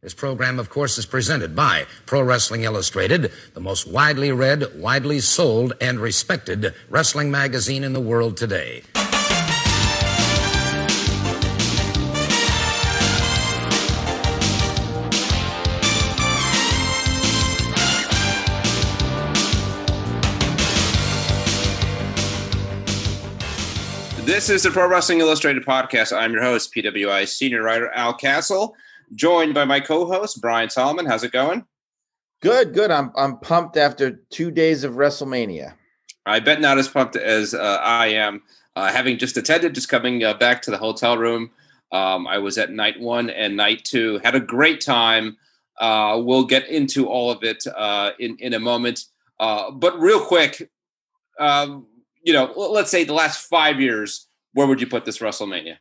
This program, of course, is presented by Pro Wrestling Illustrated, the most widely read, widely sold, and respected wrestling magazine in the world today. This is the Pro Wrestling Illustrated podcast. I'm your host, PWI senior writer Al Castle, joined by my co-host Brian Solomon. How's it going? Good, good. I'm I'm pumped after two days of WrestleMania. I bet not as pumped as uh, I am. Uh, having just attended, just coming uh, back to the hotel room. Um, I was at night one and night two. Had a great time. Uh, we'll get into all of it uh, in in a moment. Uh, but real quick, um, you know, let's say the last five years, where would you put this WrestleMania?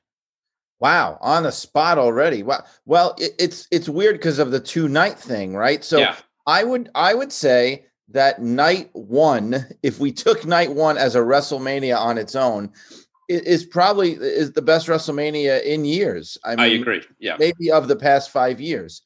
Wow, on the spot already. Well, well, it, it's it's weird because of the two night thing, right? So yeah. I would I would say that night one, if we took night one as a WrestleMania on its own, is probably is the best WrestleMania in years. I, mean, I agree. Yeah, maybe of the past five years.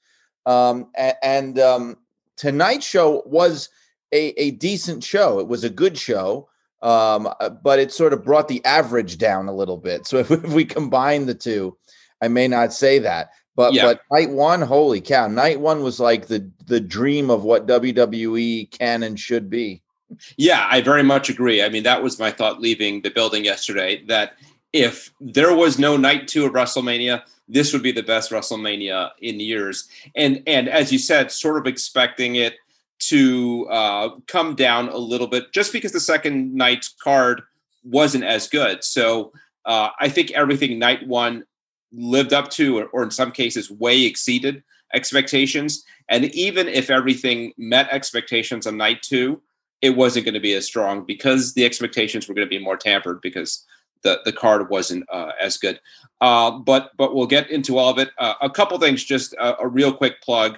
Um, and, and um, tonight's show was a, a decent show. It was a good show um, uh, but it sort of brought the average down a little bit. So if, if we combine the two, I may not say that, but yeah. but night one, holy cow, night one was like the the dream of what WWE can and should be. Yeah, I very much agree. I mean, that was my thought leaving the building yesterday. That if there was no night two of WrestleMania, this would be the best WrestleMania in years. And and as you said, sort of expecting it to uh, come down a little bit just because the second night's card wasn't as good. So uh, I think everything night one lived up to, or, or, in some cases, way exceeded expectations. And even if everything met expectations on night two, it wasn't going to be as strong because the expectations were going to be more tampered because the, the card wasn't uh, as good. Uh, but but we'll get into all of it. Uh, a couple things, just a, a real quick plug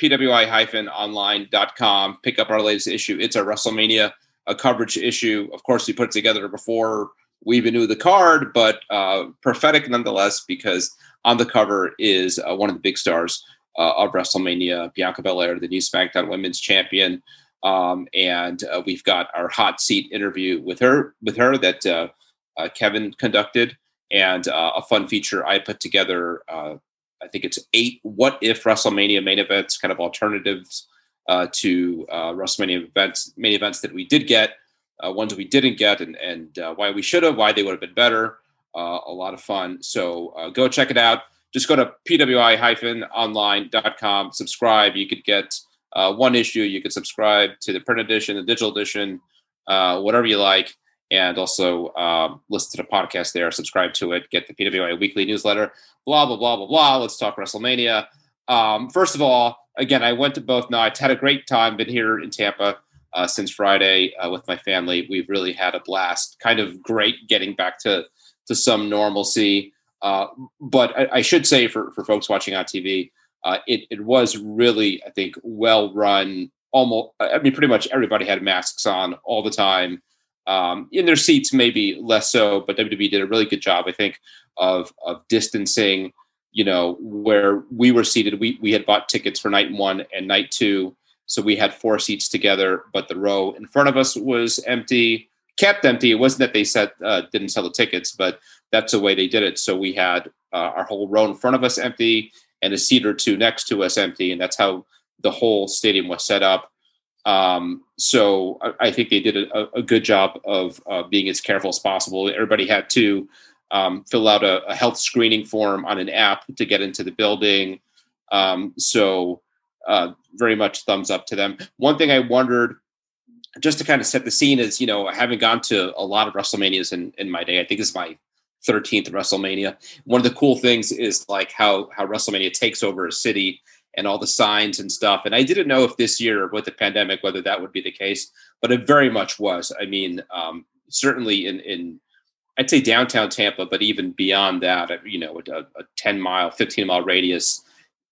pwi-online.com. Pick up our latest issue. It's a WrestleMania a coverage issue. Of course, we put it together before we even knew the card, but uh, prophetic nonetheless because on the cover is uh, one of the big stars uh, of WrestleMania, Bianca Belair, the new SmackDown Women's Champion, um, and uh, we've got our hot seat interview with her with her that uh, uh, Kevin conducted, and a fun feature I put together I think it's eight what if WrestleMania main events, kind of alternatives uh, to uh, WrestleMania events, main events that we did get, uh, ones we didn't get, and and uh, why we should have, why they would have been better. Uh, a lot of fun. So uh, go check it out. Just go to pwi-online.com, subscribe. You could get one issue. You could subscribe to the print edition, the digital edition, whatever you like and also um, listen to the podcast there, subscribe to it, get the PWI weekly newsletter, blah, blah, blah, blah, blah. Let's talk WrestleMania. Um, first of all, again, I went to both nights, had a great time, been here in Tampa uh, since Friday uh, with my family. We've really had a blast, kind of great getting back to, to some normalcy. Uh, but I, I, should say for, for folks watching on TV, uh, it, it was really, I think, well run. Almost, I mean, pretty much everybody had masks on all the time. Um, in their seats, maybe less so, but WWE did a really good job, I think, of of distancing. You know, where we were seated, we we had bought tickets for night one and night two, so we had four seats together, but the row in front of us was empty, kept empty. It wasn't that they said uh, didn't sell the tickets, but that's the way they did it. So we had uh, our whole row in front of us empty and a seat or two next to us empty, and that's how the whole stadium was set up. Um, so I, I, think they did a, a good job of uh, being as careful as possible. Everybody had to um, fill out a, a, health screening form on an app to get into the building. Um, so uh, very much thumbs up to them. One thing I wondered, just to kind of set the scene, is you know having gone to a lot of WrestleManias in, in my day. I think this is my 13th WrestleMania. One of the cool things is like how how WrestleMania takes over a city and all the signs and stuff. And I didn't know if this year with the pandemic whether that would be the case, but it very much was. I mean, um, certainly in in I'd say downtown Tampa, but even beyond that, you know, a, a 10 mile, 15 mile radius,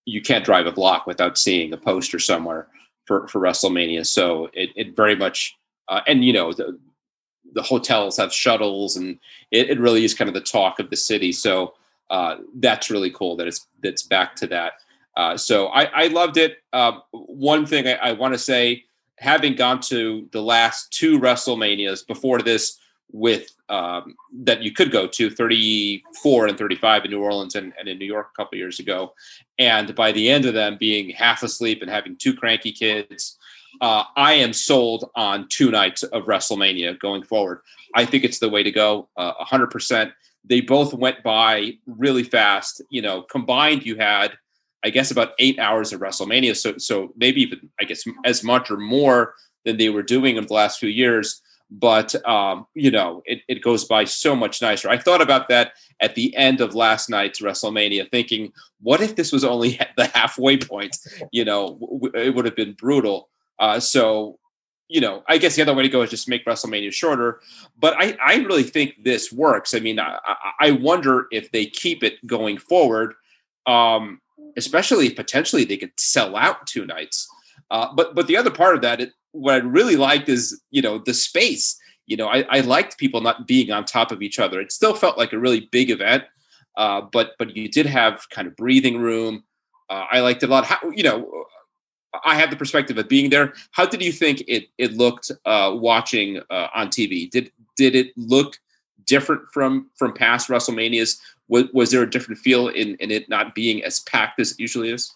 you can't drive a block without seeing a poster somewhere for, for WrestleMania. So it, it very much, uh, and you know, the, the hotels have shuttles and it, it really is kind of the talk of the city. So uh, that's really cool that it's, that's back to that. Uh, so I, I loved it. Um, one thing I, I want to say, having gone to the last two WrestleManias before this, with um, that you could go to 34 and 35 in New Orleans and, and in New York a couple years ago, and by the end of them being half asleep and having two cranky kids, uh, I am sold on two nights of WrestleMania going forward. I think it's the way to go, uh, 100%. They both went by really fast. You know, combined, you had, I guess, about eight hours of WrestleMania. So, so maybe even, I guess, as much or more than they were doing in the last few years. But, um, you know, it, it goes by so much nicer. I thought about that at the end of last night's WrestleMania, thinking, what if this was only at the halfway point? You know, w- it would have been brutal. Uh, so, you know, I guess the other way to go is just make WrestleMania shorter. But I, I really think this works. I mean, I, I wonder if they keep it going forward, um, especially if potentially they could sell out two nights. Uh, but but the other part of that, it, what I really liked is you know the space. You know, I, I liked people not being on top of each other. It still felt like a really big event, uh, but but you did have kind of breathing room. Uh, I liked it a lot. How, you know, I have the perspective of being there. How did you think it it looked uh, watching uh, on TV? Did did it look different from from past WrestleManias? Was, was there a different feel in in it not being as packed as it usually is?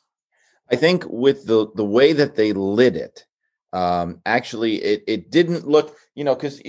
I think with the the way that they lit it, um, actually, it it didn't look, you know, because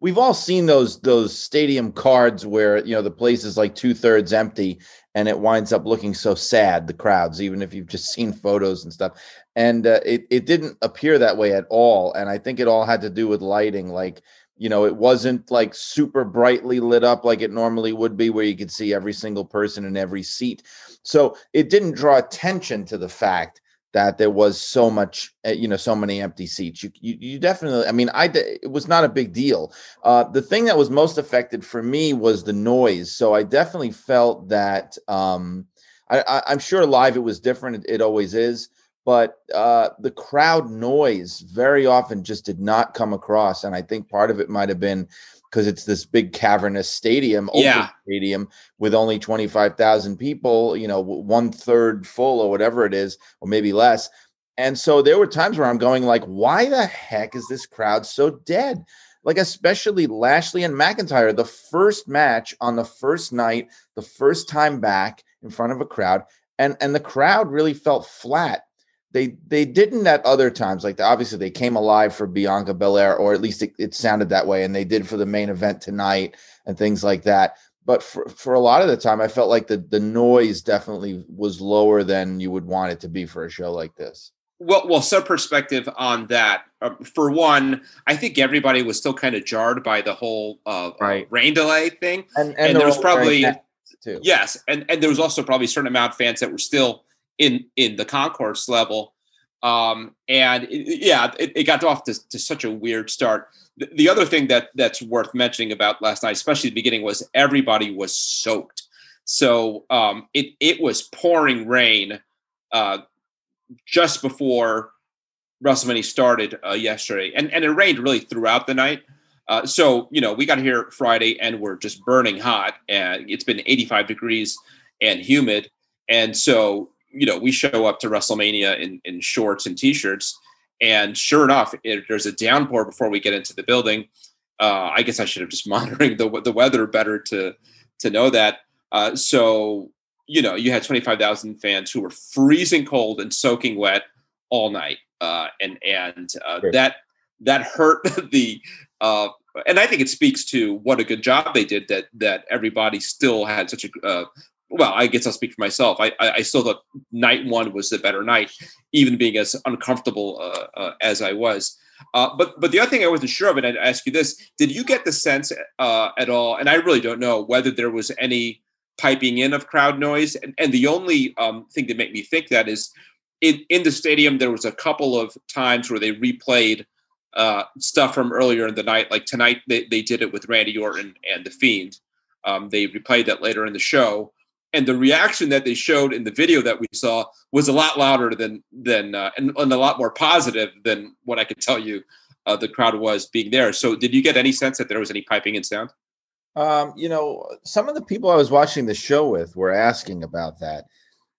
we've all seen those those stadium cards where you know the place is like two thirds empty and it winds up looking so sad the crowds even if you've just seen photos and stuff and uh, it it didn't appear that way at all and i think it all had to do with lighting like you know it wasn't like super brightly lit up like it normally would be where you could see every single person in every seat. So it didn't draw attention to the fact that there was so much eh, you know so many empty seats. You you, you definitely i mean i it was not a big deal. Uh, the thing that was most affected for me was the noise. So i definitely felt that um I, am sure live it was different. It, it always is but uh, the crowd noise very often just did not come across and i think part of it might have been because it's this big cavernous stadium, yeah. stadium with only 25,000 people, you know, one third full or whatever it is, or maybe less. And so there were times where I'm going like, why the heck is this crowd so dead? Like, especially Lashley and McIntyre, the first match on the first night, the first time back in front of a crowd. And, and the crowd really felt flat they they didn't at other times. Like obviously they came alive for Bianca Belair, or at least it, it, sounded that way, and they did for the main event tonight and things like that. But for, for a lot of the time, I felt like the the noise definitely was lower than you would want it to be for a show like this. Well, well, some perspective on that. Uh, for one, I think everybody was still kind of jarred by the whole uh, right. rain delay thing, and, and, and there was probably yes, and and there was also probably a certain amount of fans that were still in in the concourse level. Um, and it, yeah, it, it, got off to, to, such a weird start. The, the, other thing that that's worth mentioning about last night, especially the beginning, was everybody was soaked. So um, it it was pouring rain uh, just before WrestleMania started uh, yesterday, and and it rained really throughout the night. Uh, so you know we got here Friday and we're just burning hot, and it's been 85 degrees and humid, and so you know, we show up to WrestleMania in, in shorts and t-shirts, and sure enough, it, there's a downpour before we get into the building. Uh, I guess I should have just monitoring the the weather better to to know that. Uh, so you know, you had 25,000 fans who were freezing cold and soaking wet all night, uh, and and uh, that that hurt the. Uh, and I think it speaks to what a good job they did that that everybody still had such a uh, well, I guess I'll speak for myself. I, I, I, still thought night one was the better night, even being as uncomfortable uh, uh, as I was. Uh, but but the other thing I wasn't sure of, and I'd ask you this: Did you get the sense uh, at all? And I really don't know whether there was any piping in of crowd noise. And, and the only um, thing that made me think that is in in the stadium there was a couple of times where they replayed uh, stuff from earlier in the night. Like tonight, they, they did it with Randy Orton and the Fiend. Um, they replayed that later in the show and the reaction that they showed in the video that we saw was a lot louder than than uh, and, and, a lot more positive than what I could tell you uh, the crowd was being there. So, did you get any sense that there was any piping in sound? Um, you know, some of the people I was watching the show with were asking about that,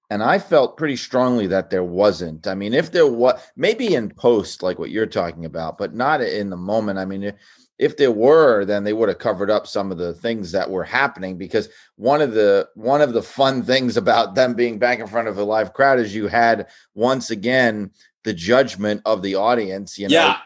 And I felt pretty strongly that there wasn't. I mean, if there was, maybe in post, like what you're talking about, but not in the moment. I mean, if there were, then they would have covered up some of the things that were happening. Because one of the one of the fun things about them being back in front of a live crowd is you had once again the judgment of the audience. You know, Yeah.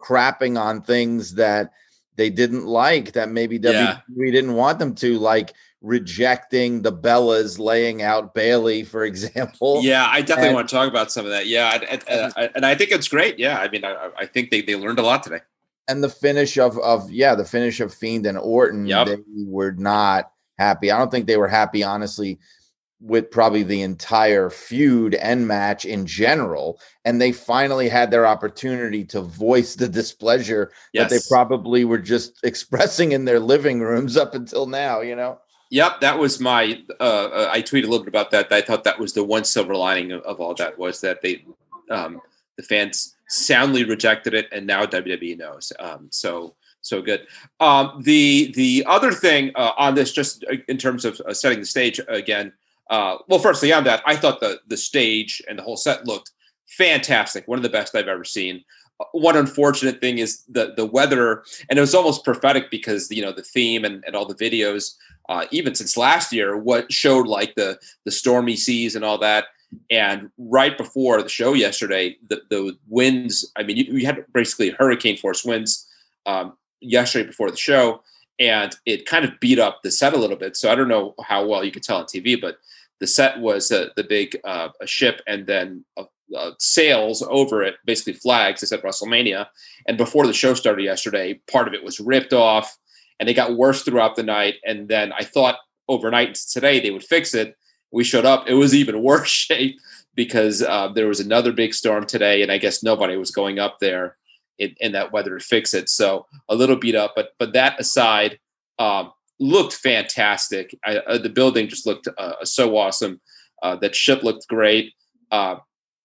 crapping on things that they didn't like that maybe WWE Yeah. didn't want them to, like rejecting the Bellas laying out Bayley, for example. Yeah, I definitely And- want to talk about some of that. Yeah, and, and, and, I- and I think it's great. Yeah, I mean, I, I think they, they learned a lot today. And the finish of of yeah, the finish of Fiend and Orton, Yep. they were not happy. I don't think they were happy, honestly, with probably the entire feud and match in general. And they finally had their opportunity to voice the displeasure that they probably were just expressing in their living rooms up until now, you know? Yep, that was my. Uh, uh, I tweeted a little bit about that. I thought that was the one silver lining of, of all that was that they, um, the fans soundly rejected it, and now WWE knows. Um, so so good. Um, the the other thing uh, on this, just in terms of uh, setting the stage again. Uh, well, firstly on that, I thought the the stage and the whole set looked fantastic. One of the best I've ever seen. Uh, One unfortunate thing is the the weather, and it was almost prophetic because you know the theme and, and all the videos uh, even since last year, what showed like the the stormy seas and all that. And right before the show yesterday, the, the winds. I mean, you, had basically hurricane force winds um, yesterday before the show, and it kind of beat up the set a little bit. So I don't know how well you could tell on TV, but the set was the big uh, a ship and then uh, uh, sails over it, basically flags. They said WrestleMania. And before the show started yesterday, part of it was ripped off and it got worse throughout the night. And then I thought overnight today they would fix it. We showed up; it was even worse shape because uh, there was another big storm today, and I guess nobody was going up there in, in that weather to fix it. So a little beat up, but but that aside, um, looked fantastic. I, uh, the building just looked uh, so awesome. Uh, that ship looked great. Uh,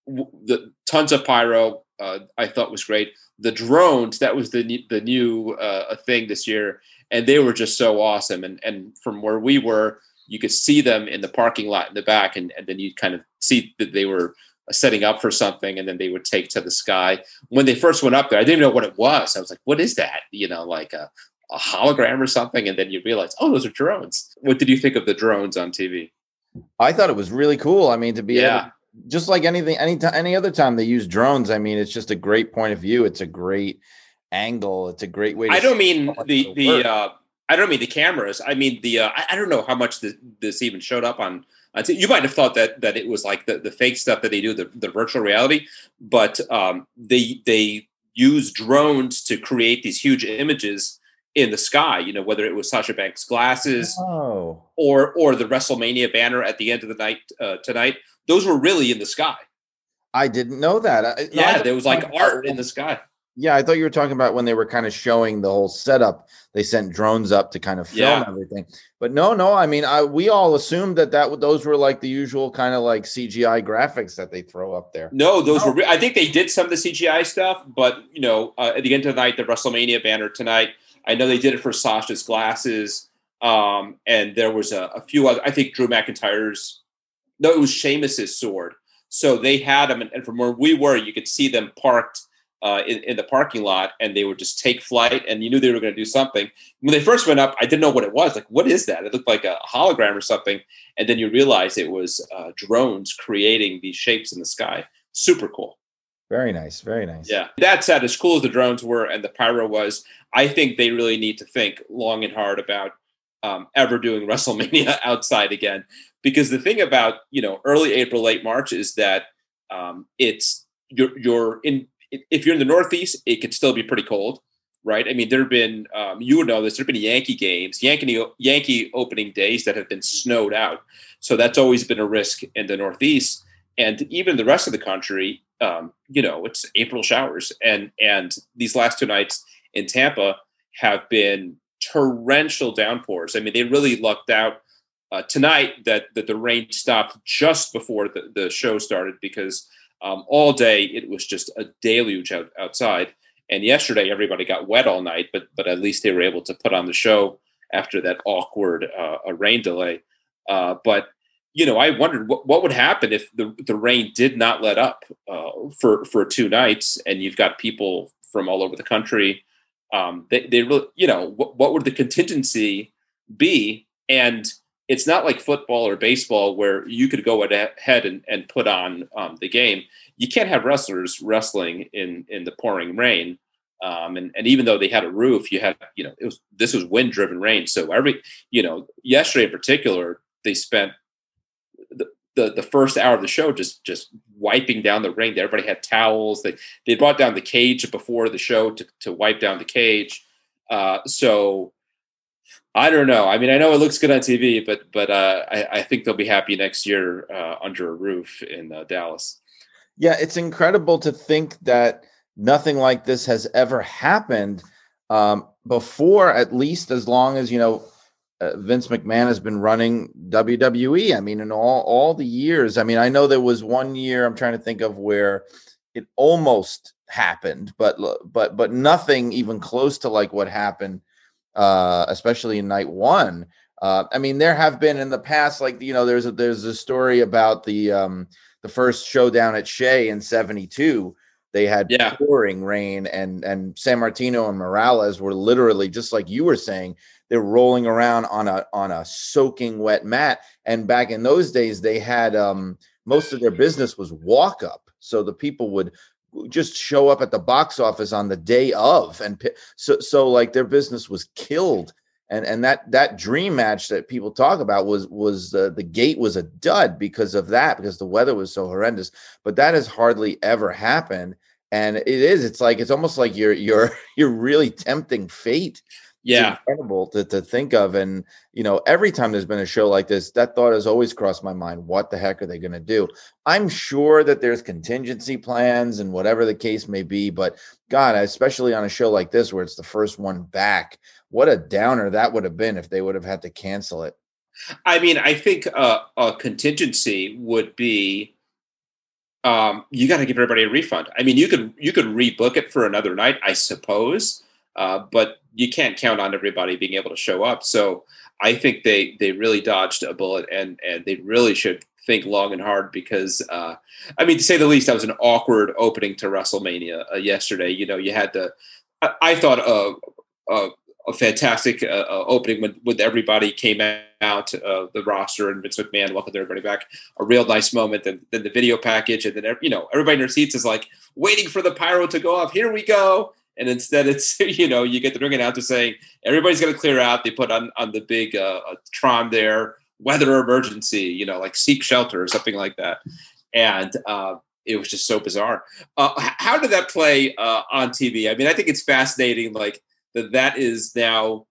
w- the tons of pyro uh, I thought was great. The drones that was the ne- the new thing this year, and they were just so awesome. And and from where we were, you could see them in the parking lot in the back, and, and then you kind of see that they were setting up for something, and then they would take to the sky. When they first went up there, I didn't know what it was. I was like, "What is that?" You know, like a, a hologram or something, and then you realize, "Oh, those are drones." What did you think of the drones on TV? I thought it was really cool. I mean, to be Yeah. just like anything, any time, any other time they use drones. I mean, it's just a great point of view. It's a great angle. It's a great way. To I don't mean the the uh, I don't mean the cameras. I mean the uh, I, I don't know how much this, this even showed up on. t- you might have thought that that it was like the, the fake stuff that they do the, the virtual reality, but um, they they use drones to create these huge images in the sky. You know whether it was Sasha Banks' glasses Oh, or or the WrestleMania banner at the end of the night uh, tonight. Those were really in the sky. I didn't know that. I, Yeah, there was like art in the sky. Yeah, I thought you were talking about when they were kind of showing the whole setup. They sent drones up to kind of film Yeah. everything. But no, no. I mean, I we all assumed that that those were like the usual kind of like CGI graphics that they throw up there. No, those No. were. I think they did some of the CGI stuff, but you know, uh, at the end of the night, the WrestleMania banner tonight. I know they did it for Sasha's glasses, um, and there was a, a few other. I think Drew McIntyre's. No, it was Sheamus's sword. So they had them, and, and from where we were, you could see them parked uh, in, in the parking lot, and they would just take flight, and you knew they were going to do something. When they first went up, I didn't know what it was. Like, what is that? It looked like a hologram or something, and then you realize it was uh, drones creating these shapes in the sky. Super cool. Very nice. Very nice. Yeah. That said, as cool as the drones were and the pyro was, I think they really need to think long and hard about um, ever doing WrestleMania outside again. Because the thing about you know early April, late March is that um, it's you're you're in if you're in the Northeast, it could still be pretty cold, right? I mean, there have been um, you would know this. There have been Yankee games, Yankee Yankee opening days that have been snowed out, so that's always been a risk in the Northeast and even the rest of the country. Um, you know, it's April showers, and and these last two nights in Tampa have been torrential downpours. I mean, they really lucked out uh, tonight that that the rain stopped just before the, the show started because um, all day it was just a deluge out, outside. And yesterday everybody got wet all night, but but at least they were able to put on the show after that awkward uh, rain delay. Uh, but you know, I wondered what, what would happen if the, the rain did not let up uh, for for two nights, and you've got people from all over the country. Um, they they really, you know, what, what would the contingency be? And it's not like football or baseball where you could go ahead and, and put on um, the game. You can't have wrestlers wrestling in in the pouring rain. Um, and, and even though they had a roof, you had, you know, it was, this was wind driven rain. So every, you know, yesterday in particular, they spent the, the, the first hour of the show just, just wiping down the ring. Everybody had towels. They, they brought down the cage before the show to, to wipe down the cage. Uh, so I don't know. I mean, I know it looks good on TV, but, but uh, I, I think they'll be happy next year uh, under a roof in uh, Dallas. Yeah. It's incredible to think that, nothing like this has ever happened um, before, at least as long as, you know, uh, Vince McMahon has been running WWE. I mean, in all all the years. I mean, I know there was one year I'm trying to think of where it almost happened, but but but nothing even close to like what happened, uh, especially in night one. Uh, I mean, there have been in the past, like you know, there's a there's a story about the um, the first showdown at Shea in '72 they had yeah. pouring rain, and and Sammartino and Morales were literally just like you were saying. They're rolling around on a on a soaking wet mat. And back in those days, they had um, most of their business was walk up, so the people would just show up at the box office on the day of, and so so like their business was killed. And and that that dream match that people talk about was was uh, the gate was a dud because of that because the weather was so horrendous. But that has hardly ever happened. And it is it's like it's almost like you're you're you're really tempting fate yeah. it's incredible to, to think of and you know every time there's been a show like this that thought has always crossed my mind what the heck are they going to do? I'm sure that there's contingency plans and whatever the case may be but god especially on a show like this where it's the first one back what a downer that would have been if they would have had to cancel it. I mean i think uh, a contingency would be um, you got to give everybody a refund. I mean, you could you could rebook it for another night, I suppose, uh, but you can't count on everybody being able to show up. So I think they they really dodged a bullet, and and they really should think long and hard because uh, I mean, to say the least, that was an awkward opening to WrestleMania uh, yesterday. You know, you had to. I, I thought uh, uh, a fantastic uh, uh, opening when, when everybody came out, the roster and Vince McMahon welcomed everybody back. A real nice moment. Then, then the video package, and then you know everybody in their seats is like waiting for the pyro to go off. Here we go. And instead, it's you know you get the ring announcer saying everybody's going to clear out. They put on on the big uh, uh, Tron there, weather emergency, you know, like seek shelter or something like that. And uh, it was just so bizarre. Uh, how did that play uh, on TV? I mean, I think it's fascinating. Like that that is now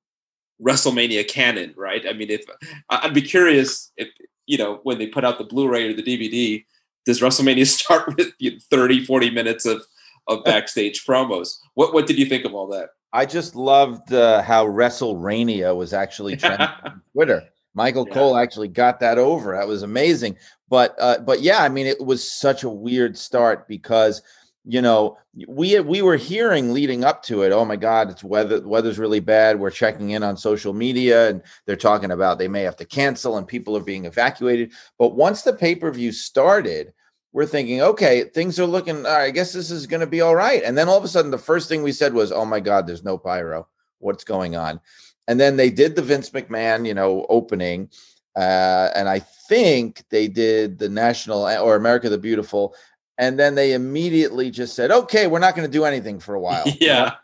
WrestleMania canon, right? I mean, if I'd be curious if you know when they put out the Blu-ray or the DVD, does WrestleMania start with you know, 30, 40 minutes of of backstage promos? What what did you think of all that? I just loved uh, how WrestleRania was actually trending on Twitter. Michael yeah. Cole actually got that over. That was amazing. But uh, but yeah, I mean, it was such a weird start because you know, we we were hearing leading up to it. Oh my God, it's weather. weather's really bad. We're checking in on social media, and they're talking about they may have to cancel, and people are being evacuated. But once the pay per view started, we're thinking, okay, things are looking. Right, I guess this is going to be all right. And then all of a sudden, the first thing we said was, "Oh my God, there's no pyro. What's going on?" And then they did the Vince McMahon, you know, opening, uh, and I think they did the national or America the Beautiful, and then they immediately just said, "Okay, we're not going to do anything for a while." yeah,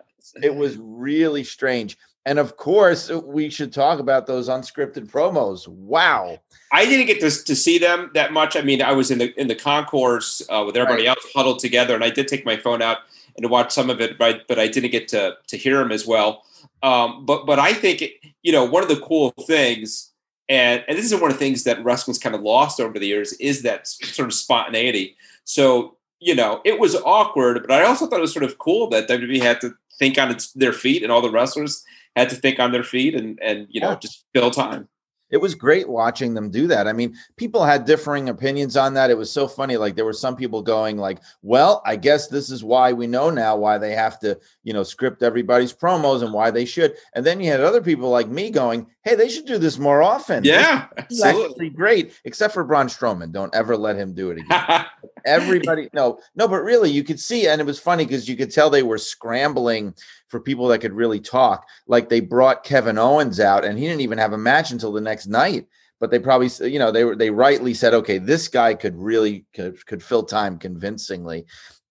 it was really strange. And of course, we should talk about those unscripted promos. Wow. I didn't get to, to see them that much. I mean, I was in the in the concourse uh, with everybody right. else huddled together, and I did take my phone out and watch some of it, but but I didn't get to to hear them as well. Um, but but I think you know one of the cool things, and and this is one of the things that wrestling's kind of lost over the years is that sort of spontaneity. So, you know, it was awkward, but I also thought it was sort of cool that WWE had to think on its, their feet and all the wrestlers had to think on their feet and, and you know, yeah. just fill time. it was great watching them do that. I mean, people had differing opinions on that. It was so funny. Like there were some people going like, "Well, I guess this is why we know now why they have to, you know, script everybody's promos and why they should." And then you had other people like me going, "Hey, they should do this more often." Yeah, this is actually great. Except for Braun Strowman, don't ever let him do it again. Everybody, no, no, but really, you could see, and it was funny because you could tell they were scrambling for people that could really talk. Like they brought Kevin Owens out, and he didn't even have a match until the next night. But they probably, you know, they were they rightly said, okay, this guy could really could, could fill time convincingly,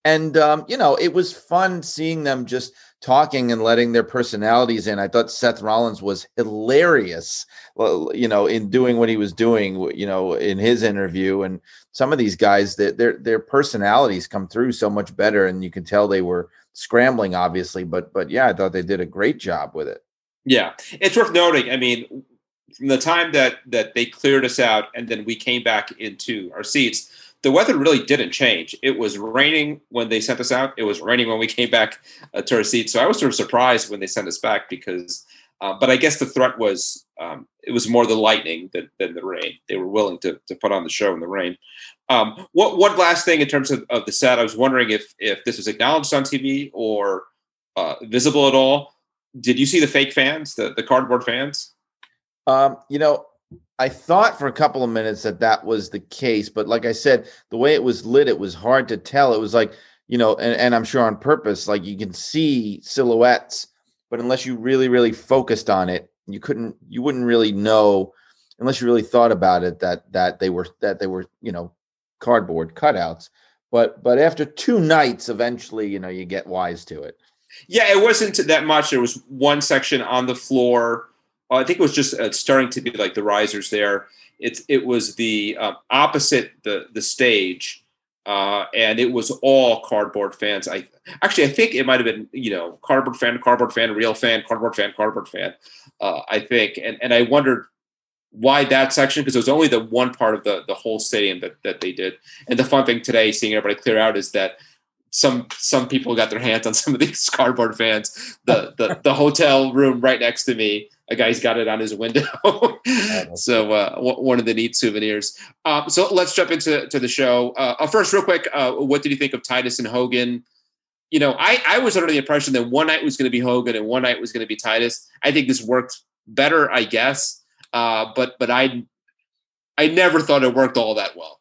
and um, you know, it was fun seeing them just talking and letting their personalities in. I thought Seth Rollins was hilarious, you know, in doing what he was doing, you know, in his interview. And some of these guys, that their their personalities come through so much better, and you can tell they were scrambling, obviously. But but yeah, I thought they did a great job with it. Yeah, it's worth noting. I mean, from the time that that they cleared us out, and then we came back into our seats, the weather really didn't change. It was raining when they sent us out. It was raining when we came back uh, to our seats. So I was sort of surprised when they sent us back because, uh, but I guess the threat was um, it was more the lightning than, than the rain. They were willing to, to put on the show in the rain. Um, what one last thing in terms of, of the set, I was wondering if if this was acknowledged on TV or uh, visible at all. Did you see the fake fans, the the cardboard fans? Um, you know, I thought for a couple of minutes that that was the case, but like I said, the way it was lit, it was hard to tell. It was like you know, and, and I'm sure on purpose, like you can see silhouettes, but unless you really, really focused on it, you couldn't, you wouldn't really know unless you really thought about it that that they were that they were you know cardboard cutouts. But but after two nights, eventually, you know, you get wise to it. Yeah, it wasn't that much. There was one section on the floor. I think it was just uh, starting to be like the risers there. It's it was the uh, opposite the the stage, uh, and it was all cardboard fans. I actually I think it might have been you know cardboard fan, cardboard fan, real fan, cardboard fan, cardboard fan. Uh, I think, and and I wondered why that section because it was only the one part of the the whole stadium that that they did. And the fun thing today, seeing everybody clear out, is that some some people got their hands on some of these cardboard fans. The the, the hotel room right next to me, a guy's got it on his window. so uh, w- one of the neat souvenirs. Um, so let's jump into to the show. Uh, uh, first, real quick, uh, what did you think of Titus and Hogan? You know, I, I was under the impression that one night was going to be Hogan and one night was going to be Titus. I think this worked better, I guess. Uh, but but I I never thought it worked all that well.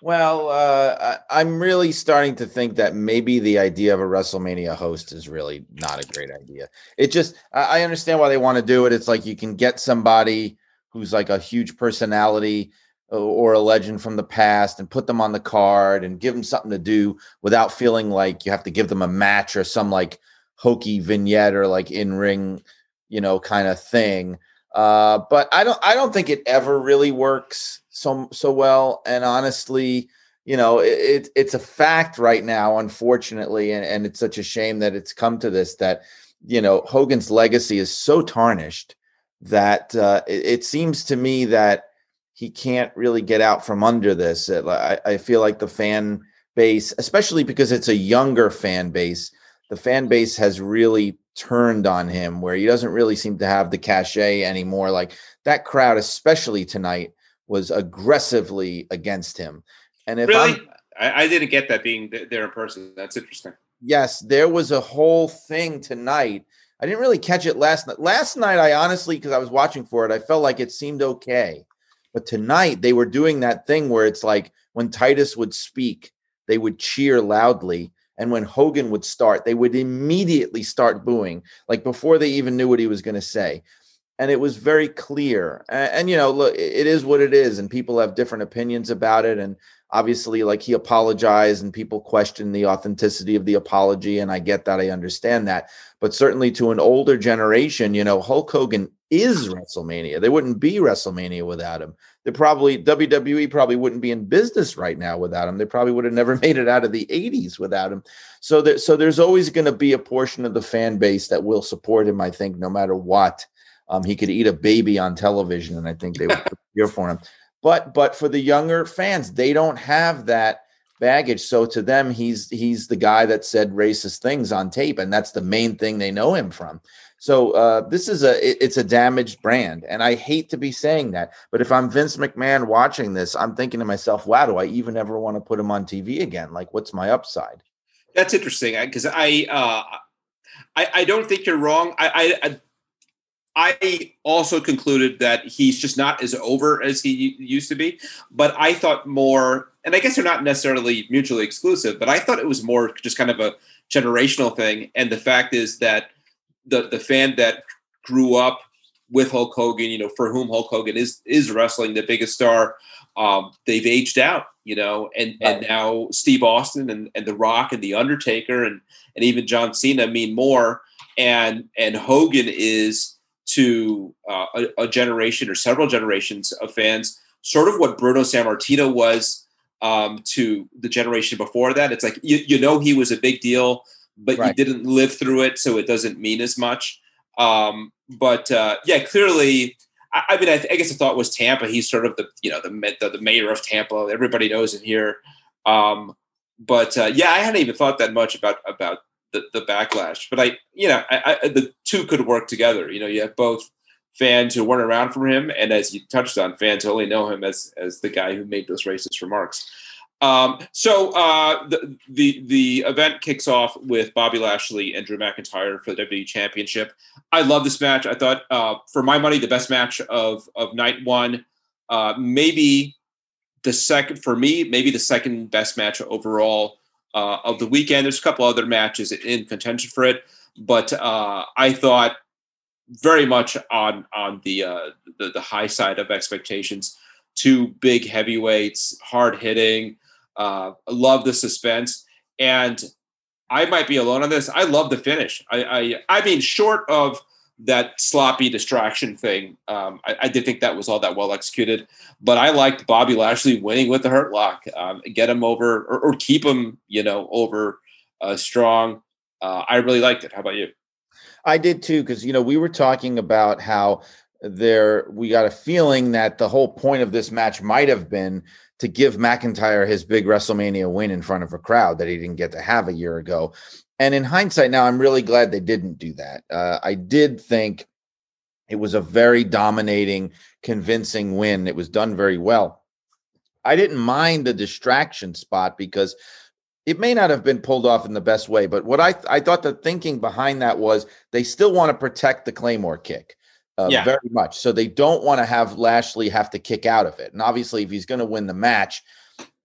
Well, uh, I'm really starting to think that maybe the idea of a WrestleMania host is really not a great idea. It just, I understand why they want to do it. It's like you can get somebody who's like a huge personality or a legend from the past and put them on the card and give them something to do without feeling like you have to give them a match or some like hokey vignette or like in ring, you know, kind of thing. Uh, but I don't I don't think it ever really works so so well. And honestly, you know, it, it it's a fact right now, unfortunately, and, and it's such a shame that it's come to this that you know Hogan's legacy is so tarnished that uh, it, it seems to me that he can't really get out from under this. I, I feel like the fan base, especially because it's a younger fan base, the fan base has really turned on him where he doesn't really seem to have the cachet anymore. Like that crowd, especially tonight, was aggressively against him. And if really, I, I didn't get that being there in person. That's interesting. Yes, there was a whole thing tonight. I didn't really catch it last night. Last night, I honestly, because I was watching for it, I felt like it seemed okay. But tonight, they were doing that thing where it's like when Titus would speak, they would cheer loudly and when Hogan would start, they would immediately start booing, like before they even knew what he was going to say. And it was very clear. And, and, you know, look, it is what it is. And people have different opinions about it. And obviously, like he apologized and people question the authenticity of the apology. And I get that. I understand that. But certainly to an older generation, you know, Hulk Hogan is WrestleMania. There wouldn't be WrestleMania without him. They probably WWE probably wouldn't be in business right now without him. They probably would have never made it out of the 80s without him. So so there's always going to be a portion of the fan base that will support him, I think, no matter what. Um, he could eat a baby on television, and I think they would cheer for him. But but for the younger fans, they don't have that baggage. So to them, he's he's the guy that said racist things on tape, and that's the main thing they know him from. So uh, this is a it, it's a damaged brand, and I hate to be saying that, but if I'm Vince McMahon watching this, I'm thinking to myself, "Wow, do I even ever want to put him on TV again? Like, what's my upside?" That's interesting because I, uh, I I don't think you're wrong. I, I I also concluded that he's just not as over as he used to be. But I thought more, and I guess they're not necessarily mutually exclusive, but I thought it was more just kind of a generational thing. And the fact is that the the fan that grew up with Hulk Hogan, you know, for whom Hulk Hogan is is wrestling the biggest star, um, they've aged out, you know, and right. and now Steve Austin and, and The Rock and The Undertaker and and even John Cena mean more. And and Hogan is to uh, a, a, generation or several generations of fans, sort of what Bruno Sammartino was um, to the generation before that. It's like you, you know he was a big deal, but right. you didn't live through it, so it doesn't mean as much. Um, but uh, yeah, clearly. I, I mean, I, th- I, guess the thought was Tampa. He's sort of the you know the the, the mayor of Tampa. Everybody knows him here. Um, but uh, yeah, I hadn't even thought that much about about the, the backlash. But I, you know, I, I, the two could work together. You know, you have both fans who weren't around for him, and as you touched on, fans only know him as as the guy who made those racist remarks. Um, so uh, the, the the event kicks off with Bobby Lashley and Drew McIntyre for the WWE Championship. I love this match. I thought, uh, for my money, the best match of of night one. Uh, maybe the second for me, maybe the second best match overall uh, of the weekend. There's a couple other matches in contention for it, but uh, I thought very much on on the, uh, the, the high side of expectations. Two big heavyweights, hard hitting. Uh, love the suspense, and I might be alone on this. I love the finish. I I, I mean, short of that sloppy distraction thing. Um, I, I, did think that was all that well executed, but I liked Bobby Lashley winning with the hurt lock, um, get him over or, or, keep him, you know, over uh, strong. Uh, I really liked it. How about you? I did too, because you know we were talking about how there we got a feeling that the whole point of this match might have been to give McIntyre his big WrestleMania win in front of a crowd that he didn't get to have a year ago. And in hindsight, now I'm really glad they didn't do that. Uh, I did think it was a very dominating, convincing win. It was done very well. I didn't mind the distraction spot because it may not have been pulled off in the best way, but what I I thought the thinking behind that was they still want to protect the Claymore kick. Uh, yeah. very much. So they don't want to have Lashley have to kick out of it. And obviously, if he's going to win the match,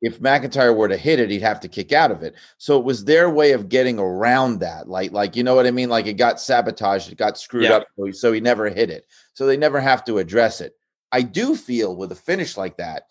if McIntyre were to hit it, he'd have to kick out of it. So it was their way of getting around that. Like, like you know what I mean? Like it got sabotaged, it got screwed yeah. up, so he never hit it. So they never have to address it. I do feel with a finish like that,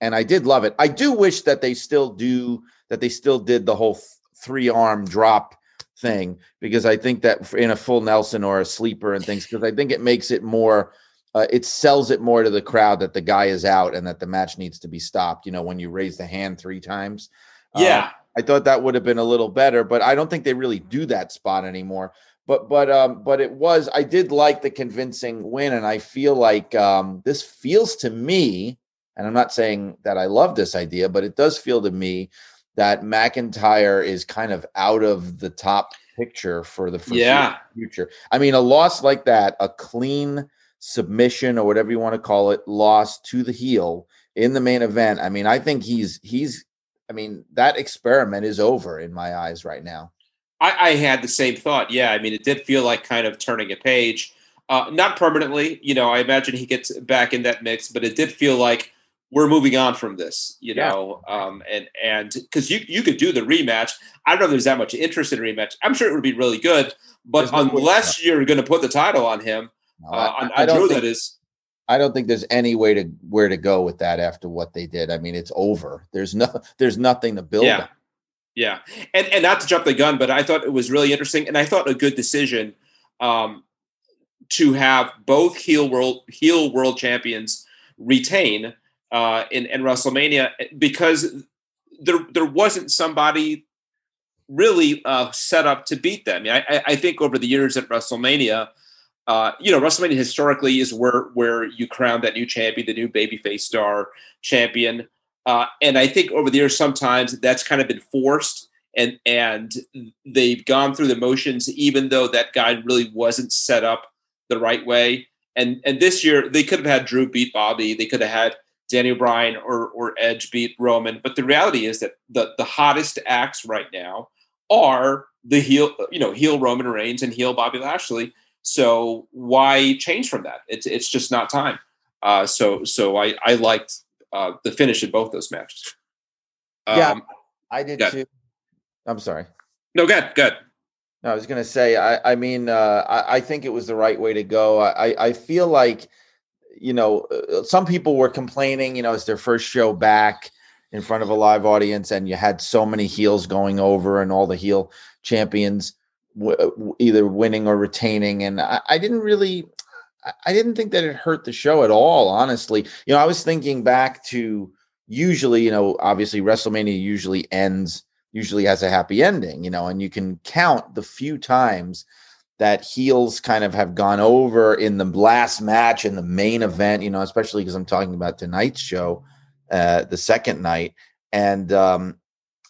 and I did love it. I do wish that they still do that. They still did the whole three arm drop thing because I think that in a full Nelson or a sleeper and things because I think it makes it more uh, it sells it more to the crowd that the guy is out and that the match needs to be stopped. You know, when you raise the hand three times. Yeah. Um, I thought that would have been a little better, but I don't think they really do that spot anymore. But but um but it was I did like the convincing win, and I feel like um this feels to me, and I'm not saying that I love this idea, but it does feel to me that McIntyre is kind of out of the top picture for the yeah. future. I mean, a loss like that, a clean submission or whatever you want to call it loss to the heel in the main event i mean i think he's he's i mean that experiment is over in my eyes right now. I, I had the same thought yeah i mean it did feel like kind of turning a page. Uh, not permanently you know i imagine he gets back in that mix but it did feel like we're moving on from this you know yeah. um, and and because you you could do the rematch. I don't know if there's that much interest in rematch. I'm sure it would be really good but unless you're going to put the title on him no, uh, I, I, I, don't think, that is. I don't think there's any way to where to go with that after what they did. I mean, it's over. There's no, there's nothing to build. Yeah, on. yeah, and and not to jump the gun, but I thought it was really interesting, and I thought a good decision um, to have both heel world heel world champions retain uh, in in WrestleMania because there there wasn't somebody really uh, set up to beat them. I, I think over the years at WrestleMania uh, you know, WrestleMania historically is where where you crown that new champion, the new babyface star champion. Uh, and I think over the years, sometimes that's kind of been forced, and and they've gone through the motions, even though that guy really wasn't set up the right way. And and this year, they could have had Drew beat Bobby. They could have had Danny Bryan or or Edge beat Roman. But the reality is that the the hottest acts right now are the heel, you know, heel Roman Reigns and heel Bobby Lashley. So why change from that? It's it's just not time. Uh, so so I I liked uh, the finish in both those matches. Um, yeah, I did too. I'm sorry. No, good, good. No, I was going to say, I, I mean, uh, I, I think it was the right way to go. I, I feel like, you know, uh, some people were complaining, you know, it's their first show back in front of a live audience, and you had so many heels going over and all the heel champions w- either winning or retaining. And I, I didn't really, I didn't think that it hurt the show at all, honestly. You know, I was thinking back to usually, you know, obviously WrestleMania usually ends, usually has a happy ending, you know, and you can count the few times that heels kind of have gone over in the last match in the main event, you know, especially because I'm talking about tonight's show, uh, the second night. And um,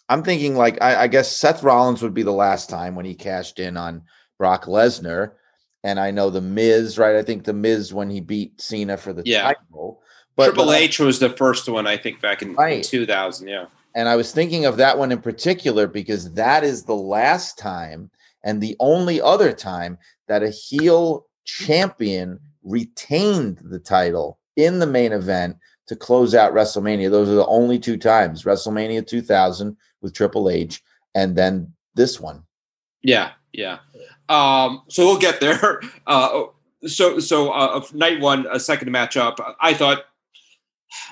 I'm thinking like I, I guess Seth Rollins would be the last time when he cashed in on Brock Lesnar and I know the Miz, right? I think the Miz when he beat Cena for the yeah. title. But Triple H was the first one, I think, back in, right. in 2000. Yeah. And I was thinking of that one in particular because that is the last time and the only other time that a heel champion retained the title in the main event to close out WrestleMania. Those are the only two times WrestleMania 2000 with Triple H and then this one. Yeah. Yeah. Um, so we'll get there. Uh, so so uh, night one, a second matchup. I thought,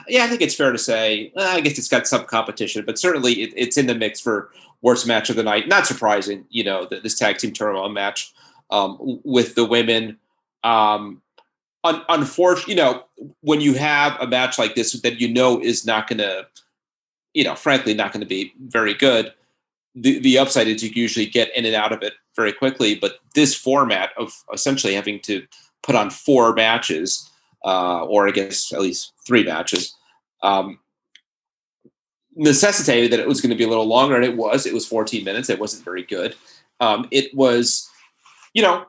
yeah, I think it's fair to say. Uh, I guess it's got some competition, but certainly it, it's in the mix for worst match of the night. Not surprising, you know, this tag team turmoil match um, with the women. Um, un- unfortunately, you know, when you have a match like this that you know is not going to, you know, frankly, not going to be very good the, the upside is you usually get in and out of it very quickly. But this format of essentially having to put on four matches, uh, or I guess at least three matches, um, necessitated that it was going to be a little longer, and it was. It was 14 minutes. It wasn't very good. Um, it was, you know,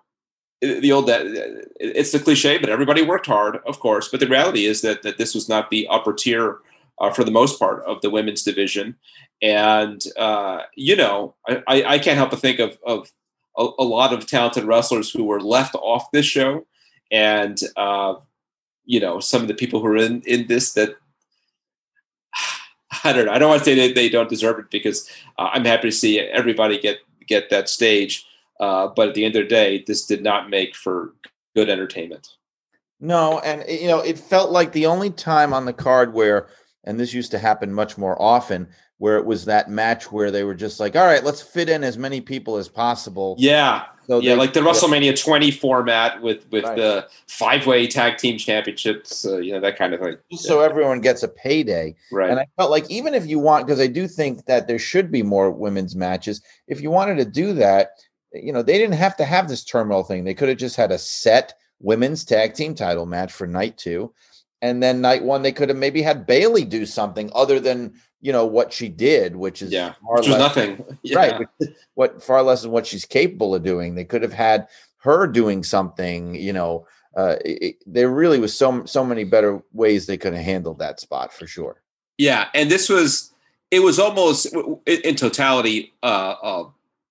the old it's the cliche, but everybody worked hard, of course. But the reality is that that this was not the upper tier uh, for the most part of the women's division, and uh, you know, I, I, can't help but think of, of a, a, lot of talented wrestlers who were left off this show, and uh, you know, some of the people who are in in this that I don't know. I don't want to say that they don't deserve it because uh, I'm happy to see everybody get get that stage. Uh, but at the end of the day, this did not make for good entertainment. No, and you know, it felt like the only time on the card where, and this used to happen much more often, where it was that match where they were just like, all right, let's fit in as many people as possible. Yeah. So yeah, they, like the WrestleMania 20 format with with right. the five way tag team championships, uh, you know, that kind of thing. Yeah. So everyone gets a payday. Right. And I felt like even if you want, because I do think that there should be more women's matches, if you wanted to do that, you know, they didn't have to have this terminal thing. They could have just had a set women's tag team title match for night two. And then night one, they could have maybe had Bayley do something other than you know what she did, which is yeah, which was nothing, yeah. right? What far less than what she's capable of doing. They could have had her doing something, you know. Uh, it, there really was so so many better ways they could have handled that spot for sure. Yeah, and this was it was almost in totality uh, uh,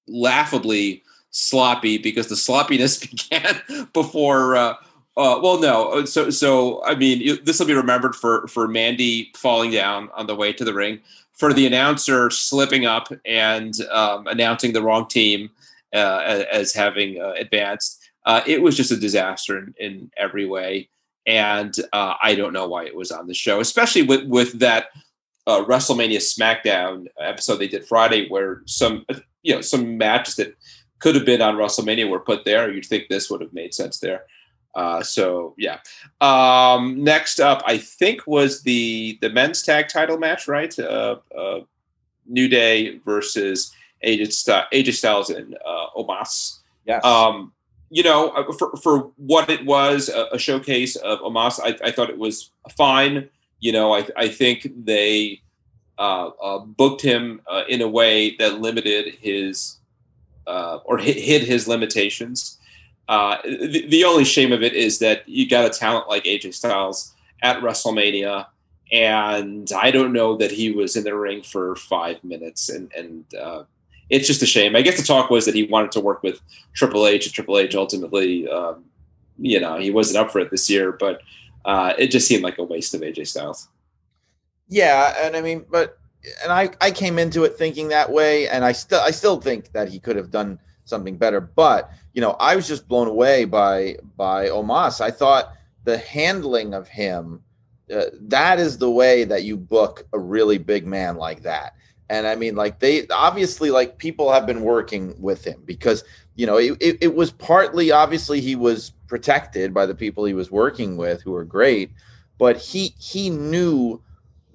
laughably sloppy because the sloppiness began before uh, uh, well, no. Uh, so, so I mean, this will be remembered for for Mandy falling down on the way to the ring, for the announcer slipping up and um, announcing the wrong team uh, as, having uh, advanced. Uh, it was just a disaster in, in every way, and uh, I don't know why it was on the show, especially with with that WrestleMania SmackDown episode they did Friday, where some you know some matches that could have been on WrestleMania were put there. You'd think this would have made sense there. Uh, so yeah. Um, next up, I think was the the men's tag title match, right? Uh, uh, New Day versus AJ, St- AJ Styles and uh, Omos. Yes. Um, you know, uh, for for what it was, a, a showcase of Omos, I, I, thought it was fine. You know, I I think they uh, uh, booked him uh, in a way that limited his uh, or hid, his limitations. Uh, the, the, only shame of it is that you got a talent like AJ Styles at WrestleMania, and I don't know that he was in the ring for five minutes, and and uh, it's just a shame. I guess the talk was that he wanted to work with Triple H, and Triple H ultimately, um, you know, he wasn't up for it this year, but it just seemed like a waste of AJ Styles. Yeah, and I mean, but and I I came into it thinking that way, and I still I still think that he could have done something better. But you know, I was just blown away by by Omos. I thought the handling of him uh, that is the way that you book a really big man like that. And I mean, like they obviously like people have been working with him because you know it, it, it was partly obviously he was protected by the people he was working with who were great, but he he knew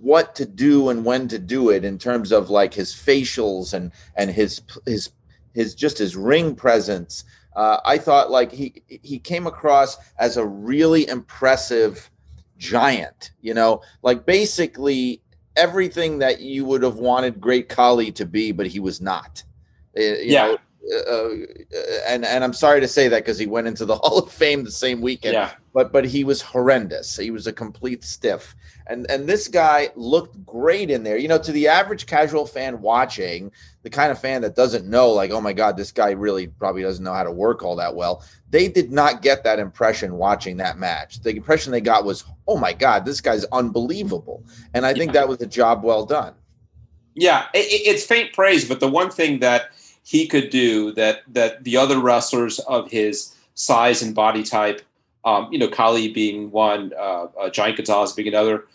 what to do and when to do it in terms of like his facials and and his his his just his ring presence. Uh, I thought like he he came across as a really impressive giant. You know, like basically everything that you would have wanted Great Khali to be, but he was not. Uh, yeah. Know, uh, uh, and and I'm sorry to say that because he went into the Hall of Fame the same weekend. Yeah. But but he was horrendous. He was a complete stiff. And and this guy looked great in there. You know, to the average casual fan watching, the kind of fan that doesn't know, like, oh my God, this guy really probably doesn't know how to work all that well. They did not get that impression watching that match. The impression they got was, oh my God, this guy's unbelievable. And I think yeah. that was a job well done. Yeah, it, it's faint praise, but the one thing that he could do that that the other wrestlers of his size and body type, um, you know, Khali being one, uh, uh, Giant Gonzalez being another,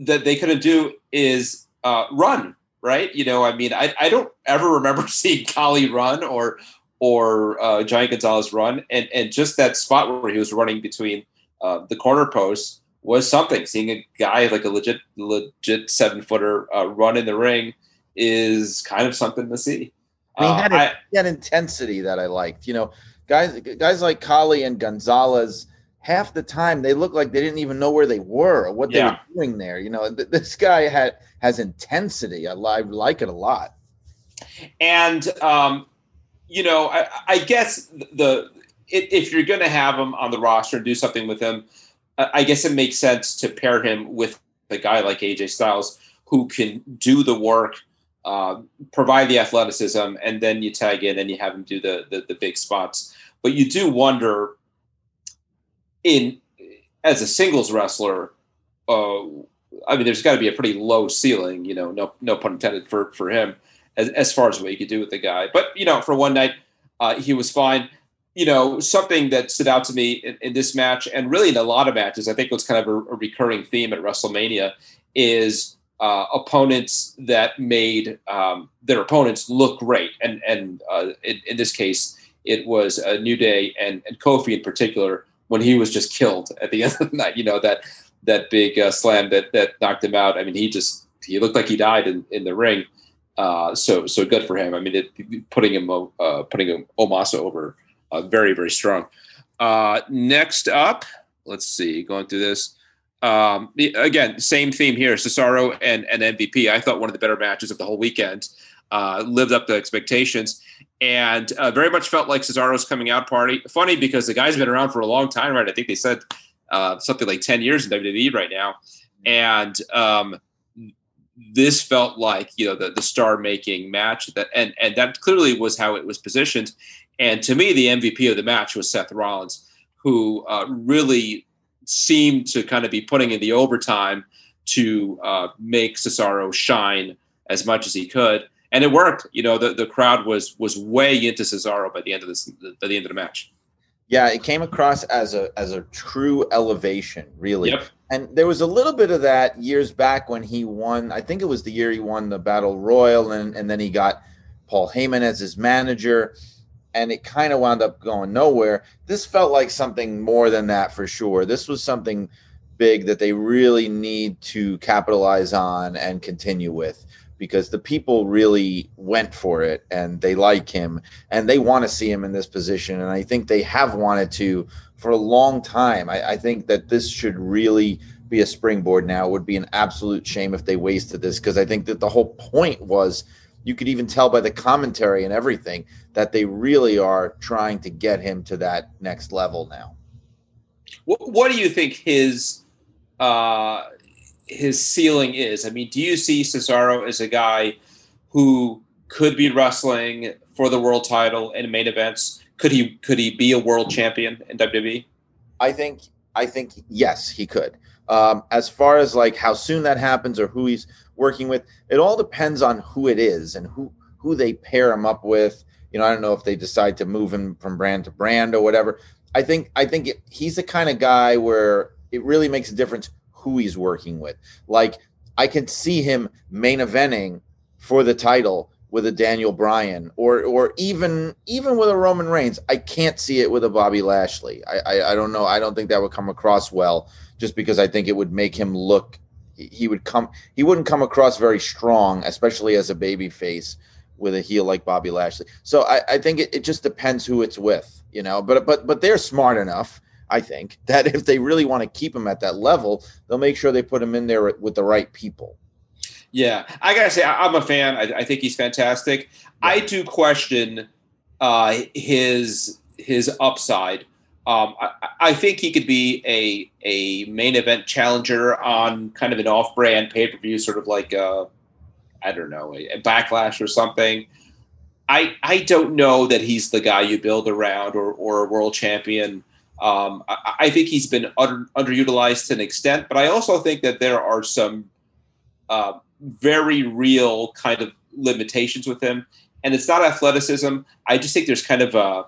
that they couldn't do is uh, run. Right? You know, I mean, I, I don't ever remember seeing Khali run or or uh, Giant Gonzalez run, and and just that spot where he was running between uh, the corner posts was something. Seeing a guy like a legit legit seven footer uh, run in the ring is kind of something to see. he, had uh, he had intensity that I liked. You know, guys guys like Khali and Gonzalez. Half the time they look like they didn't even know where they were or what they were doing there. You know, th- this guy had has intensity. I, I like it a lot. And um, you know, I, I guess the if you're going to have him on the roster and do something with him, I guess it makes sense to pair him with a guy like AJ Styles who can do the work, uh, provide the athleticism, and then you tag in and you have him do the, the, the big spots. But you do wonder, in as a singles wrestler, uh, I mean, there's got to be a pretty low ceiling, you know, no no pun intended for for him as, as far as what you could do with the guy. But you know, for one night, uh, he was fine. You know, something that stood out to me in, in, this match, and really in a lot of matches, I think was kind of a, a recurring theme at WrestleMania, is uh, opponents that made um, their opponents look great. And and uh, in, in, this case, it was a New Day and, and Kofi in particular when he was just killed at the end of the night. You know that that big uh, slam that that knocked him out. I mean, he just he looked like he died in, in the ring. Uh, so so good for him. I mean, it, putting him uh, putting him Omasa over uh, very very strong. Uh, next up, let's see, going through this. Um, again, same theme here: Cesaro and, and MVP. I thought one of the better matches of the whole weekend. Uh, lived up to expectations, and uh, very much felt like Cesaro's coming out party. Funny because the guy's been around for a long time, right? I think they said something like ten years in WWE right now, and um, this felt like you know the, the star making match that and and that clearly was how it was positioned and to me the mvp of the match was seth rollins who uh, really seemed to kind of be putting in the overtime to uh, make cesaro shine as much as he could and it worked you know the, the crowd was was way into cesaro by the end of this by the end of the match yeah, it came across as a as a true elevation, really. Yep. And there was a little bit of that years back when he won. I think it was the year he won the Battle Royal, and and then he got Paul Heyman as his manager, and it kind of wound up going nowhere. This felt like something more than that for sure. This was something big that they really need to capitalize on and continue with because the people really went for it and they like him and they want to see him in this position. And I think they have wanted to for a long time. I, I think that this should really be a springboard now. It would be an absolute shame if they wasted this because I think that the whole point was you could even tell by the commentary and everything that they really are trying to get him to that next level now. What, what do you think his uh, his ceiling is? I mean, do you see Cesaro as a guy who could be wrestling for the world title in main events? Could he could he be a world champion in WWE? I think I think yes, he could. Um, as far as like how soon that happens or who he's working with, it all depends on who it is and who who they pair him up with. You know, I don't know if they decide to move him from brand to brand or whatever. I think I think it, he's the kind of guy where it really makes a difference who he's working with. Like I can see him main eventing for the title with a Daniel Bryan or or even even with a Roman Reigns. I can't see it with a Bobby Lashley. I, I I, don't know. I don't think that would come across well just because I think it would make him look he would come he wouldn't come across very strong, especially as a baby face with a heel like Bobby Lashley. So I, I think it, it just depends who it's with, you know. But but but they're smart enough, I think, that if they really want to keep him at that level, they'll make sure they put him in there with the right people. Yeah, I gotta say, I'm a fan. I, I think he's fantastic. Yeah. I do question uh, his his upside. Um, I, I, think he could be a a main event challenger on kind of an off brand pay per view, sort of like a, I don't know, a, a, backlash or something. I I don't know that he's the guy you build around or or a world champion. Um, I, I, think he's been under, underutilized to an extent, but I also think that there are some uh, very real kind of limitations with him. And it's not athleticism. I just think there's kind of a,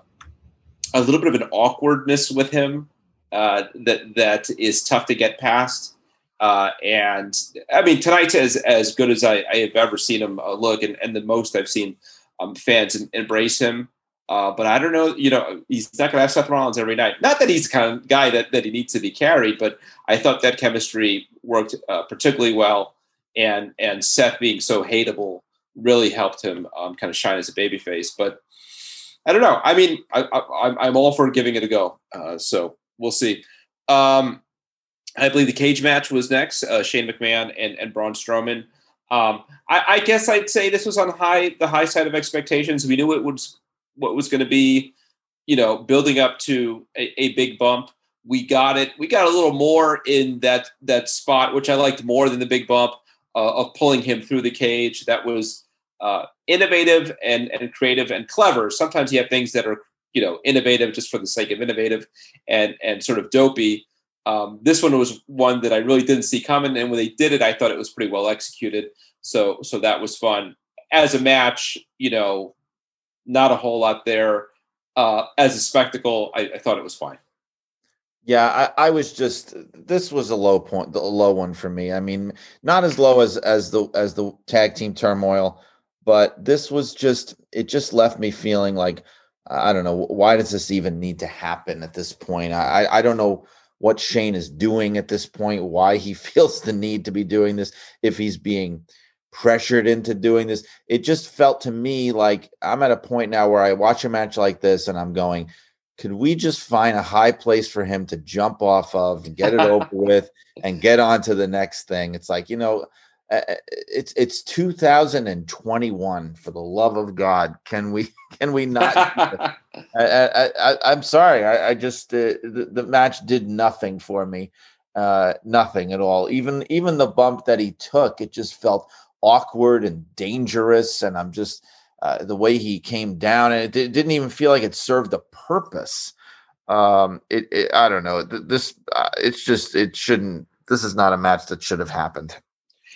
a little bit of an awkwardness with him uh, that that is tough to get past. Uh, and I mean, tonight's as as good as I, I have ever seen him uh, look, and, and the most I've seen um, fans embrace him. Uh, but I don't know, you know, he's not going to have Seth Rollins every night. Not that he's the kind of guy that, that he needs to be carried, but I thought that chemistry worked uh, particularly well and and Seth being so hateable really helped him um, kind of shine as a babyface. But I don't know. I mean, I, am all for giving it a go. Uh, so we'll see. Um, I believe the cage match was next. Uh, Shane McMahon and, and Braun Strowman. Um, I, I, guess I'd say this was on high the high side of expectations. We knew it was what was going to be, you know, building up to a, a big bump. We got it. We got a little more in that that spot, which I liked more than the big bump uh, of pulling him through the cage that was uh, innovative and, and creative and clever. Sometimes you have things that are you know innovative just for the sake of innovative and and sort of dopey. Um, this one was one that I really didn't see coming, and when they did it, I thought it was pretty well executed. So so that was fun. As a match, you know, not a whole lot there. Uh, as a spectacle, I, I thought it was fine. Yeah, I, I, was just this was a low point, a low one for me. I mean, not as low as as the as the tag team turmoil, but this was just it just left me feeling like I don't know why does this even need to happen at this point. I I don't know what Shane is doing at this point, why he feels the need to be doing this, if he's being pressured into doing this. It just felt to me like I'm at a point now where I watch a match like this and I'm going could we just find a high place for him to jump off of and get it over with and get on to the next thing? It's like, you know, it's it's 2021 for the love of god can we can we not I, I, am sorry I, I just uh, the, the match did nothing for me uh nothing at all even even the bump that he took it just felt awkward and dangerous and i'm just uh, the way he came down, and it, it, didn't even feel like it served a purpose. Um, it, it I don't know. This uh, it's just it shouldn't. This is not a match that should have happened.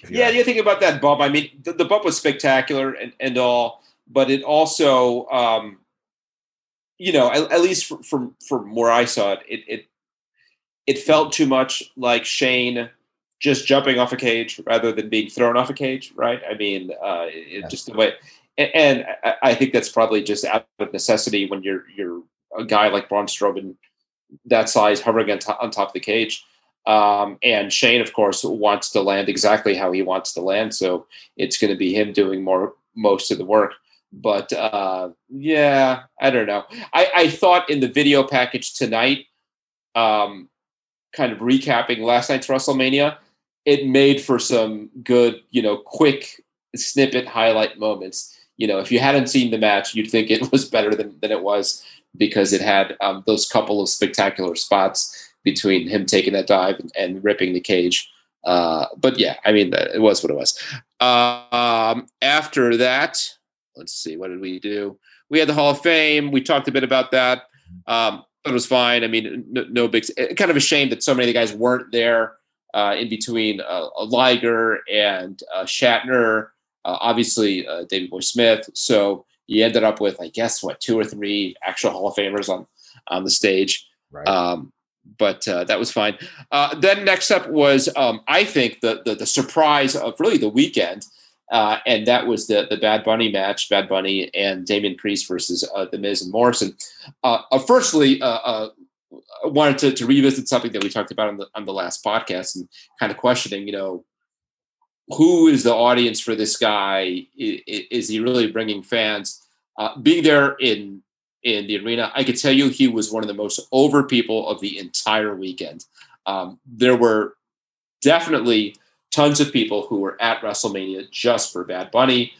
Yeah, you think about that bump. I mean, the, the bump was spectacular and, and all, but it also, um, you know, at, at least from, from from where I saw it, it it it felt too much like Shane just jumping off a cage rather than being thrown off a cage, right? I mean, uh, it, just the way and I think that's probably just out of necessity when you're you're a guy like Braun Strowman that size hovering on top, on top of the cage. Um, and Shane, of course, wants to land exactly how he wants to land, so it's going to be him doing more most of the work. But uh, yeah, I don't know. I, I thought in the video package tonight, um, kind of recapping last night's WrestleMania, it made for some good, you know, quick snippet highlight moments. You know, if you hadn't seen the match, you'd think it was better than, than it was because it had um, those couple of spectacular spots between him taking that dive and, and ripping the cage. Uh, but yeah, I mean, it was what it was. Um, after that, let's see, what did we do? We had the Hall of Fame. We talked a bit about that. Um, it was fine. I mean, no, no big. Kind of a shame that so many of the guys weren't there uh, in between uh, Liger and uh, Shatner. Uh, obviously, uh, Davey Boy Smith. So you ended up with, I guess, what two or three actual Hall of Famers on on the stage. Right. Um, but uh, that was fine. Uh, then next up was, um, I think, the, the, the surprise of really the weekend, uh, and that was the the Bad Bunny match, Bad Bunny and Damian Priest versus uh, the Miz and Morrison. Uh, uh, firstly, wanted to, to revisit something that we talked about on the on the last podcast and kind of questioning, you know, who is the audience for this guy? Is, he really bringing fans? being there in in the arena. I could tell you he was one of the most over people of the entire weekend. Um, there were definitely tons of people who were at WrestleMania just for Bad Bunny,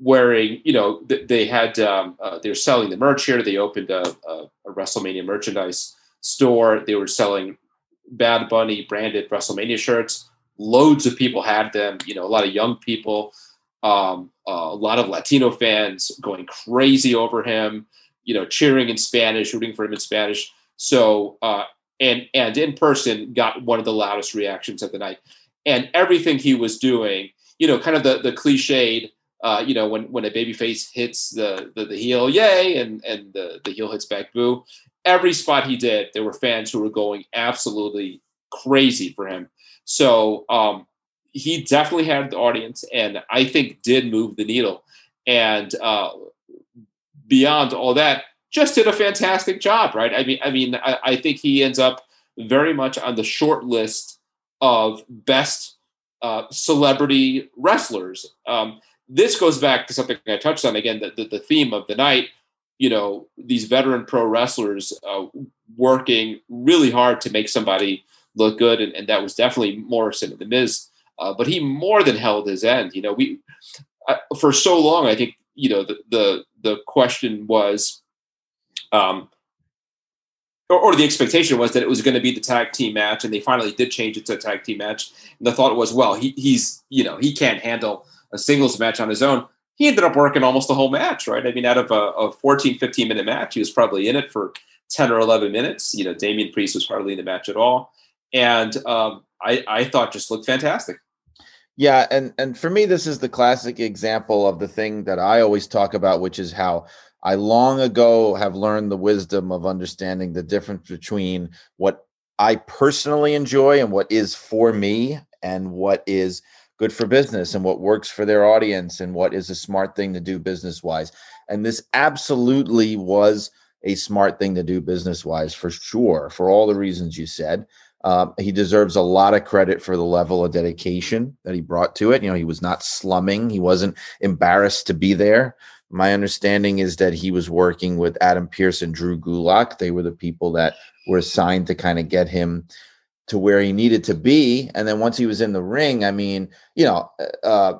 wearing, you know, they had, um, uh, they're selling the merch here. They opened a, a, a, WrestleMania merchandise store. They were selling Bad Bunny branded WrestleMania shirts. Loads of people had them, you know, a lot of young people, um, uh, a lot of Latino fans going crazy over him you know, cheering in Spanish, rooting for him in Spanish. So, uh, and and in person, got one of the loudest reactions of the night. And everything he was doing, you know, kind of the the cliched, uh, you know, when when a baby face hits the, the the heel, yay, and and the the heel hits back, boo. Every spot he did, there were fans who were going absolutely crazy for him. So um, he definitely had the audience, and I think did move the needle. And uh, beyond all that, just did a fantastic job, right? I mean, I mean, I, I think he ends up very much on the short list of best uh, celebrity wrestlers. Um, this goes back to something I touched on again, the, the, the theme of the night. You know, these veteran pro wrestlers uh, working really hard to make somebody look good, and, and that was definitely Morrison and the Miz. Uh, but he more than held his end. You know, we for so long, I think you know the the the question was um or, or, the expectation was that it was going to be the tag team match and they finally did change it to a tag team match and the thought was well he, he's you know he can't handle a singles match on his own he ended up working almost the whole match right? I mean out of a, a 14 15 minute match he was probably in it for 10 or 11 minutes. You know damian priest was hardly in the match at all. And um, I, I thought just looked fantastic. Yeah, and and for me, this is the classic example of the thing that I always talk about, which is how I long ago have learned the wisdom of understanding the difference between what I personally enjoy and what is for me, and what is good for business, and what works for their audience, and what is a smart thing to do business wise. And this absolutely was a smart thing to do business wise for sure, for all the reasons you said. Um, he deserves a lot of credit for the level of dedication that he brought to it. You know, he was not slumming, he wasn't embarrassed to be there. My understanding is that he was working with Adam Pearce and Drew Gulak. They were the people that were assigned to kind of get him to where he needed to be. And then once he was in the ring, I mean, you know, uh, uh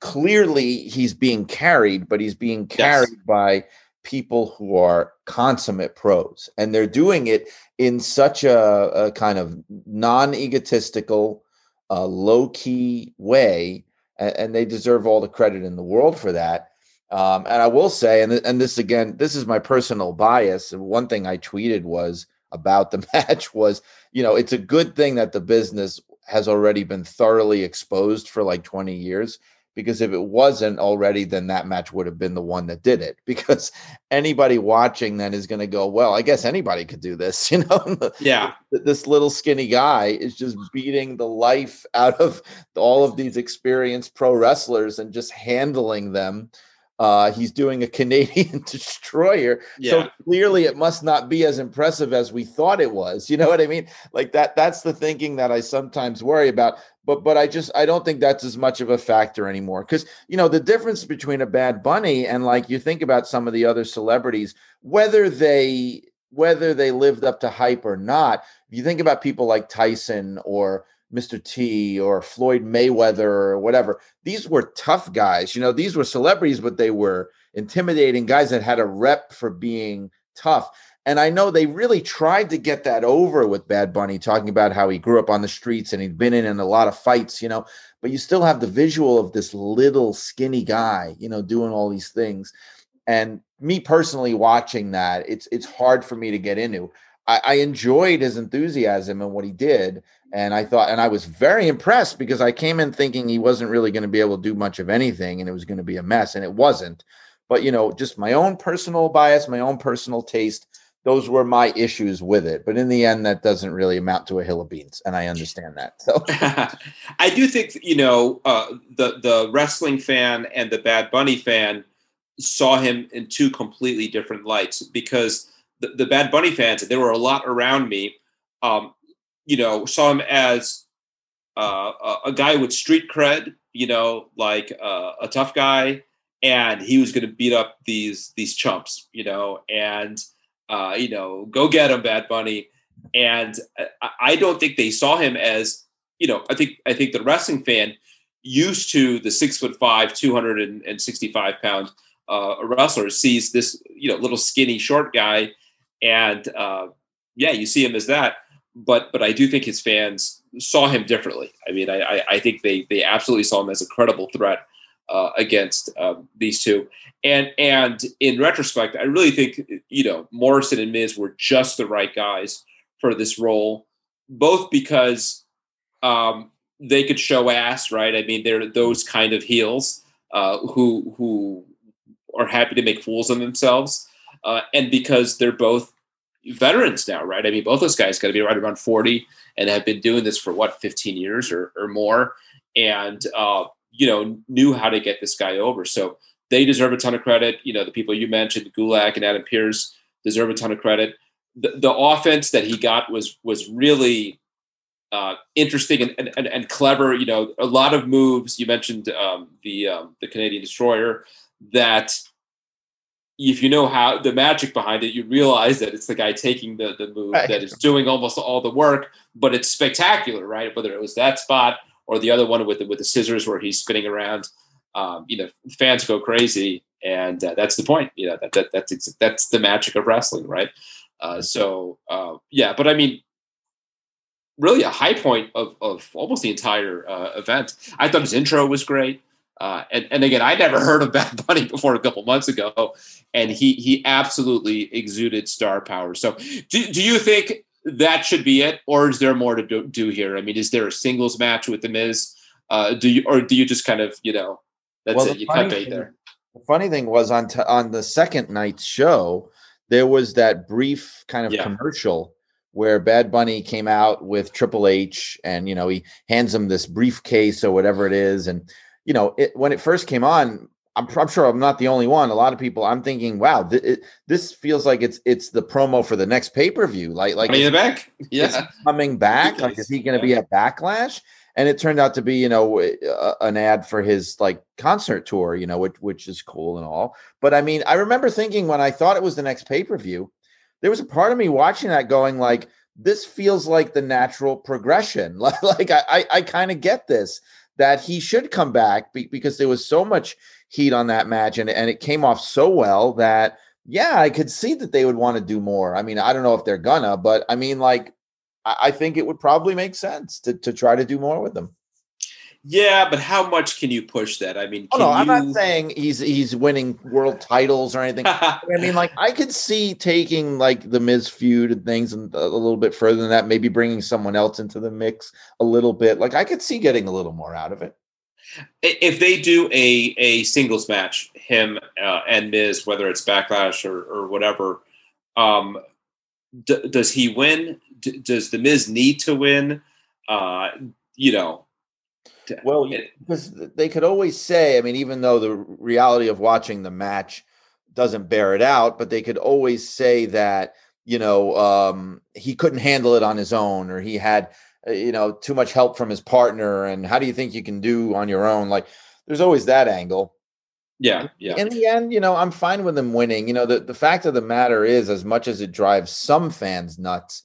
clearly he's being carried, but he's being carried yes. by people who are consummate pros and they're doing it in such a, a kind of non-egotistical uh, low-key way and, and, they deserve all the credit in the world for that um, and i will say and, and this again this is my personal bias one thing i tweeted was about the match was you know it's a good thing that the business has already been thoroughly exposed for like 20 years because if it wasn't already, then that match would have been the one that did it. Because anybody watching then is going to go, well, I guess anybody could do this, you know? Yeah. this little skinny guy is just beating the life out of all of these experienced pro wrestlers and just handling them. Uh, he's doing a Canadian destroyer. Yeah. So clearly it must not be as impressive as we thought it was. You know what I mean? Like that, that's the thinking that I sometimes worry about but but I just I don't think that's as much of a factor anymore because you know the difference between a Bad Bunny and like you think about some of the other celebrities, whether they whether they lived up to hype or not, if you think about people like Tyson or Mr. T or Floyd Mayweather or whatever, these were tough guys. You know, these were celebrities, but they were intimidating guys that had a rep for being tough. And I know they really tried to get that over with Bad Bunny, talking about how he grew up on the streets and he'd been in, in a lot of fights, you know, but you still have the visual of this little skinny guy, you know, doing all these things. And me personally watching that, it's it's hard for me to get into. I, I enjoyed his enthusiasm and what he did. And I thought, and I was very impressed because I came in thinking he wasn't really going to be able to do much of anything and it was going to be a mess. And it wasn't. But, you know, just my own personal bias, my own personal taste, those were my issues with it. But in the end, that doesn't really amount to a hill of beans. And I understand that. So I do think, you know, uh, the, the wrestling fan and the Bad Bunny fan saw him in two completely different lights because the, the Bad Bunny fans, there were a lot around me, um, you know, saw him as uh, a, a, guy with street cred, you know, like uh, a tough guy, and he was going to beat up these these chumps, you know, and uh, you know, go get him, Bad Bunny. And I, I don't think they saw him as, you know, I think I think the wrestling fan used to the six foot five, two hundred and sixty five pound uh, wrestler sees this, you know, little skinny short guy and uh, yeah, you see him as that. But but I do think his fans saw him differently. I mean, I I think they they absolutely saw him as a credible threat uh, against um, these two. And and in retrospect, I really think you know Morrison and Miz were just the right guys for this role, both because um, they could show ass, right? I mean, they're those kind of heels uh, who who are happy to make fools of themselves uh, and because they're both veterans now, right? I mean, both those guys got to be right around 40 and have been doing this for what, 15 years or, or more, and, uh, you know, knew how to get this guy over. So they deserve a ton of credit. You know, the people you mentioned, Gulak and Adam Pearce, deserve a ton of credit. The, the offense that he got was was really uh, interesting and, and, and, clever. You know, a lot of moves. You mentioned um, the um, the Canadian destroyer that if you know how the magic behind it, you realize that it's the guy taking the, the move right. that is doing almost all the work, but it's spectacular, right? Whether it was that spot or the other one with the, with the scissors where he's spinning around, um, you know, fans go crazy, and uh, that's the point. You know, that, that that's that's the magic of wrestling, right? Uh, so uh, yeah, but I mean, really a high point of of almost the entire uh, event. I thought his intro was great. Uh, and, and again, I never heard of Bad Bunny before a couple months ago, and he he absolutely exuded star power. So, do, do you think that should be it, or is there more to do, do here? I mean, is there a singles match with the Miz? Uh, do you or do you just kind of you know that's well, it? You cut bait there. The funny thing was on t- on the second night's show, there was that brief kind of yeah. commercial where Bad Bunny came out with Triple H, and you know he hands him this briefcase or whatever it is, and you know, it, when it first came on, I'm, I'm, sure I'm not the only one. A lot of people, I'm thinking, wow, th- it, this feels like it's it's the promo for the next pay per view. Like, like coming back, yeah, coming back. Like, is he going to yeah. be at Backlash? And it turned out to be, you know, uh, an ad for his like concert tour, you know, which which is cool and all. But I mean, I remember thinking when I thought it was the next pay per view, there was a part of me watching that going like, this feels like the natural progression. like, like I I, I kind of get this that he should come back because there was so much heat on that match and, and it came off so well that yeah, I could see that they would want to do more. I mean, I don't know if they're gonna, but I mean, like, I, I think it would probably make sense to to try to do more with them. Yeah, but how much can you push that? I mean, oh, no, I'm not saying he's he's winning world titles or anything. I mean, like I could see taking like the Miz feud and things and a little bit further than that. Maybe bringing someone else into the mix a little bit. Like I could see getting a little more out of it. If they do a a singles match, him uh, and Miz, whether it's Backlash or or whatever, um, d- does he win? D- does the Miz need to win? Uh, you know, well, because they could always say, I mean, even though the reality of watching the match doesn't bear it out, but they could always say that, you know, um, he couldn't handle it on his own or he had, uh, you know, too much help from his partner. And how do you think you can do on your own? Like, there's always that angle. Yeah, yeah. In the end, you know, I'm fine with them winning. You know, the, the fact of the matter is, as much as it drives some fans nuts,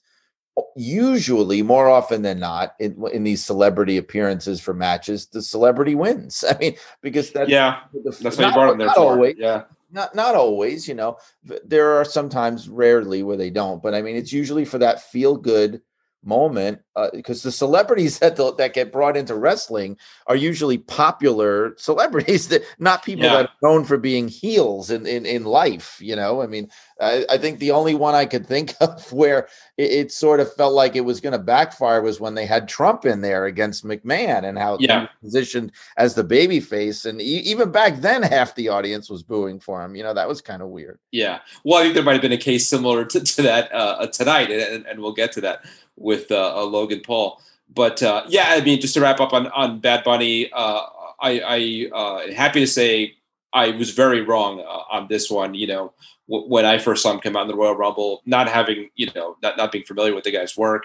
usually more often than not in, in these celebrity appearances for matches the celebrity wins. I mean because that's yeah. the, that's what you brought him there for always, yeah. not not always you know. There are sometimes rarely where they don't but i mean it's usually for that feel good moment because uh, the celebrities that the, that get brought into wrestling are usually popular celebrities that not people yeah. that are known for being heels in in, in life you know? I mean I, I think the only one i could think of where it, it sort of felt like it was going to backfire was when they had trump in there against mcmahon and how yeah. positioned as the baby face and e- even back then half the audience was booing for him you know that was kind of weird yeah well i think there might have been a case similar to, to that uh, tonight and, and we'll get to that with uh, Logan Paul. But uh, yeah, I mean, just to wrap up on on Bad Bunny, uh, I, I uh, happy to say I was very wrong uh, on this one. You know, w- when I first saw him come out in the Royal Rumble, not having you know, not not being familiar with the guy's work,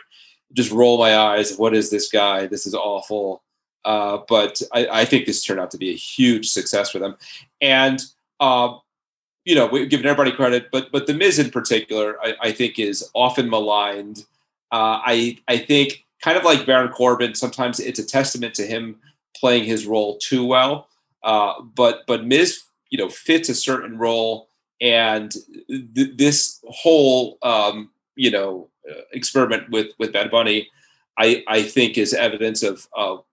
just roll my eyes. What is this guy? This is awful. Uh, but I, I, think this turned out to be a huge success for them, and you know, given everybody credit, but but the Miz in particular, I, I think, is often maligned uh, I I think kind of like Baron Corbin, sometimes it's a testament to him playing his role too well. Uh, but but Miz, you know, fits a certain role, and th- this whole um, you know uh, experiment with with Bad Bunny, I I think is evidence of of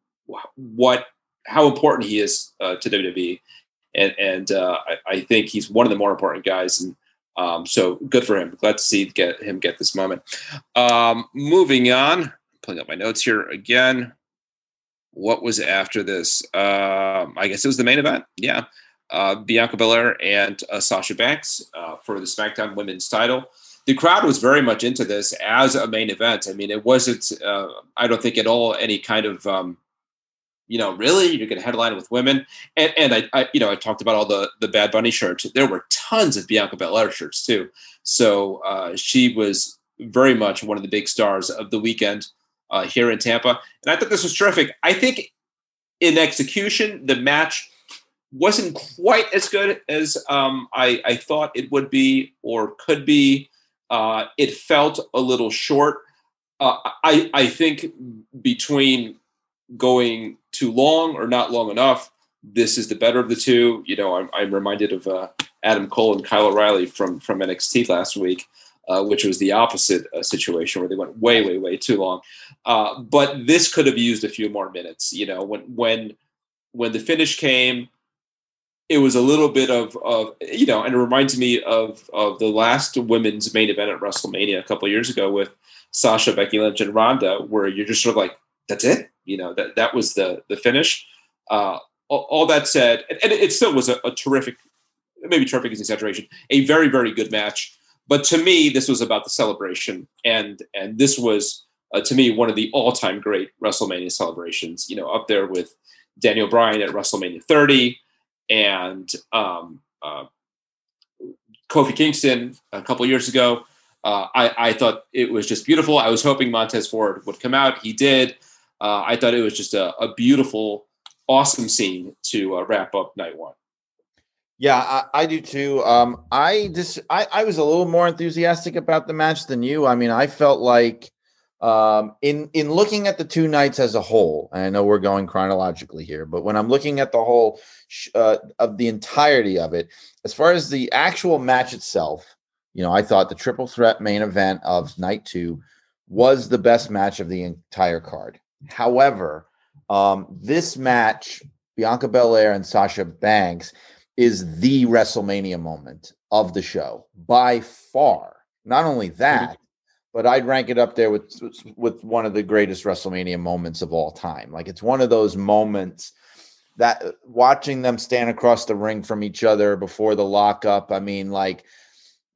what how important he is uh, to WWE, and and uh, I, I, think he's one of the more important guys. And um, so good for him. Glad to see get him get this moment. Um, moving on, pulling up my notes here again. What was after this? Um, I guess it was the main event. Yeah, uh, Bianca Belair and uh, Sasha Banks uh, for the SmackDown Women's Title. The crowd was very much into this as a main event. I mean, it wasn't. Uh, I don't think at all any kind of um, you know, really, you're going to headline with women. And, and I, I, you know, I talked about all the the Bad Bunny shirts. There were tons of Bianca Belair shirts too. So uh, she was very much one of the big stars of the weekend uh, here in Tampa. And I thought this was terrific. I think in execution, the match wasn't quite as good as um, I, I, thought it would be or could be. Uh, it felt a little short. Uh, I, I think between going too long or not long enough. This is the better of the two. You know, I'm, I'm reminded of uh, Adam Cole and Kyle O'Reilly from from NXT last week, uh, which was the opposite uh, situation where they went way, way, way too long. Uh, but this could have used a few more minutes. You know, when when when the finish came, it was a little bit of, of you know, and it reminds me of of the last women's main event at WrestleMania a couple years ago with Sasha, Becky Lynch, and Ronda, where you're just sort of like, that's it. You know that that was the the finish. Uh, all, all, that said, and, and it still was a, a, terrific, maybe terrific is exaggeration, a very very good match. But to me, this was about the celebration, and and this was uh, to me one of the all time great WrestleMania celebrations. You know, up there with Daniel Bryan at WrestleMania 30, and um, uh, Kofi Kingston a couple years ago. Uh, I, I, thought it was just beautiful. I was hoping Montez Ford would come out. He did uh, I thought it was just a, a beautiful, awesome scene to uh, wrap up night one. Yeah, I, I do too. Um, I just I, I was a little more enthusiastic about the match than you. I mean, I felt like um, in in looking at the two nights as a whole, I know we're going chronologically here, but when I'm looking at the whole uh, of the entirety of it, as far as the actual match itself, you know, I thought the triple threat main event of night two was the best match of the entire card. However, um, this match, Bianca Belair and Sasha Banks, is the WrestleMania moment of the show by far. Not only that, but I'd rank it up there with with one of the greatest WrestleMania moments of all time. Like it's one of those moments that uh, watching them stand across the ring from each other before the lockup. I mean, like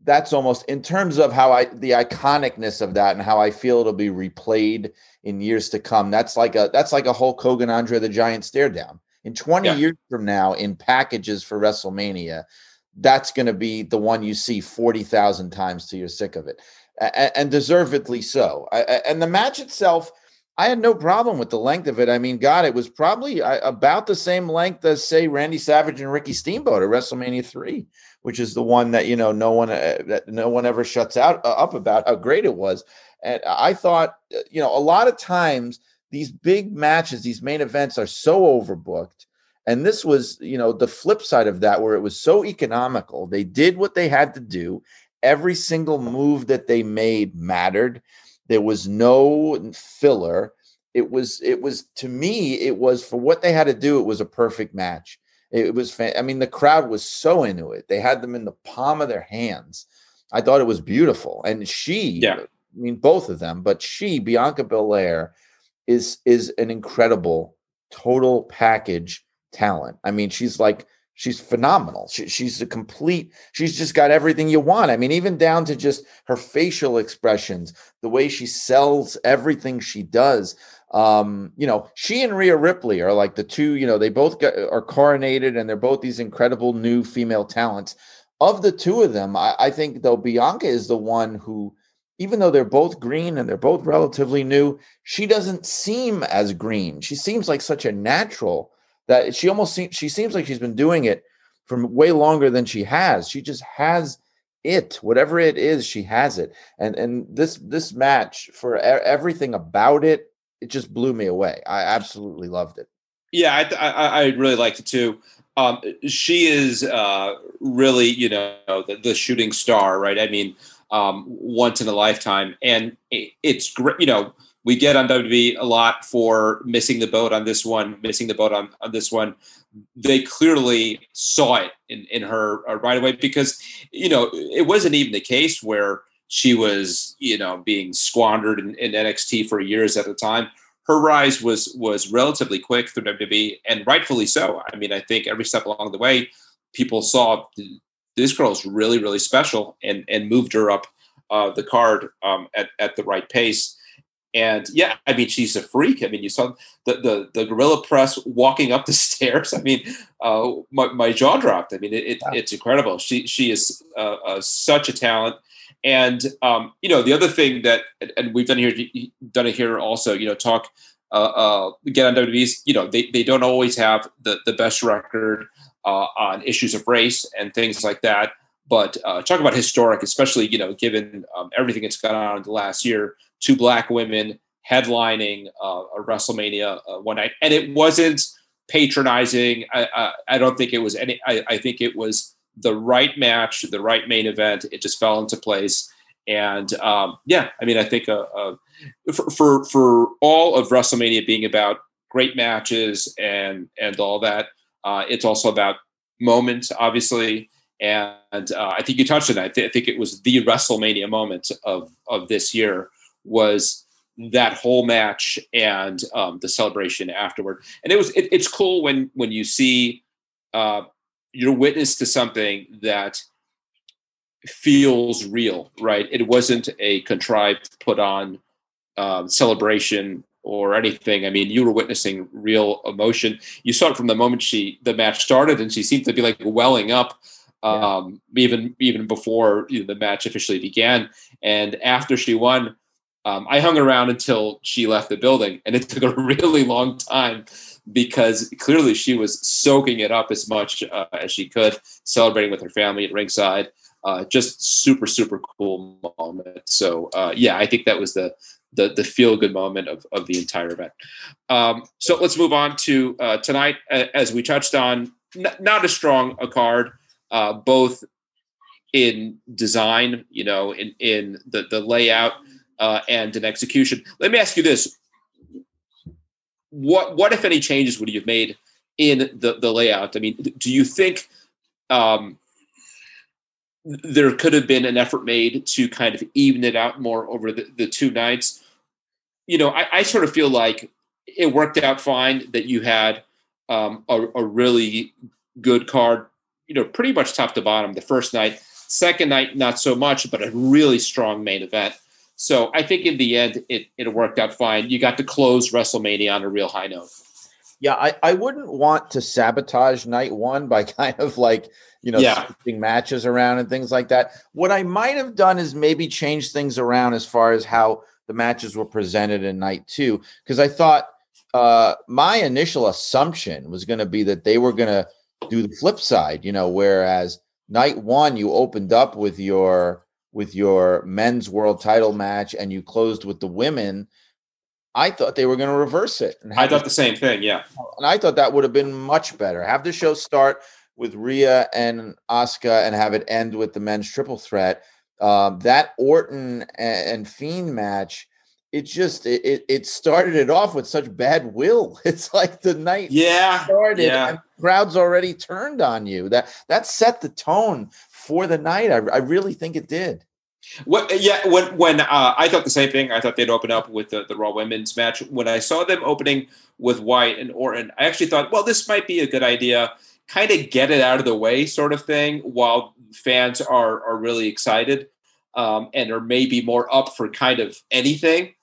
that's almost in terms of how I the iconicness of that and how I feel it'll be replayed in years to come. That's like a that's like a Hulk Hogan Andre the Giant stare down. In 20 yeah. years from now, in packages for WrestleMania, that's going to be the one you see 40,000 times till you're sick of it. And deservedly so. I, and the match itself, I had no problem with the length of it. I mean, God, it was probably about the same length as, say, Randy Savage and Ricky Steamboat at WrestleMania 3 which is the one that you know no one uh, that no one ever shuts out uh, up about how great it was. And I thought, uh, you know, a lot of times these big matches, these main events are so overbooked. And this was, you know, the flip side of that, where it was so economical. They did what they had to do. Every single move that they made mattered. There was no filler. It was, it was to me, it was for what they had to do. It was a perfect match. It was, I mean, the crowd was so into it. They had them in the palm of their hands. I thought it was beautiful. And she, yeah. I mean, both of them, but she, Bianca Belair, is is an incredible total package talent. I mean, she's like she's phenomenal. She, she's a complete. She's just got everything you want. I mean, even down to just her facial expressions, the way she sells everything she does. Um, you know, she and Rhea Ripley are like the two. You know, they both got, are coronated, and they're both these incredible new female talents. Of the two of them, I, I think though Bianca is the one who even though they're both green and they're both relatively new, she doesn't seem as green. She seems like such a natural that she almost seems she seems like she's been doing it for way longer than she has. She just has it, whatever it is, she has it. And and this this match for everything about it, it just blew me away. I absolutely loved it. Yeah, I I, I really liked it too. Um, she is uh, really, you know, the, the shooting star, right? I mean, um, once in a lifetime. And it, it's great, you know, we get on WWE a lot for missing the boat on this one, missing the boat on, on this one. They clearly saw it in, in her uh, right away because, you know, it wasn't even the case where she was, you know, being squandered in, in NXT for years at a time. Her rise was was relatively quick through WWE, and rightfully so. I mean, I think every step along the way, people saw this girl is really really special and and moved her up uh, the card um, at at the right pace. And yeah, I mean, she's a freak. I mean, you saw the the, the gorilla press walking up the stairs. I mean, uh, my, my jaw dropped. I mean, it, it, it's incredible. She she is uh, uh, such a talent. And um, you know, the other thing that and we've done here done it here also. You know, talk uh, uh, get on WWE's. You know, they they don't always have the the best record uh, on issues of race and things like that. But uh, talk about historic, especially you know, given um, everything that's gone on in the last year. Two black women headlining uh, a WrestleMania uh, one night, and it wasn't patronizing. I, I, don't think it was any. I, I, think it was the right match, the right main event. It just fell into place, and um, yeah, I mean, I think uh, uh, for, for for all of WrestleMania being about great matches and and all that, uh, it's also about moments, obviously. And uh, I think you touched on that. I, th- I, think it was the WrestleMania moment of, of this year was that whole match and um, the celebration afterward. And it was it, it's cool when when you see uh, you're witness to something that feels real, right? It wasn't a contrived, put on um, celebration or anything. I mean, you were witnessing real emotion. You saw it from the moment she the match started, and she seemed to be like welling up, um, yeah. even even before you know, the match officially began. And after she won, um, I hung around until she left the building, and it took a really long time because clearly she was soaking it up as much uh, as she could, celebrating with her family at ringside. Uh, just super super cool moment. So uh, yeah, I think that was the the the feel good moment of of the entire event. Um, so let's move on to uh, tonight, as we touched on. N- not as strong a card, uh, both in design, you know, in in the the layout uh, and in execution. Let me ask you this: what what if any changes would you have made in the the layout? I mean, do you think? Um, there could have been an effort made to kind of even it out more over the, the two nights. You know, I, I, sort of feel like it worked out fine that you had um, a, a, really good card, you know, pretty much top to bottom the first night. Second night, not so much, but a really strong main event. So I think in the end, it, it worked out fine. You got to close WrestleMania on a real high note. Yeah, I, I wouldn't want to sabotage night one by kind of like you know, yeah. switching matches around and things like that. What I might have done is maybe change things around as far as how the matches were presented in night two, because I thought uh, my initial assumption was going to be that they were going to do the flip side, you know, whereas night one you opened up with your with your men's world title match and you closed with the women i thought they were going to reverse it i thought the same thing yeah and i thought that would have been much better have the show start with Rhea and Asuka, and have it end with the men's triple threat. Um, that Orton and, and Fiend match, it just it it started it off with such bad will. It's like the night yeah started yeah. and crowds already turned on you. That that set the tone for the night. I, I really think it did. What? Yeah. When when uh, I thought the same thing. I thought they'd open up with the, the Raw Women's match. When I saw them opening with Wyatt and Orton, I actually thought, well, this might be a good idea kind of get it out of the way sort of thing while fans are are really excited um, and are maybe more up for kind of anything.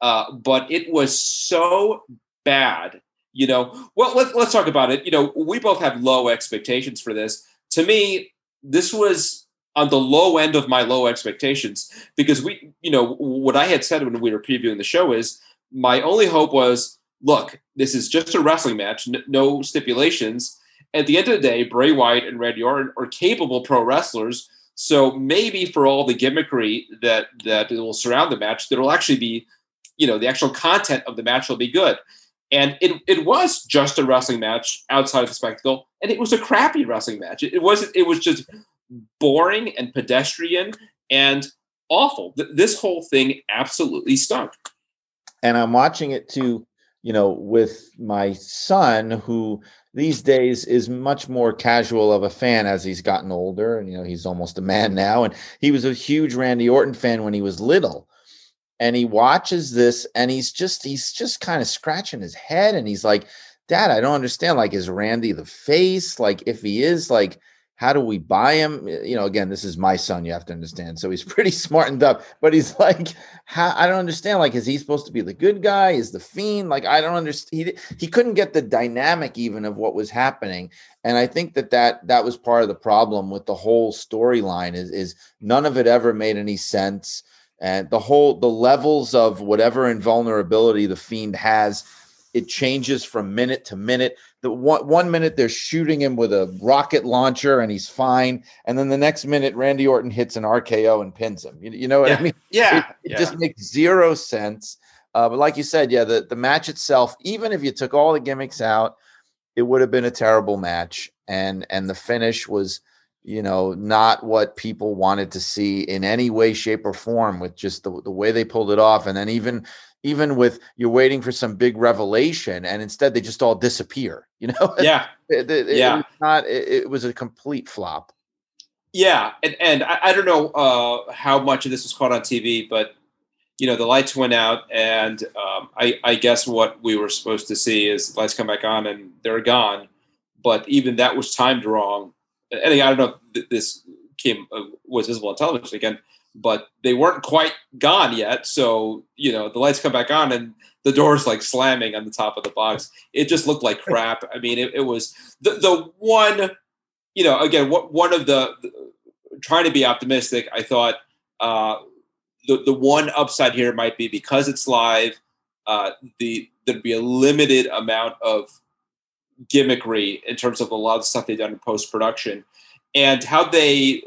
Uh, but it was so bad you know. Well let, let's talk about it. You know we both have low expectations for this. To me this was on the low end of my low expectations because we you know what i had said when we were previewing the show is my only hope was look this is just a wrestling match no stipulations at the end of the day, Bray Wyatt and Randy Orton are capable pro wrestlers. So maybe for all the gimmickry that that will surround the match, there will actually be, you know, the actual content of the match will be good. And it it was just a wrestling match outside of the spectacle, and it was a crappy wrestling match. It, it wasn't. It was just boring and pedestrian and awful. This whole thing absolutely stunk. And I'm watching it too, you know, with my son who these days is much more casual of a fan as he's gotten older and you know he's almost a man now and he was a huge Randy Orton fan when he was little. And he watches this and he's just he's just kind of scratching his head and he's like dad I don't understand like is Randy the face? Like if he is like how do we buy him? You know, again, this is my son. You have to understand. So he's pretty smartened up, but he's like, how, I don't understand. Like, is he supposed to be the good guy? Is the fiend? Like, I don't understand. He, he couldn't get the dynamic even of what was happening. And I think that that that was part of the problem with the whole storyline. Is is none of it ever made any sense. And the whole the levels of whatever invulnerability the fiend has it changes from minute to minute. The one, one minute they're shooting him with a rocket launcher and he's fine, and then the next minute Randy Orton hits an RKO and pins him. You, you know what yeah. I mean? Yeah, it, it yeah. just makes zero sense. Uh, but like you said, yeah, the the match itself, even if you took all the gimmicks out, it would have been a terrible match, and and the finish was you know, not what people wanted to see in any way, shape, or form with just the, the way they pulled it off. And then even even with you're waiting for some big revelation and instead they just all disappear you know? Yeah. It, it, yeah it was not it, was a complete flop. Yeah and, and I, I, don't know uh, how much of this was caught on tv but you know the lights went out and um, I, I guess what we were supposed to see is lights come back on and they're gone but even that was timed wrong. And i don't know if this came uh, was visible on television again but they weren't quite gone yet. So, you know, the lights come back on and the door's like slamming on the top of the box. It just looked like crap. I mean, it, it was the, the one, you know, again, what, one of the, the, trying to be optimistic, I thought uh, the, the one upside here might be because it's live, uh, the, there'd be a limited amount of gimmickry in terms of a lot of stuff they've done in post production and how they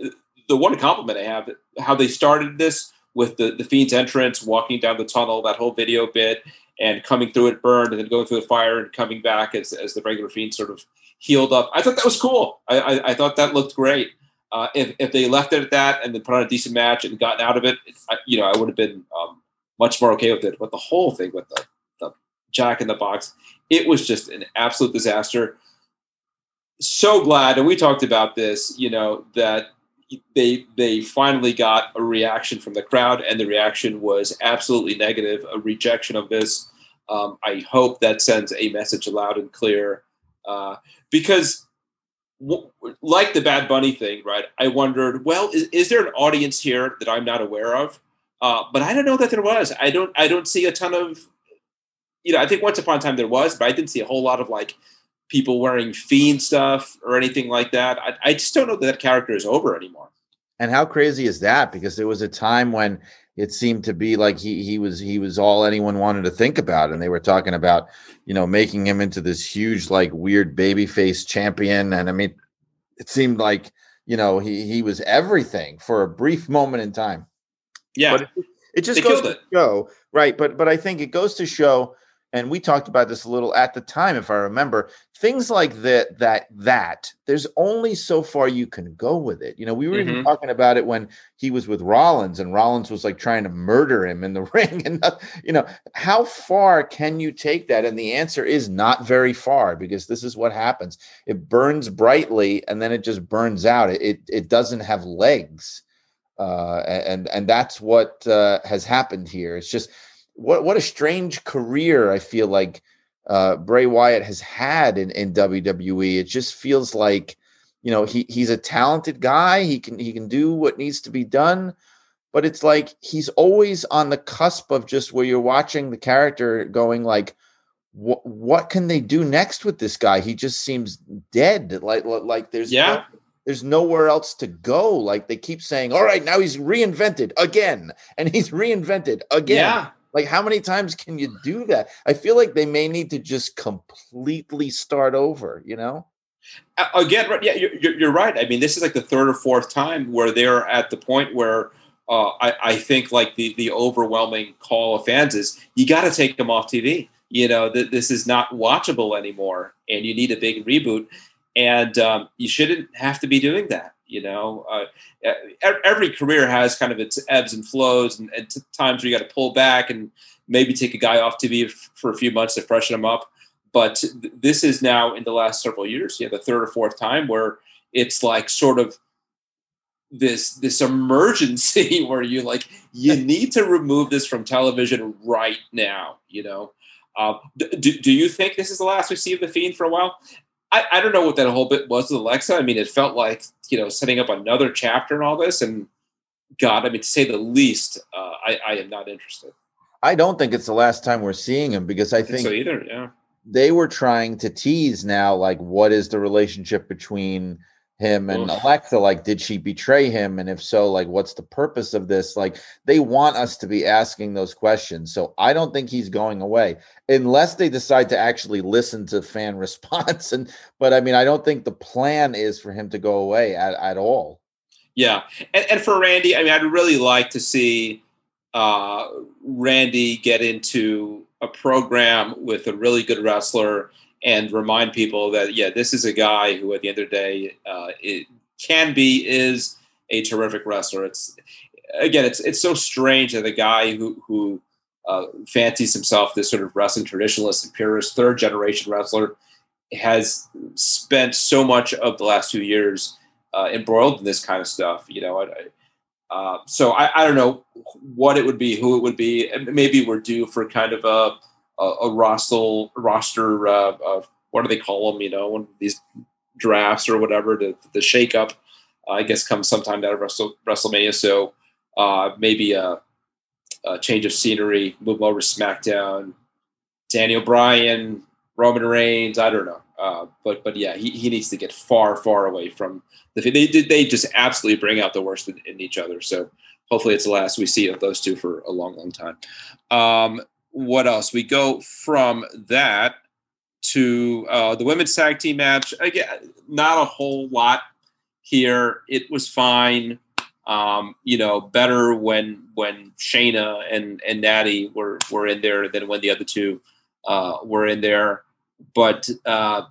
the one compliment I have how they started this with the the fiend's entrance, walking down the tunnel, that whole video bit, and coming through it burned, and then going through the fire and coming back as as the regular fiend sort of healed up. I thought that was cool. I I, I thought that looked great. Uh, if if they left it at that and then put on a decent match and gotten out of it, I, you know, I would have been um, much more okay with it. But the whole thing with the the Jack in the Box, it was just an absolute disaster. So glad, and we talked about this, you know, that they they finally got a reaction from the crowd, and the reaction was absolutely negative, a rejection of this. Um, I hope that sends a message loud and clear, uh, because w- like the Bad Bunny thing, right? I wondered, well, is, is there an audience here that I'm not aware of? Uh, but I don't know that there was. I don't. I don't see a ton of. You know, I think once upon a time there was, but I didn't see a whole lot of like people wearing fiend stuff or anything like that. I, I just don't know that that character is over anymore. And how crazy is that? Because there was a time when it seemed to be like he he was he was all anyone wanted to think about, and they were talking about you know making him into this huge like weird baby face champion. And I mean, it seemed like you know, he he was everything for a brief moment in time. Yeah. But it, it just They goes to it. show, right? But but I think it goes to show, and we talked about this a little at the time, if I remember, things like that that that there's only so far you can go with it. You know, we were even Mhm. talking about it when he was with Rollins, and Rollins was like trying to murder him in the ring, and you know, how far can you take that? And the answer is not very far because this is what happens. It burns brightly, and then it just burns out. It it, it doesn't have legs uh, and and that's what uh, has happened here. It's just what what a strange career I feel like uh, Bray Wyatt has had in, in WWE. It just feels like you know he he's a talented guy. He can he can do what needs to be done, but it's like he's always on the cusp of just where you're watching the character going like. What what can they do next with this guy? He just seems dead. Like like there's Yeah. there's nowhere else to go. Like they keep saying, all right, now he's reinvented again, and he's reinvented again. Yeah. Like, how many times can you do that? I feel like they may need to just completely start over, you know? Again, right, yeah, you're, you're you're right. I mean, this is like the third or fourth time where they're at the point where uh, I, I think like the the overwhelming call of fans is you got to take them off TV. You know that this is not watchable anymore, and you need a big reboot. And um, you shouldn't have to be doing that. You know, uh, every career has kind of its ebbs and flows, and, and times where you got to pull back and maybe take a guy off TV f- for a few months to freshen him up. But th- this is now in the last several years yeah the third or fourth time where it's like sort of this this emergency where you like you need to remove this from television right now you know? Uh, do, do you think this is the last we see of the fiend for a while I, I don't know what that whole bit was with alexa. I mean it felt like you know setting up another chapter and all this and god i mean to say the least uh, I, I am not interested. I don't think it's the last time we're seeing him because I I think think so either yeah. they were trying to tease now, like, what is the relationship between him and Oof. Alexa? Like, did she betray him? And if so, like, what's the purpose of this? Like, they want us to be asking those questions. So I don't think he's going away unless they decide to actually listen to fan response. And, but I mean, I don't think the plan is for him to go away at, at all. Yeah, and, and for Randy, I mean, I'd really like to see uh, Randy get into a program with a really good wrestler and remind people that yeah, this is a guy who, at the end of the day, uh, it can be is a terrific wrestler. It's again, it's it's so strange that a guy who who uh, fancies himself this sort of wrestling traditionalist and purist third generation wrestler has spent so much of the last two years uh, embroiled in this kind of stuff. You know, I, I- uh, so I, I don't know what it would be, who it would be. Maybe we're due for kind of a a, a roster roster. Uh, of, what do they call them? You know, one of these drafts or whatever. The the shakeup, uh, I guess, comes sometime out of Wrestle, WrestleMania. So uh, maybe a, a change of scenery, move over to SmackDown. Daniel Bryan, Roman Reigns. I don't know. Uh, but but yeah, he, he needs to get far far away from the. They they just absolutely bring out the worst in, in each other. So hopefully it's the last we see of those two for a long long time. Um, what else? We go from that to uh, the women's tag team match. Again, not a whole lot here. It was fine. Um, you know, better when when Shayna and and Natty were were in there than when the other two uh, were in there. But uh,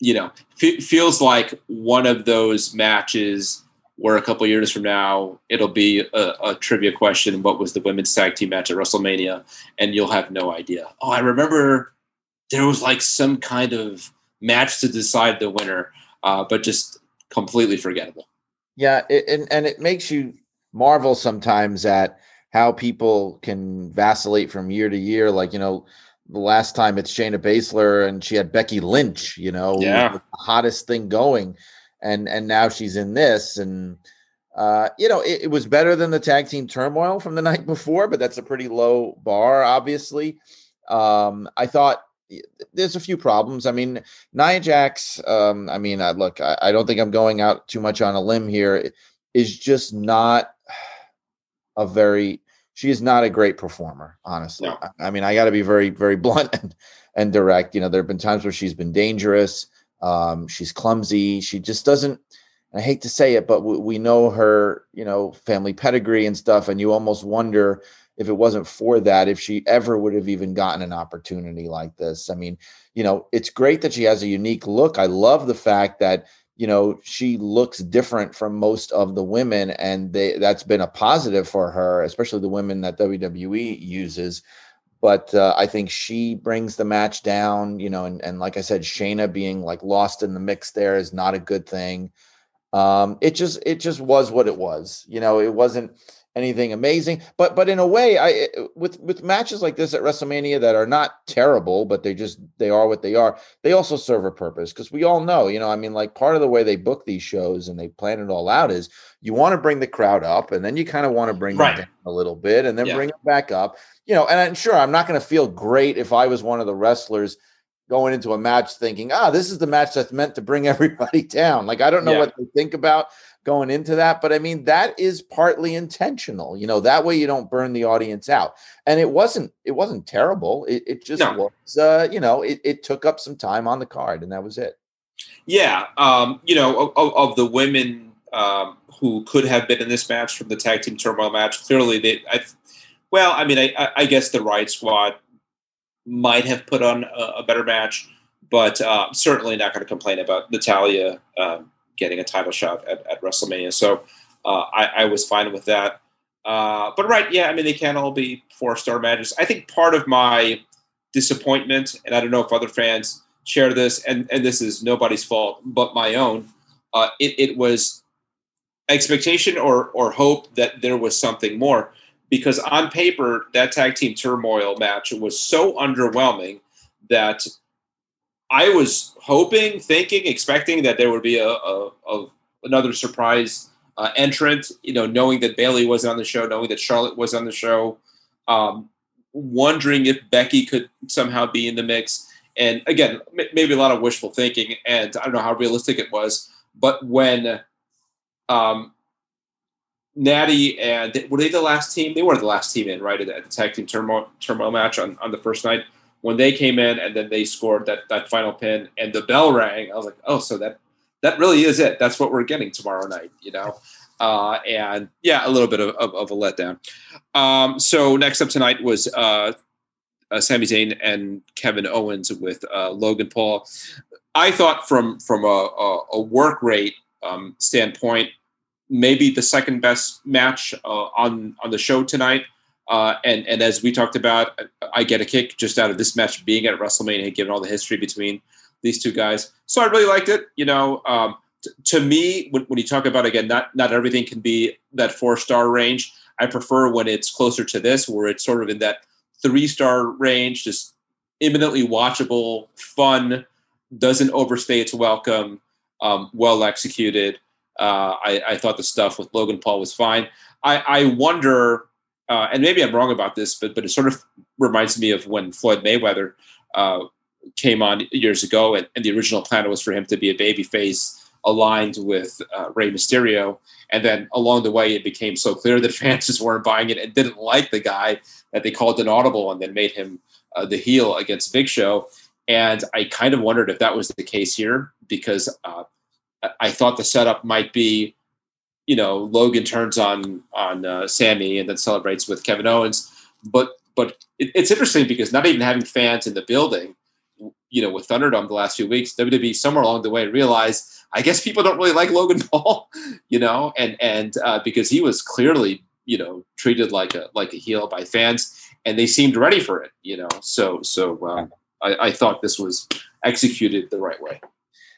you know, f- feels like one of those matches where a couple years from now it'll be a, a trivia question: What was the women's tag team match at WrestleMania? And you'll have no idea. Oh, I remember there was like some kind of match to decide the winner, uh, but just completely forgettable. Yeah, it, and and it makes you marvel sometimes at how people can vacillate from year to year. Like you know, the last time it's Shayna Baszler and she had Becky Lynch. You know, Yeah. the hottest thing going, and and now she's in this, and uh, you know, it, it was better than the tag team turmoil from the night before, but that's a pretty low bar, obviously. Um, I thought there's a few problems. I mean, Nia Jax, um, I mean, I, look, I, I don't think I'm going out too much on a limb here. Is just not a very. She is not a great performer, honestly. No. I, I mean, I got to be very, very blunt and, and direct. You know, there have been times where she's been dangerous. Um, she's clumsy. She just doesn't. I hate to say it, but we, we know her, you know, family pedigree and stuff, and you almost wonder if it wasn't for that, if she ever would have even gotten an opportunity like this. I mean, you know, it's great that she has a unique look. I love the fact that you know she looks different from most of the women and they that's been a positive for her especially the women that WWE uses but uh, I think she brings the match down you know and, and like I said Shayna being like lost in the mix there is not a good thing. Um it just it just was what it was you know it wasn't anything amazing. But but in a way, I with with matches like this at WrestleMania that are not terrible, but they just they are what they are. They also serve a purpose because we all know, you know, I mean, like part of the way they book these shows and they plan it all out is you want to bring the crowd up, and then you kind of want to bring right. them down a little bit, and then yeah. bring them back up. You know, and I'm sure I'm not going to feel great if I was one of the wrestlers going into a match thinking, ah, this is the match that's meant to bring everybody down. Like I don't know yeah. what they think about going into that. But I mean, that is partly intentional. You know, that way you don't burn the audience out. And it wasn't it wasn't terrible. It, it just no. was uh, you know, it, it took up some time on the card and that was it. Yeah. Um, you know, of, of the women um, who could have been in this match from the tag team turmoil match, clearly they I well, I mean, I, I guess the Riot Squad might have put on a, a better match, but uh, certainly not going to complain about Natalya um, getting a title shot at, at WrestleMania. So uh, I, I, was fine with that. Uh, but right, yeah, I mean they can't all be four star matches. I think part of my disappointment, and I don't know if other fans share this, and and this is nobody's fault but my own. Uh, it, it was expectation or or hope that there was something more because on paper that tag team turmoil match was so underwhelming that I was hoping, thinking, expecting that there would be a, a, a another surprise uh, entrant. You know, knowing that Bayley was on the show, knowing that Charlotte was on the show, um, wondering if Becky could somehow be in the mix. And again, m- maybe a lot of wishful thinking, and I don't know how realistic it was. But when um, Natty and were they the last team? They were the last team in, right, at the tag team turmoil, turmoil match on, on the first night when they came in and then they scored that that final pin and the bell rang, I was like, oh, so that that really is it. That's what we're getting tomorrow night, you know. Uh, and yeah, a little bit of, of, of a letdown. Um, so next up tonight was uh, uh, Sami Zayn and Kevin Owens with uh, Logan Paul. I thought from from a, a, a work rate um, standpoint, maybe the second best match uh, on on the show tonight. Uh, and and as we talked about, I get a kick just out of this match being at WrestleMania, given all the history between these two guys. So I really liked it. You know, um, t- to me, when, when you talk about again, not not everything can be that four star range. I prefer when it's closer to this, where it's sort of in that three star range, just imminently watchable, fun, doesn't overstay its welcome, um, well executed. Uh, I, I, thought the stuff with Logan Paul was fine. I, I wonder uh, and maybe I'm wrong about this, but but it sort of reminds me of when Floyd Mayweather uh, came on years ago, and, and, the original plan was for him to be a babyface aligned with uh, Rey Mysterio, and then along the way, it became so clear that fans just weren't buying it and didn't like the guy that they called an audible, and then made him uh, the heel against Big Show. And I kind of wondered if that was the case here because uh, I thought the setup might be you know Logan turns on on uh, Sami and then celebrates with Kevin Owens. But but it, it's interesting because not even having fans in the building, you know, with Thunderdome the last few weeks, WWE somewhere along the way realized I guess people don't really like Logan Paul, you know, and and uh, because he was clearly you know treated like a like a heel by fans, and they seemed ready for it, you know. So so um, I, I thought this was executed the right way.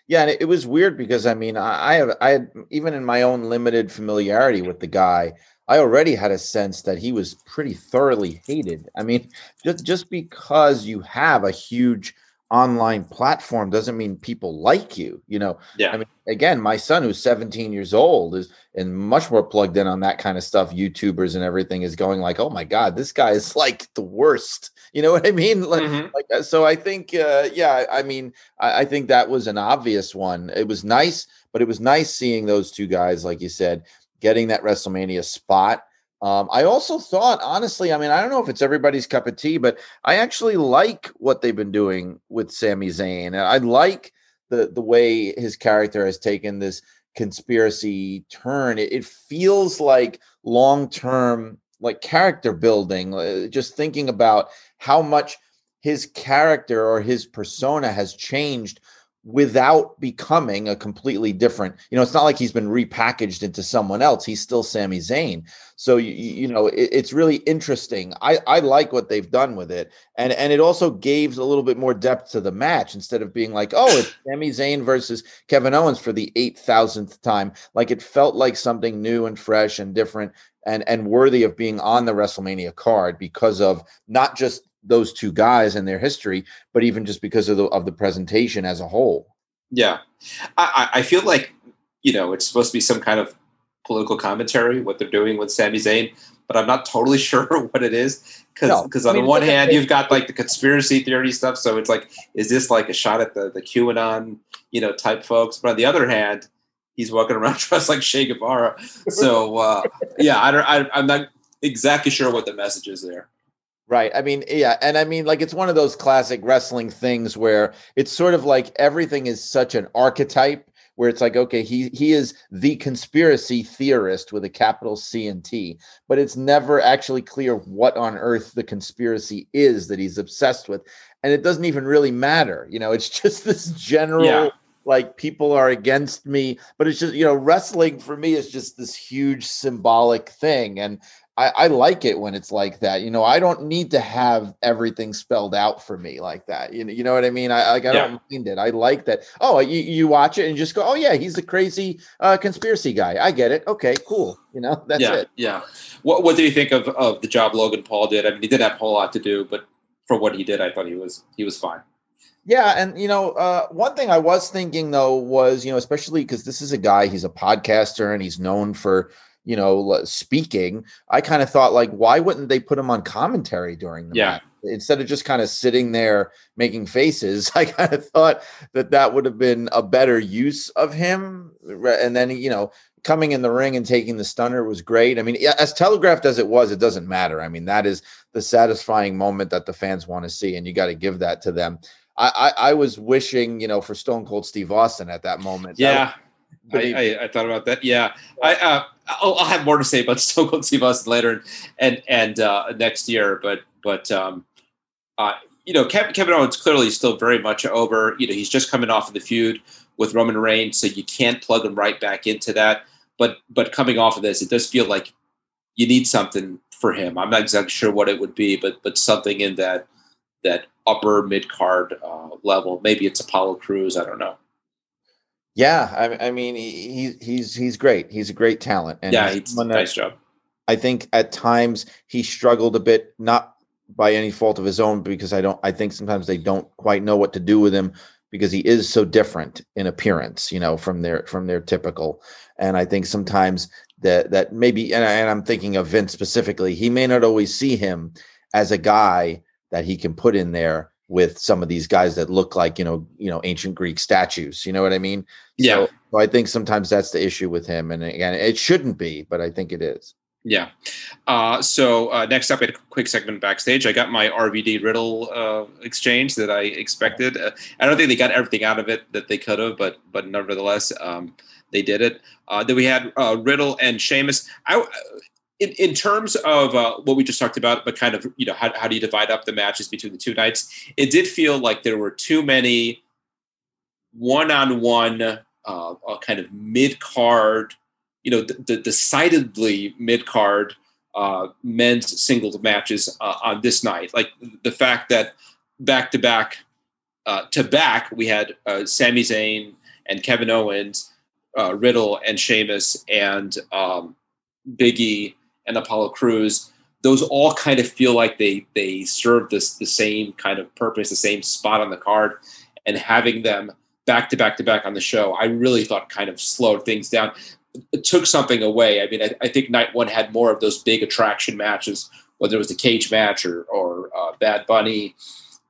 Yeah, and it, was weird because I mean, I, I have I had even in my own limited familiarity with the guy, I already had a sense that he was pretty thoroughly hated. I mean, just just because you have a huge online platform doesn't mean people like you you know? Yeah. I mean again my son who's 17 years old is and much more plugged in on that kind of stuff youtubers and everything is going like oh my god this guy is like the worst. You know what i mean? Like, mm-hmm. like uh, so i think uh, yeah i mean I, I think that was an obvious one. It was nice but it was nice seeing those two guys like you said getting that wrestlemania spot um, I also thought, honestly, I mean, I don't know if it's everybody's cup of tea, but I actually like what they've been doing with Sami Zayn. I like the the way his character has taken this conspiracy turn. It, it feels like long term, like character building. Uh, just thinking about how much his character or his persona has changed without becoming a completely different you know it's not like he's been repackaged into someone else he's still Sami Zayn. So you, you know it, it's really interesting. I i like what they've done with it and and it also gave a little bit more depth to the match instead of being like oh it's Sami Zayn versus Kevin Owens for the 8000th time. Like it felt like something new and fresh and different and and worthy of being on the WrestleMania card because of not just those two guys and their history, but even just because of the of the presentation as a whole. Yeah, I, I feel like you know it's supposed to be some kind of political commentary what they're doing with Sami Zayn, but I'm not totally sure what it is because because no, on I mean, the one hand you've got like the conspiracy theory stuff, so it's like is this like a shot at the the QAnon you know type folks? But on the other hand, he's walking around dressed like Che Guevara, so uh, yeah, I don't I, I'm not exactly sure what the message is there. Right. I mean, yeah. And I mean, like, it's one of those classic wrestling things where it's sort of like everything is such an archetype where it's like, okay, he he is the conspiracy theorist with a capital C and T, but it's never actually clear what on earth the conspiracy is that he's obsessed with. And it doesn't even really matter. You know, it's just this general yeah. like people are against me, but it's just, you know, wrestling for me is just this huge symbolic thing. And I, I, like it when it's like that. You know, I don't need to have everything spelled out for me like that. You know, you know what I mean? I like I yeah. don't mind it. I like that. Oh, you, you watch it and just go, oh yeah, he's a crazy uh, conspiracy guy. I get it. Okay, cool. You know, that's yeah, it. Yeah. What What did you think of of the job Logan Paul did? I mean, he did have a whole lot to do, but for what he did, I thought he was he was fine. Yeah, and you know, uh, one thing I was thinking though was, you know, especially because this is a guy, he's a podcaster and he's known for you know, speaking, I kind of thought like, why wouldn't they put him on commentary during the yeah. match instead of just kind of sitting there making faces? I kind of thought that that would have been a better use of him. And then you know, coming in the ring and taking the stunner was great. I mean, as telegraphed as it was, it doesn't matter. I mean, that is the satisfying moment that the fans want to see, and you got to give that to them. I, I, I was wishing, you know, for Stone Cold Steve Austin at that moment. Yeah. That I, I, I, thought about that. Yeah, I uh, I'll, I'll, have more to say about Steve Austin later and and uh, next year. But but um, uh, you know, Kevin, Kevin Owens clearly still very much over. You know, he's just coming off of the feud with Roman Reigns, so you can't plug him right back into that. But but coming off of this, it does feel like you need something for him. I'm not exactly sure what it would be, but but something in that that upper mid card uh, level. Maybe it's Apollo Crews. I don't know. Yeah, I, I mean, he, he's he's great. He's a great talent. And yeah, he's nice job. I think at times he struggled a bit, not by any fault of his own, because I don't. I think sometimes they don't quite know what to do with him because he is so different in appearance, you know, from their from their typical. And I think sometimes that that maybe, and, I, and I'm thinking of Vince specifically, he may not always see him as a guy that he can put in there with some of these guys that look like you know you know ancient greek statues you know what i mean? Yeah. so, so i think sometimes that's the issue with him and again it shouldn't be but i think it is. Yeah. Uh, so uh, next up we had a quick segment backstage. I got my rvd riddle uh, exchange that i expected. Uh, i don't think they got everything out of it that they could have but but nevertheless um, they did it. Uh, then we had uh, riddle and Sheamus. I, in, in terms of uh, what we just talked about, but kind of, you know, how, how do you divide up the matches between the two nights? It did feel like there were too many one on one, kind of mid card, you know, the, the decidedly mid card uh, men's singles matches uh, on this night. Like the fact that back to back uh, to back, we had uh, Sami Zayn and Kevin Owens, uh, Riddle and Sheamus and um, Biggie and Apollo Crews, those all kind of feel like they they serve this the same kind of purpose, the same spot on the card, and having them back to back to back on the show, I really thought kind of slowed things down. It took something away. I mean, I, I think night one had more of those big attraction matches, whether it was the cage match or or uh, Bad Bunny,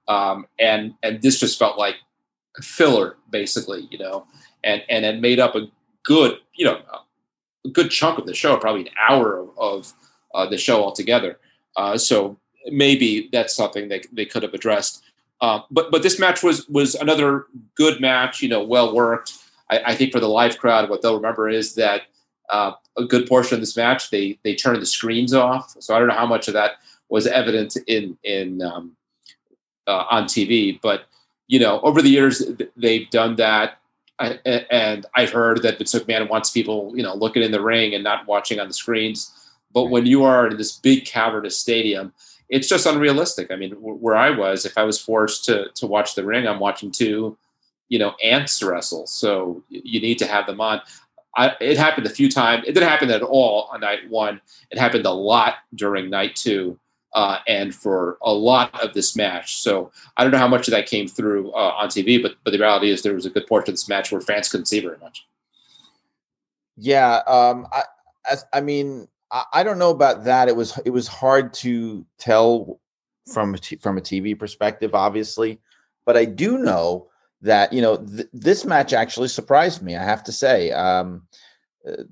um, and and this just felt like filler, basically, you know, and and it made up a good, you know, a good chunk of the show, probably an hour of, of uh, the show altogether. Uh, so maybe that's something they, they could have addressed. Uh, but but this match was was another good match. You know, well worked. I, I think for the live crowd, what they'll remember is that uh, a good portion of this match they they turned the screens off. So I don't know how much of that was evident in in um, uh, on TV, but you know, over the years they've done that. I, and I've heard that Vince McMahon wants people, you know, looking in the ring and not watching on the screens. But when you are in this big cavernous stadium, it's just unrealistic. I mean, where I was, if I was forced to to watch the ring, I'm watching two, you know, ants wrestle. So you need to have them on. I, it happened a few times. It didn't happen at all on night one. It happened a lot during night two uh, and for a lot of this match. So I don't know how much of that came through uh, on TV, but but the reality is there was a good portion of this match where fans couldn't see very much. Yeah, um, I as, I mean I, I, don't know about that. It was it was hard to tell from a t- from a TV perspective, obviously, but I do know that you know th- this match actually surprised me. I have to say. Um, uh,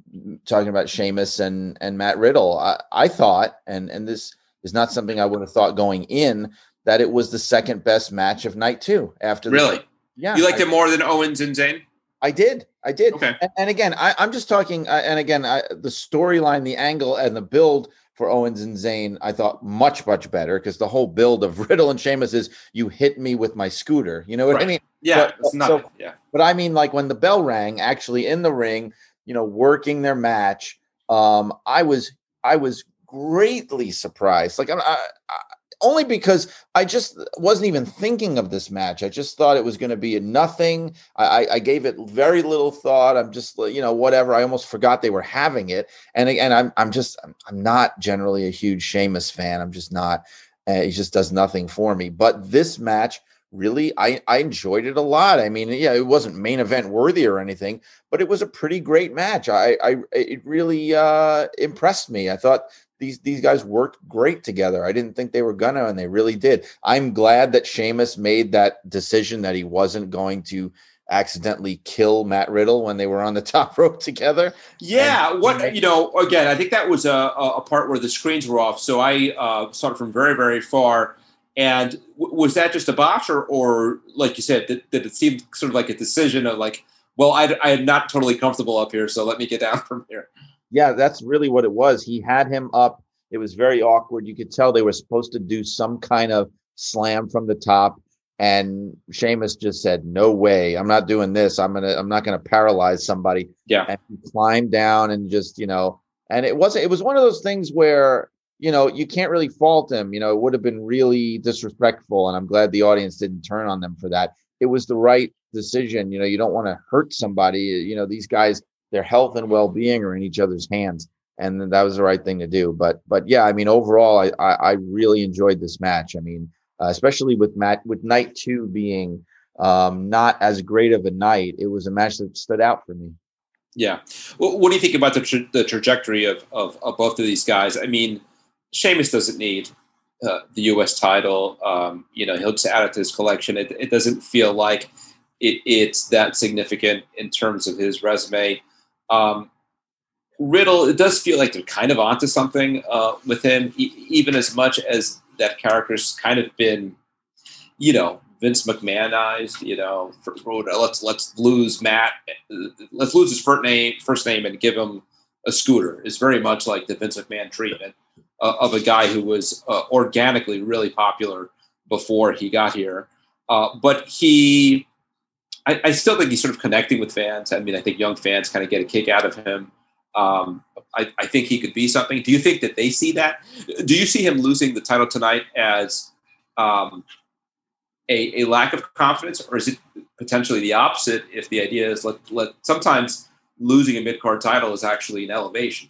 talking about Sheamus and and Matt Riddle, I, I thought, and and this is not something I would have thought going in that it was the second best match of night two after really. The, yeah, you liked I, it more than Owens and Zayn. I did, I did. Okay. And, and again, I, am just talking. Uh, and again, I, the storyline, the angle, and the build for Owens and Zayn, I thought much much better because the whole build of Riddle and Sheamus is you hit me with my scooter. You know what right. I mean? Yeah, but, so, yeah. But I mean, like when the bell rang, actually in the ring, you know, working their match. Um, I was I was greatly surprised. Like I, I, only because I just wasn't even thinking of this match. I just thought it was going to be a nothing. I, I, gave it very little thought. I'm just you know whatever. I almost forgot they were having it. And and I'm I'm just I'm not generally a huge Sheamus fan. I'm just not. Uh, he just does nothing for me. But this match really I, I enjoyed it a lot. I mean, yeah, it wasn't main event worthy or anything, but it was a pretty great match. I, I it really uh, impressed me. I thought these these guys worked great together. I didn't think they were gonna, and they really did. I'm glad that Sheamus made that decision that he wasn't going to accidentally kill Matt Riddle when they were on the top rope together. Yeah, and, what you know, again, I think that was a, a part where the screens were off, so I uh, saw it from very very far. And w- was that just a botch, or, or like you said, that, did, it seemed sort of like a decision of like, well, I, I am not totally comfortable up here, so let me get down from here. Yeah, that's really what it was. He had him up. It was very awkward. You could tell they were supposed to do some kind of slam from the top. And Sheamus just said, No way. I'm not doing this. I'm gonna I'm not gonna paralyze somebody. Yeah. And he climbed down and just, you know, and it wasn't it was one of those things where, you know, you can't really fault him. You know, it would have been really disrespectful. And I'm glad the audience didn't turn on them for that. It was the right decision. You know, you don't want to hurt somebody. You know, these guys their health and well-being are in each other's hands and that was the right thing to do but but yeah i mean overall i i, I really enjoyed this match i mean uh, especially with matt with night two being um not as great of a night it was a match that stood out for me yeah well, what do you think about the, tra- the trajectory of, of, of both of these guys i mean Sheamus doesn't need uh, the U.S. title. Um, you know, he'll just add it to his collection. It, it doesn't feel like it, it's that significant in terms of his resume. Um, Riddle, it does feel like they're kind of onto something uh, with him, e- even as much as that character's kind of been, you know, Vince McMahonized. You know, for, let's let's lose Matt, let's lose his first name, first name, and give him a scooter. Is very much like the Vince McMahon treatment uh, of a guy who was uh, organically really popular before he got here, uh, but he I, I, still think he's sort of connecting with fans. I mean, I think young fans kind of get a kick out of him. Um, I, I, think he could be something. Do you think that they see that? Do you see him losing the title tonight as um, a, a, lack of confidence, or is it potentially the opposite? If the idea is let, let sometimes losing a mid card title is actually an elevation.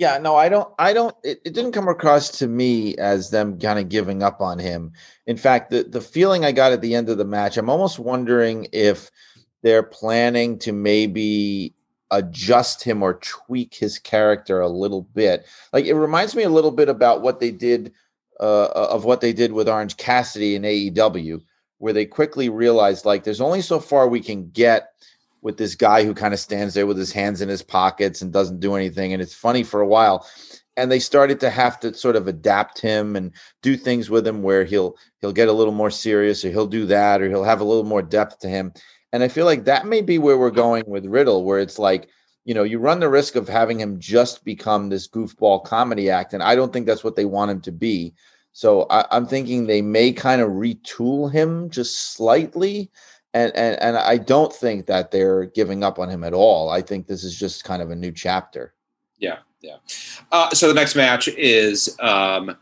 Yeah, no, I don't. I don't. It, it didn't come across to me as them kind of giving up on him. In fact, the the feeling I got at the end of the match, I'm almost wondering if they're planning to maybe adjust him or tweak his character a little bit. Like it reminds me a little bit about what they did uh, of what they did with Orange Cassidy in AEW, where they quickly realized like there's only so far we can get with this guy who kind of stands there with his hands in his pockets and doesn't do anything. And it's funny for a while. And they started to have to sort of adapt him and do things with him where he'll he'll get a little more serious or he'll do that or he'll have a little more depth to him. And I feel like that may be where we're going with Riddle, where it's like, you know, you run the risk of having him just become this goofball comedy act. And I don't think that's what they want him to be. So I, am thinking they may kind of retool him just slightly. And, and and I don't think that they're giving up on him at all. I think this is just kind of a new chapter. Yeah, yeah. Uh, so the next match is um,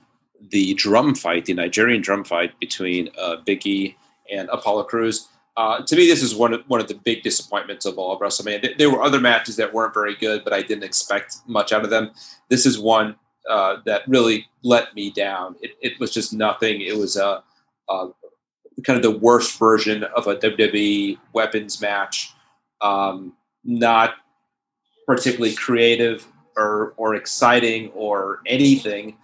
the drum fight, the Nigerian drum fight between uh, Biggie and Apollo Crews. Uh, to me, this is one of one of the big disappointments of all of WrestleMania. There were other matches that weren't very good, but I didn't expect much out of them. This is one uh, that really let me down. It, it, was just nothing. It was a, a, kind of the worst version of a WWE weapons match. Um, not particularly creative or or exciting or anything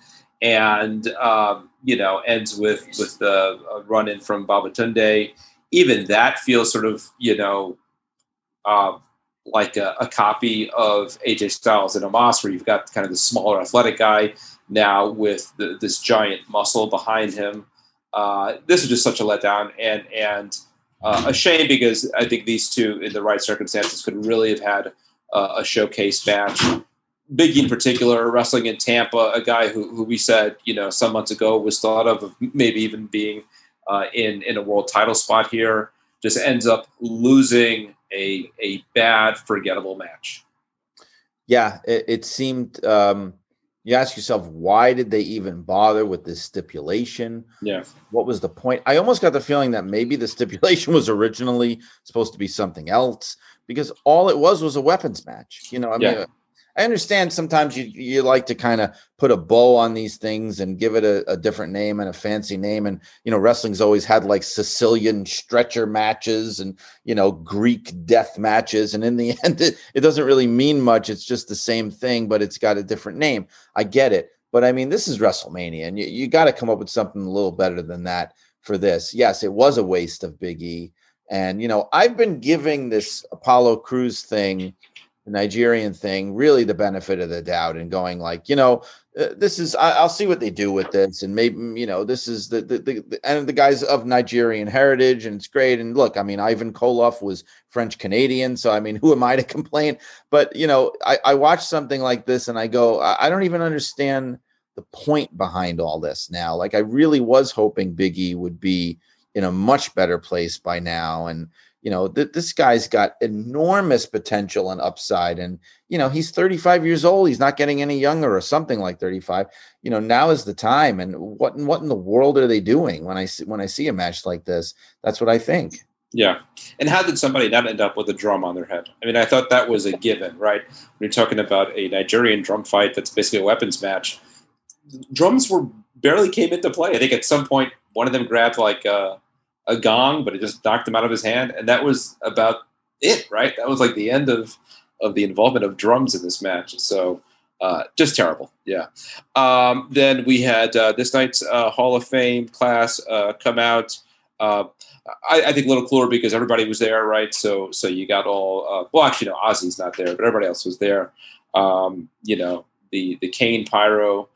and um, you know ends with with the run in from Babatunde. Even that feels sort of you know uh, like a, a, copy of AJ Styles and Omos, where you've got kind of the smaller athletic guy now with the, this giant muscle behind him. Uh, this is just such a letdown and and uh, a shame because I think these two, in the right circumstances, could really have had uh, a showcase match. Biggie in particular, wrestling in Tampa, a guy who, who we said, you know, some months ago was thought of, maybe even being uh, in in a world title spot here, just ends up losing a a bad, forgettable match. Yeah, it, it seemed. Um, you ask yourself, why did they even bother with this stipulation? Yeah, what was the point? I almost got the feeling that maybe the stipulation was originally supposed to be something else because all it was was a weapons match. You know, I mean, uh, I understand sometimes you you like to kind of put a bow on these things and give it a, a, different name and a fancy name. And you know, wrestling's always had like Sicilian stretcher matches and you know Greek death matches. And in the end, it, it doesn't really mean much. It's just the same thing, but it's got a different name. I get it. But I mean, this is WrestleMania, and you, you got to come up with something a little better than that for this. Yes, it was a waste of Big E. And you know, I've been giving this Apollo Crews thing the Nigerian thing really the benefit of the doubt and going like, you know, uh, this is I, will see what they do with this, and maybe mm, you know this is the, the the, and the guys of Nigerian heritage, and it's great. And look, I mean, Ivan Koloff was French Canadian, so I mean, who am I to complain? But you know, I, I watch something like this and I go, I, I don't even understand the point behind all this now. Like, I really was hoping Biggie would be in a much better place by now, and you know, th- this guy's got enormous potential and upside. And, you know, he's 35 years old. He's not getting any younger or something like 35. You know, now is the time. And what, what in the world are they doing when I see, when I see a match like this? That's what I think. Yeah. And how did somebody not end up with a drum on their head? I mean, I thought that was a given, right? When you're talking about a Nigerian drum fight that's basically a weapons match, drums were barely came into play. I think at some point one of them grabbed like uh, a gong, but it just knocked him out of his hand, and that was about it. Right? That was like the end of of the involvement of drums in this match. So uh, just terrible. Yeah. Um, then we had uh, this night's uh, Hall of Fame class uh, come out. Uh, I, I, think a little cooler because everybody was there, right? So so you got all. Uh, well, actually, no, Ozzy's not there, but everybody else was there. Um, you know, the the Kane Pyro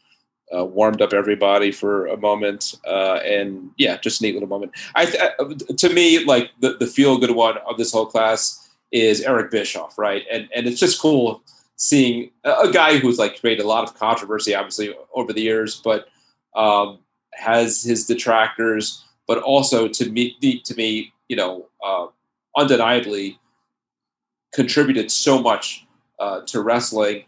uh, warmed up everybody for a moment, uh, and yeah, just a neat little moment. I th- uh, to me, like the, the feel good one of this whole class is Eric Bischoff, right? And and it's just cool seeing a, guy who's like created a lot of controversy, obviously over the years, but um, has his detractors, but also to me, to me, you know, uh, undeniably contributed so much uh, to wrestling,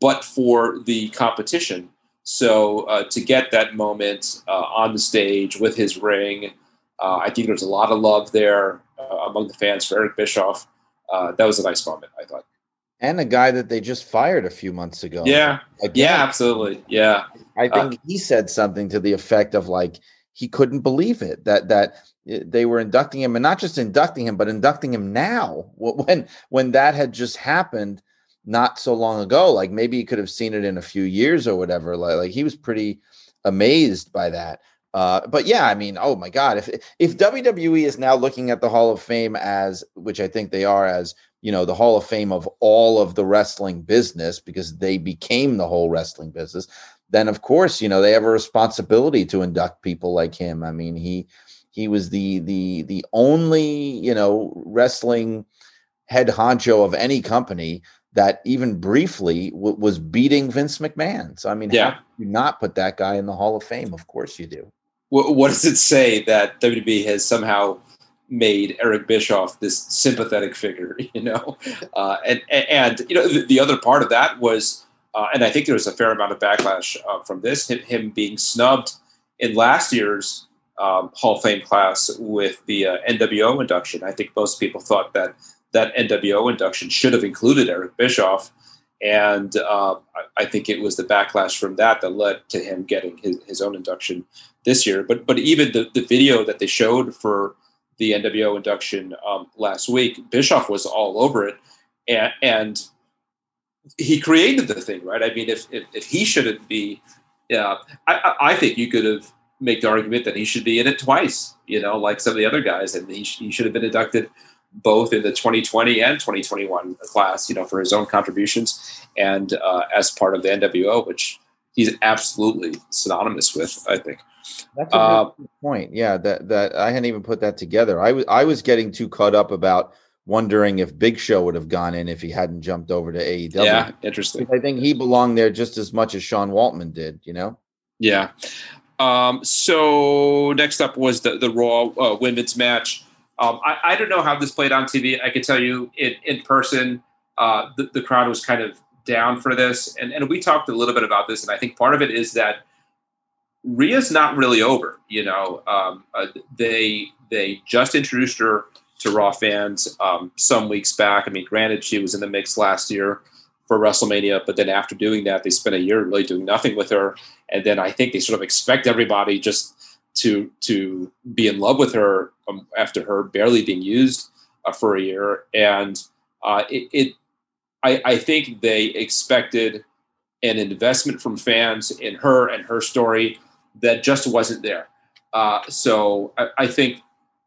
but for the competition so uh, to get that moment uh, on the stage with his ring, uh, I think there's a lot of love there uh, among the fans for Eric Bischoff. Uh, that was a nice moment, I thought. And a guy that they just fired a few months ago. Yeah. Again, yeah, absolutely. Yeah. I uh, think he said something to the effect of like he couldn't believe it that that they were inducting him and not just inducting him but inducting him now when when that had just happened not so long ago. Like maybe he could have seen it in a few years or whatever. Like, like he was pretty amazed by that. Uh, but yeah, I mean, oh my God, if if WWE is now looking at the Hall of Fame as, which I think they are, as you know, the Hall of Fame of all of the wrestling business because they became the whole wrestling business, then of course, you know, they have a responsibility to induct people like him. I mean, he He was the the the only you know wrestling head honcho of any company that even briefly w- was beating Vince McMahon. So I mean, Yeah. how do you not put that guy in the Hall of Fame? Of course you do. What, what does it say that WWE has somehow made Eric Bischoff this sympathetic figure? You know, uh, and and you know the, the other part of that was, uh, and I think there was a fair amount of backlash uh, from this, him, him being snubbed in last year's um, Hall of Fame class with the uh, NWO induction. I think most people thought that that NWO induction should have included Eric Bischoff. And uh, I- think it was the backlash from that that led to him getting his, his own induction this year. But but even the, the video that they showed for the NWO induction um, last week, Bischoff was all over it, and, and he created the thing, right? I mean, if if, if he shouldn't be, yeah, I, I think you could have make the argument that he should be in it twice, you know, like some of the other guys, and he, sh- he should have been inducted both in the 2020 and 2021 class, you know, for his own contributions and uh, as part of the NWO, which he's absolutely synonymous with, I think. That's a Uh, point. Yeah, that that I hadn't even put that together. I was I was getting too caught up about wondering if Big Show would have gone in if he hadn't jumped over to AEW. Yeah, interesting. I think he belonged there just as much as Sean Waltman did. You know. Yeah. Um, so next up was the the Raw uh, women's match. Um, I, I don't know how this played on TV. I can tell you in in person, uh, the, the crowd was kind of down for this, and and we talked a little bit about this, and I think part of it is that Rhea's not really over. You know, um, uh, they they just introduced her to Raw fans um, some weeks back. I mean, granted, she was in the mix last year for WrestleMania, but then after doing that, they spent a year really doing nothing with her, and then I think they sort of expect everybody just to to be in love with her um, after her barely being used uh, for a year, and uh, it, it I, I think they expected an investment from fans in her and her story that just wasn't there. Uh, so I, I think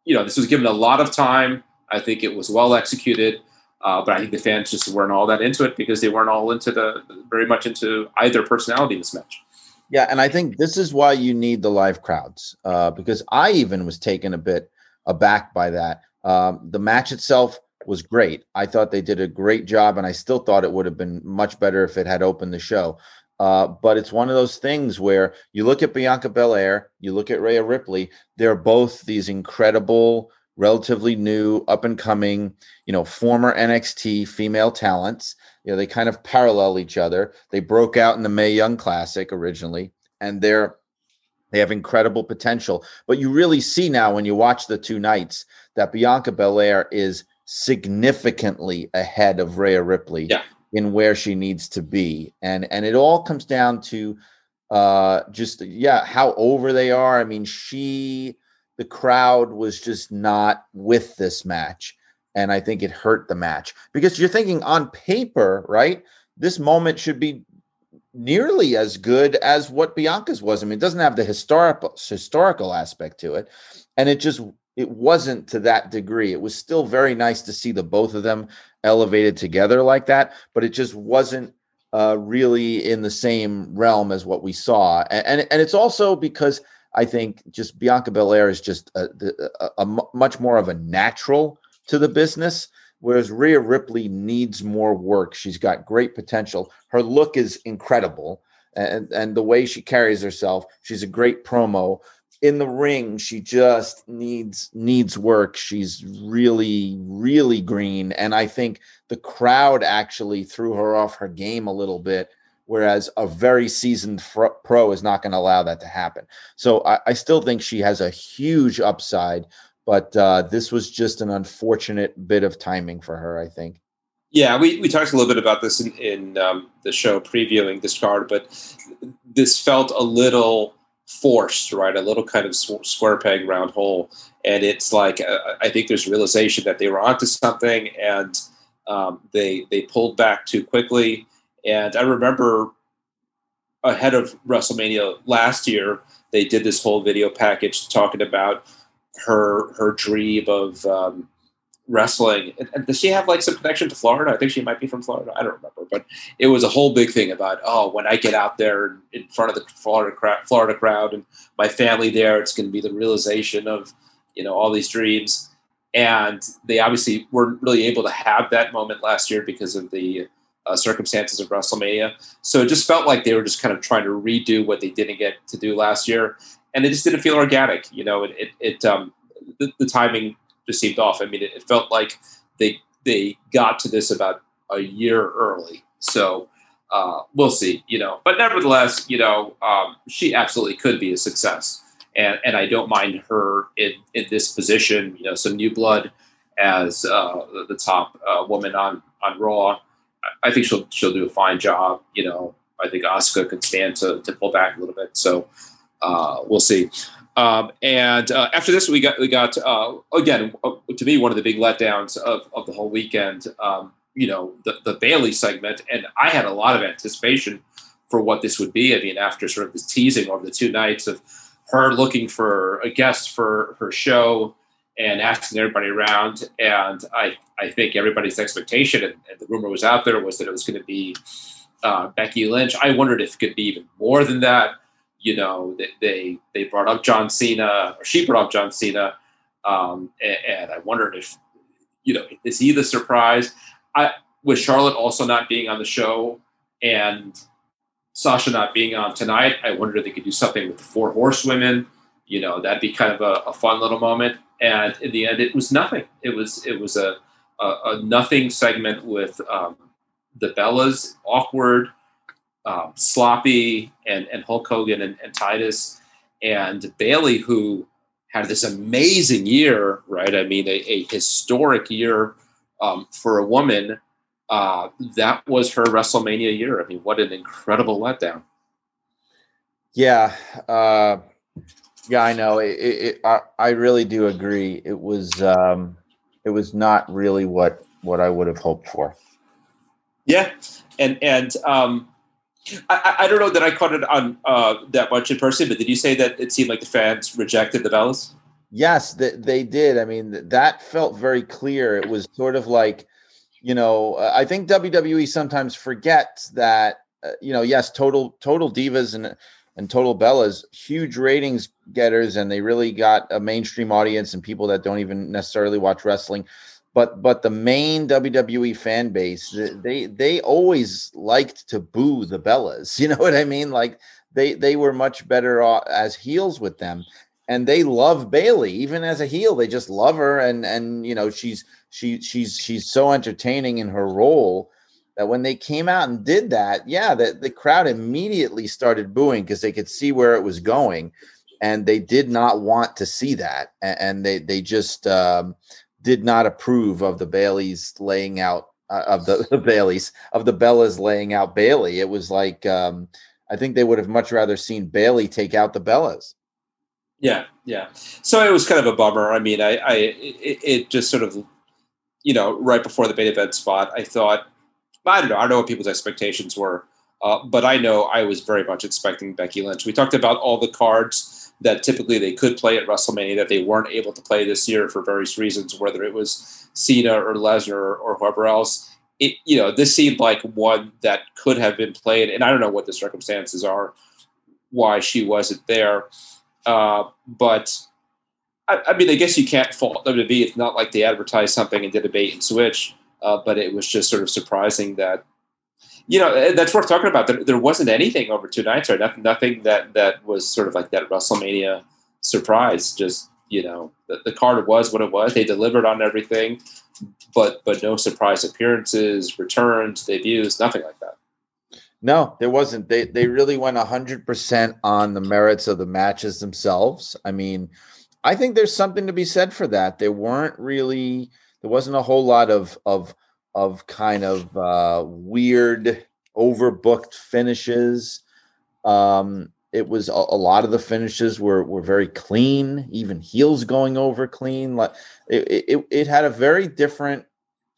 you know this was given a lot of time. I think it was well executed. Uh, but I think the fans just weren't all that into it because they weren't all into the very much into either personality in this match. Yeah, and I think this is why you need the live crowds uh, because I even was taken a bit aback by that. Um, the match itself was great. I thought they did a great job, and I still thought it would have been much better if it had opened the show. Uh, but it's one of those things where you look at Bianca Belair, you look at Rhea Ripley. They're both these incredible, relatively new, up and coming, you know, former NXT female talents. You know, they kind of parallel each other. They broke out in the Mae Young Classic originally, and they're they have incredible potential. But you really see now when you watch the two nights that Bianca Belair is significantly ahead of Rhea Ripley Yeah. in where she needs to be. And and it all comes down to uh just yeah, how over they are. I mean, she the crowd was just not with this match. And I think it hurt the match because you're thinking on paper, right? This moment should be nearly as good as what Bianca's was. I mean, it doesn't have the historical historical aspect to it, and it just it wasn't to that degree. It was still very nice to see the both of them elevated together like that, but it just wasn't uh, really in the same realm as what we saw. And and, and it's also because I think just Bianca Belair is just a, a, a mu- much more of a natural to the business. Whereas Rhea Ripley needs more work. She's got great potential. Her look is incredible. And, and the way she carries herself, she's a great promo. In the ring, she just needs needs work. She's really, really green. And I think the crowd actually threw her off her game a little bit. Whereas a very seasoned pro is not going to allow that to happen. So I, I still think she has a huge upside but uh, this was just an unfortunate bit of timing for her, I think. Yeah, we, we talked a little bit about this in, in um, the show previewing this card, but this felt a little forced, right? A little kind of sw- square peg, round hole. And it's like, uh, I think there's realization that they were onto something and um, they, they pulled back too quickly. And I remember ahead of WrestleMania last year, they did this whole video package talking about her her dream of um, wrestling. And, and does she have like some connection to Florida? I think she might be from Florida. I don't remember, but it was a whole big thing about oh, when I get out there in front of the Florida crowd, Florida crowd, and my family there, it's going to be the realization of you know, all these dreams. And they obviously weren't really able to have that moment last year because of the uh, circumstances of WrestleMania. So it just felt like they were just kind of trying to redo what they didn't get to do last year, and it just didn't feel organic. You know, it it, it um, the, the, timing just seemed off. I mean, it, it, felt like they they got to this about a year early. So uh, we'll see. You know, but nevertheless, you know, um, she absolutely could be a success, and and I don't mind her in in this position. You know, some new blood as uh, the top uh, woman on on Raw. I think she'll she'll do a fine job. You know, I think Asuka could stand to, to pull back a little bit. So uh, we'll see. Um, and uh, after this, we got we got uh, again uh, to me one of the big letdowns of, of the whole weekend. Um, you know, the the Bayley segment, and I had a lot of anticipation for what this would be. I mean, after sort of the teasing over the two nights of her looking for a guest for her show and asking everybody around. And I, I think everybody's expectation, and, and the rumor was out there, was that it was going to be uh, Becky Lynch. I wondered if it could be even more than that. You know, they they, they brought up John Cena, or she brought up John Cena, um, and, and, I wondered if, you know, is he the surprise? I with Charlotte also not being on the show and Sasha not being on tonight, I wondered if they could do something with the four horsewomen. You know, that'd be kind of a, a fun little moment and in the end, it was nothing. It was it was a a, a nothing segment with um, the Bellas, awkward, um, sloppy, and and Hulk Hogan and, and Titus and Bayley, who had this amazing year, right? I mean, a, a historic year um, for a woman. Uh, that was her WrestleMania year. I mean, what an incredible letdown. Yeah. Uh, yeah, I know. It, it, I, I really do agree. It was um, it was not really what what I would have hoped for. Yeah, and and um, I, I don't know that I caught it on uh, that much in person, but did you say that it seemed like the fans rejected the Bellas? Yes, they, they did. I mean, that felt very clear. It was sort of like, you know, I think WWE sometimes forgets that, uh, you know, yes, total total divas and and Total Bellas, huge ratings getters, and they really got a mainstream audience and people that don't even necessarily watch wrestling. But but the main WWE fan base, they they always liked to boo the Bellas. You know what I mean? Like they they were much better off as heels with them, and they love Bayley even as a heel. They just love her, and and you know she's she she's she's so entertaining in her role that when they came out and did that, yeah, the, the crowd immediately started booing because they could see where it was going. And they did not want to see that. And, they, they just um, did not approve of the Bayleys laying out, uh, of the, the Bayleys, of the Bellas laying out Bayley. It was like, um, I think they would have much rather seen Bayley take out the Bellas. Yeah, yeah. So it was kind of a bummer. I mean, I, I it, it just sort of, you know, right before the main event spot, I thought, I don't know. I don't know what people's expectations were, uh, but I know I was very much expecting Becky Lynch. We talked about all the cards that typically they could play at WrestleMania that they weren't able to play this year for various reasons, whether it was Cena or Lesnar or, or whoever else. It, you know, this seemed like one that could have been played, and I don't know what the circumstances are, why she wasn't there. Uh, but I, I, mean, I guess you can't fault WWE. It's not like they advertised something and did a bait and switch. Uh, but it was just sort of surprising that, you know, that's worth talking about. There, there wasn't anything over two nights, or nothing, nothing that that was sort of like that WrestleMania surprise. Just you know, the, the card was what it was. They delivered on everything, but but no surprise appearances, returns, debuts, nothing like that. No, there wasn't. They they really went hundred percent on the merits of the matches themselves. I mean, I think there's something to be said for that. There weren't really there wasn't a whole lot of of of kind of uh, weird overbooked finishes. Um, it was a, a, lot of the finishes were were very clean, even heels going over clean. Like it, it, it had a very different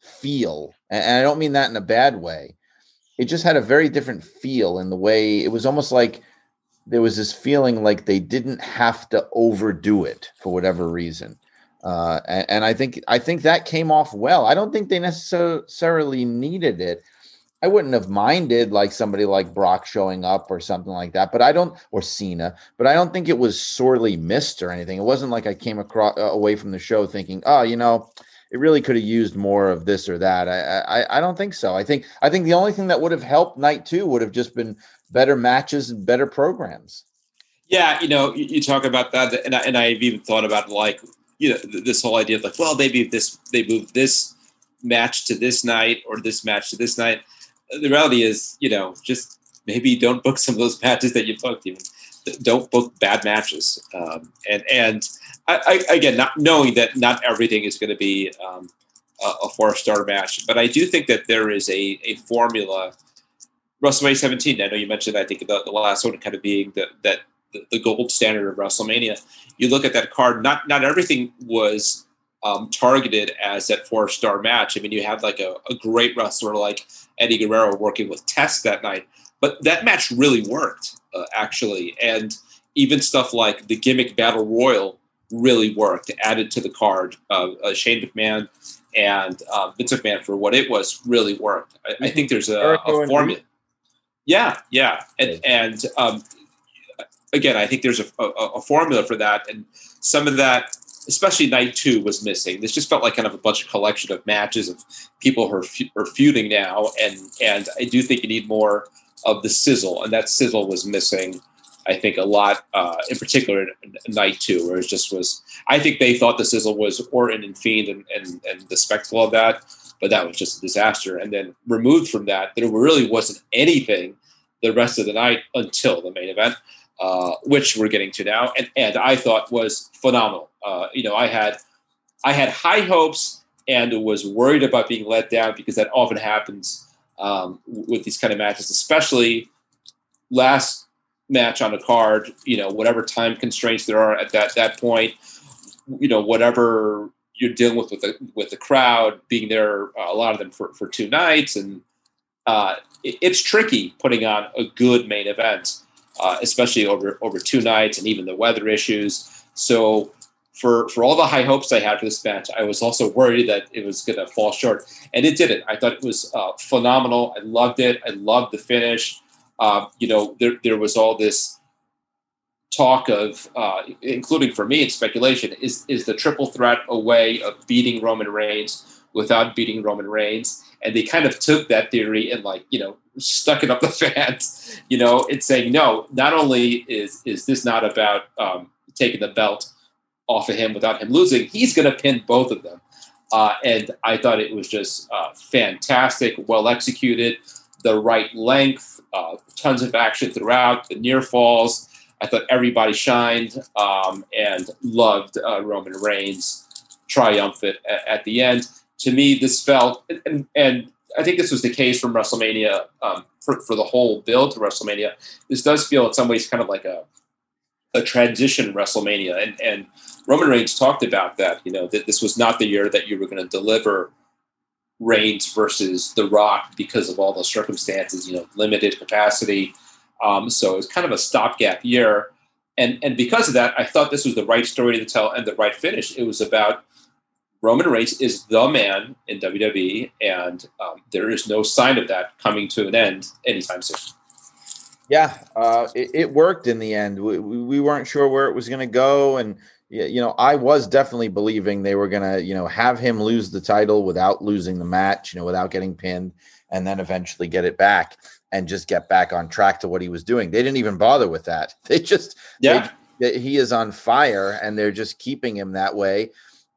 feel, and I don't mean that in a bad way. It just had a very different feel in the way it was almost like there was this feeling like they didn't have to overdo it for whatever reason. Uh, and, and, I think I think that came off well. I don't think they necessarily needed it, I wouldn't have minded like somebody like Brock showing up or something like that, but I don't, or Cena, but I don't think it was sorely missed or anything. It wasn't like I came across uh, away from the show thinking, oh, you know, it really could have used more of this or that. I, I, I don't think so. I think, I think the only thing that would have helped night two would have just been better matches and better programs. Yeah, you know, you, you talk about that, and I, and I've even thought about like, you know, this whole idea of like, well, maybe if this they move this match to this night or this match to this night the reality is, you know, just maybe don't book some of those matches that you booked. Even don't book bad matches. Um, and and I, I, again, not knowing that not everything is going to be um, a, a four star match, but I do think that there is a a formula. WrestleMania 17. I know you mentioned. I think the, the last one kind of being the, that the, the gold standard of WrestleMania. You look at that card. Not not everything was um, targeted as that four star match. I mean, you had like a, a, great wrestler like Eddie Guerrero working with Test that night, but that match really worked uh, actually, and even stuff like the gimmick battle royal really worked. Added to the card, uh, uh, Shane McMahon and uh, Vince McMahon for what it was really worked. I, I think there's a, a formula. Yeah, yeah, and and um, again, I think there's a, a, a formula for that, and some of that especially night two was missing. This just felt like kind of a bunch of collection of matches of people who are, fe- are feuding now, and and I do think you need more of the sizzle, and that sizzle was missing. I think a lot, uh, in particular, in, night two, where it just was. I think they thought the sizzle was Orton and Fiend and, and and the spectacle of that, but that was just a disaster. And then removed from that, there really wasn't anything the rest of the night until the main event. Uh, which we're getting to now, and, and I thought was phenomenal. Uh, you know, I had I had high hopes and was worried about being let down because that often happens um, with these kind of matches, especially last match on a card. You know, whatever time constraints there are at that that point, you know, whatever you're dealing with with the with the crowd being there, uh, a lot of them for for two nights, and uh, it, it's tricky putting on a good main event uh, especially over over two nights and even the weather issues. So for for all the high hopes I had for this match, I was also worried that it was going to fall short, and it didn't. I thought it was uh, phenomenal. I loved it. I loved the finish. Uh, you know, there there was all this talk of, uh, including for me, it's speculation. Is is the triple threat a way of beating Roman Reigns without beating Roman Reigns? And they kind of took that theory and like you know stuck it up the fans, you know, and saying, no, not only is is this not about um, taking the belt off of him without him losing, he's going to pin both of them. Uh, and I thought it was just uh, fantastic, well executed, the right length, uh, tons of action throughout, the near falls. I thought everybody shined um, and loved uh, Roman Reigns triumphant at, at, the end. To me, this felt, and, and I think this was the case from WrestleMania um, for, for the whole build to WrestleMania. This does feel in some ways kind of like a a transition WrestleMania, and and Roman Reigns talked about that. You know that this was not the year that you were going to deliver Reigns versus The Rock because of all the circumstances. You know, limited capacity. Um, so it was kind of a stopgap year, and and because of that, I thought this was the right story to tell and the right finish. It was about Roman Reigns is the man in WWE, and um, there is no sign of that coming to an end anytime soon. Yeah, uh, it, it, worked in the end. We, we weren't sure where it was going to go, and you know, I was definitely believing they were going to, you know, have him lose the title without losing the match, you know, without getting pinned, and then eventually get it back and just get back on track to what he was doing. They didn't even bother with that. They just, yeah, they, he is on fire, and they're just keeping him that way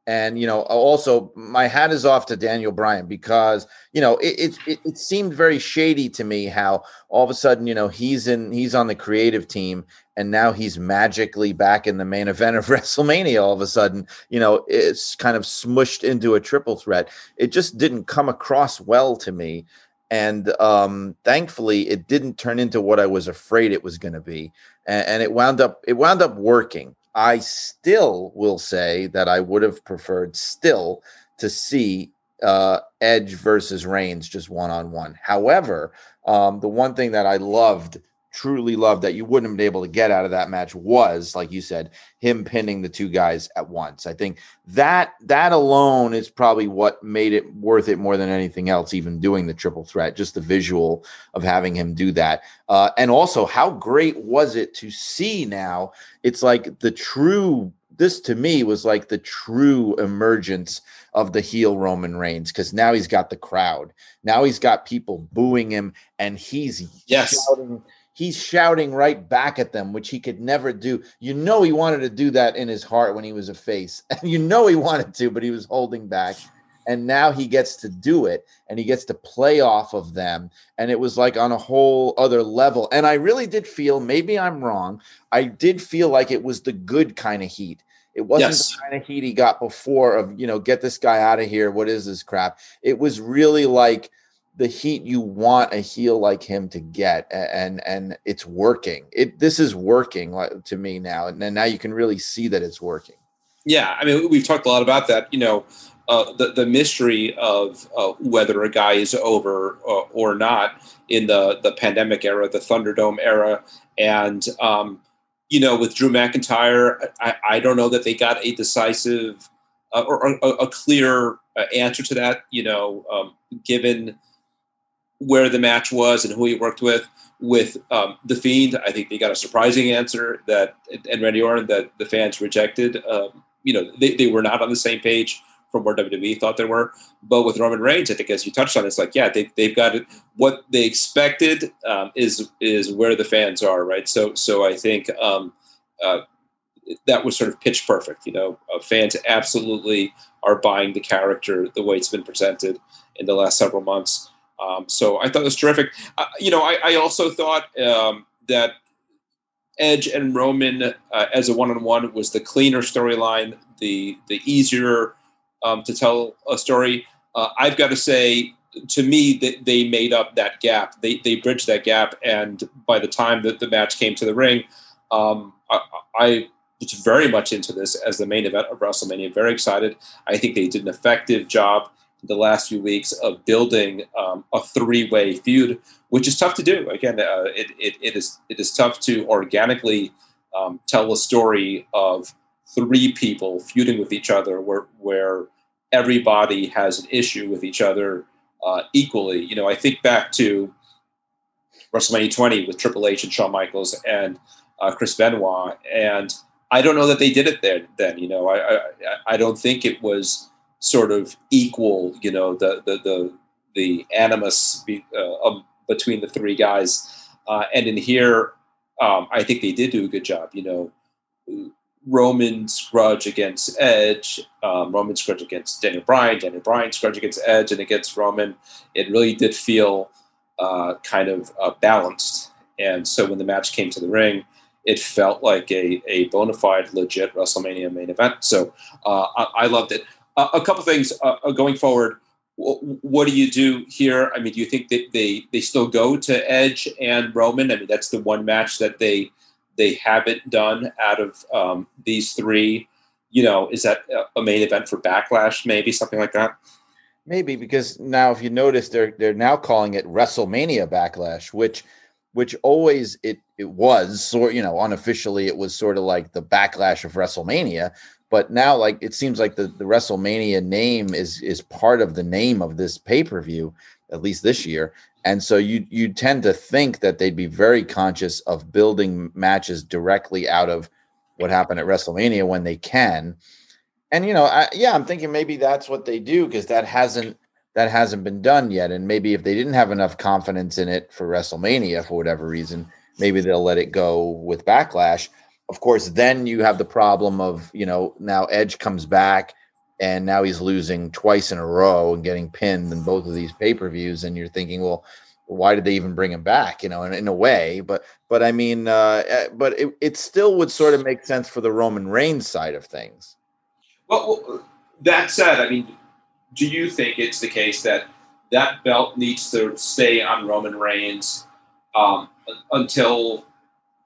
and you know, also my hat is off to Daniel Bryan because you know it, it it seemed very shady to me how all of a sudden you know he's in he's on the creative team and now he's magically back in the main event of WrestleMania. All of a sudden, you know, it's kind of smushed into a triple threat. It just didn't come across well to me. And um, thankfully, it didn't turn into what I was afraid it was going to be, and, and it wound up it wound up working I still will say that I would have preferred still to see uh, Edge versus Reigns just one on one. However, um, the one thing that I loved truly loved that you wouldn't have been able to get out of that match was, like you said, him pinning the two guys at once. I think that that alone is probably what made it worth it more than anything else. Even doing the triple threat, just the visual of having him do that, uh, and also how great was it to see now? It's like the true. This to me was like the true emergence of the heel Roman Reigns because now he's got the crowd. Now he's got people booing him, and he's yes. shouting he's shouting right back at them, which he could never do. You know, he wanted to do that in his heart when he was a face. And you know, he wanted to, but he was holding back. And now he gets to do it and he gets to play off of them. And it was like on a whole other level. And I really did feel, maybe I'm wrong, I did feel like it was the good kind of heat. It wasn't yes. the kind of heat he got before of, you know, get this guy out of here. What is this crap? It was really like, the heat you want a heel like him to get and and it's working it this is working to me now and now you can really see that it's working yeah i mean we've talked a lot about that you know uh, the, the mystery of uh, whether a guy is over uh, or not in the, the pandemic era, the Thunderdome era. And, um, you know, with Drew McIntyre, I, I don't know that they got a decisive uh, or a, a clear uh, answer to that, you know, um, given where the match was and who he worked with. With um, the Fiend, I think they got a surprising answer that and Randy Orton that the fans rejected. Um, you know, they, they were not on the same page from where WWE thought they were. But with Roman Reigns, I think as you touched on, it's like yeah, they they've got it. What they expected um, is is where the fans are, right? So so I think um, uh, that was sort of pitch perfect. You know, uh, fans absolutely are buying the character the way it's been presented in the last several months. Um, so I thought it was terrific. Uh, you know, I, I also thought um, that Edge and Roman uh, as a one-on-one was the cleaner storyline, the the easier um, to tell a story. Uh, I've got to say, to me, that they made up that gap. They they bridged that gap, and by the time that the match came to the ring, um, I, I was very much into this as the main event of WrestleMania. Very excited. I think they did an effective job the last few weeks of building um, a three-way feud, which is tough to do. Again, uh, it, it, it is it is tough to organically um, tell a story of three people feuding with each other, where where everybody has an issue with each other uh, equally. You know, I think back to WrestleMania 20 with Triple H and Shawn Michaels and uh, Chris Benoit, and I don't know that they did it there. Then, you know, I I, I don't think it was sort of equal, you know, the the the, the animus be, uh, um, between the three guys. Uh, and in here, um, I think they did do a good job. You know, Roman's grudge against Edge, um, Roman's grudge against Daniel Bryan, Daniel Bryan's grudge against Edge, and against Roman. It really did feel uh, kind of uh, balanced. And so when the match came to the ring, it felt like a, a bona fide, legit WrestleMania main event. So uh, I, I, loved it. Uh, a couple things uh, uh going forward. What do you do here? I mean, do you think that they they still go to Edge and Roman? I mean, that's the one match that they they haven't done out of um, these three. You know, is that a main event for Backlash? Maybe something like that. Maybe because now, if you notice, they're they're now calling it WrestleMania Backlash, which which always it it was sort you know unofficially it was sort of like the backlash of WrestleMania, but now like it seems like the, the WrestleMania name is is part of the name of this pay-per-view, at least this year. And so you you tend to think that they'd be very conscious of building matches directly out of what happened at WrestleMania when they can. And you know, I, yeah, I'm thinking maybe that's what they do because that hasn't that hasn't been done yet. And maybe if they didn't have enough confidence in it for WrestleMania for whatever reason, maybe they'll let it go with Backlash of course, then you have the problem of, you know, now Edge comes back and now he's losing twice in a row and getting pinned in both of these pay-per-views. And you're thinking, well, why did they even bring him back? You know, in, in a way, but, but I mean, uh, eh, but it, it still would sort of make sense for the Roman Reigns side of things. Well, that said, I mean, do you think it's the case that that belt needs to stay on Roman Reigns um, until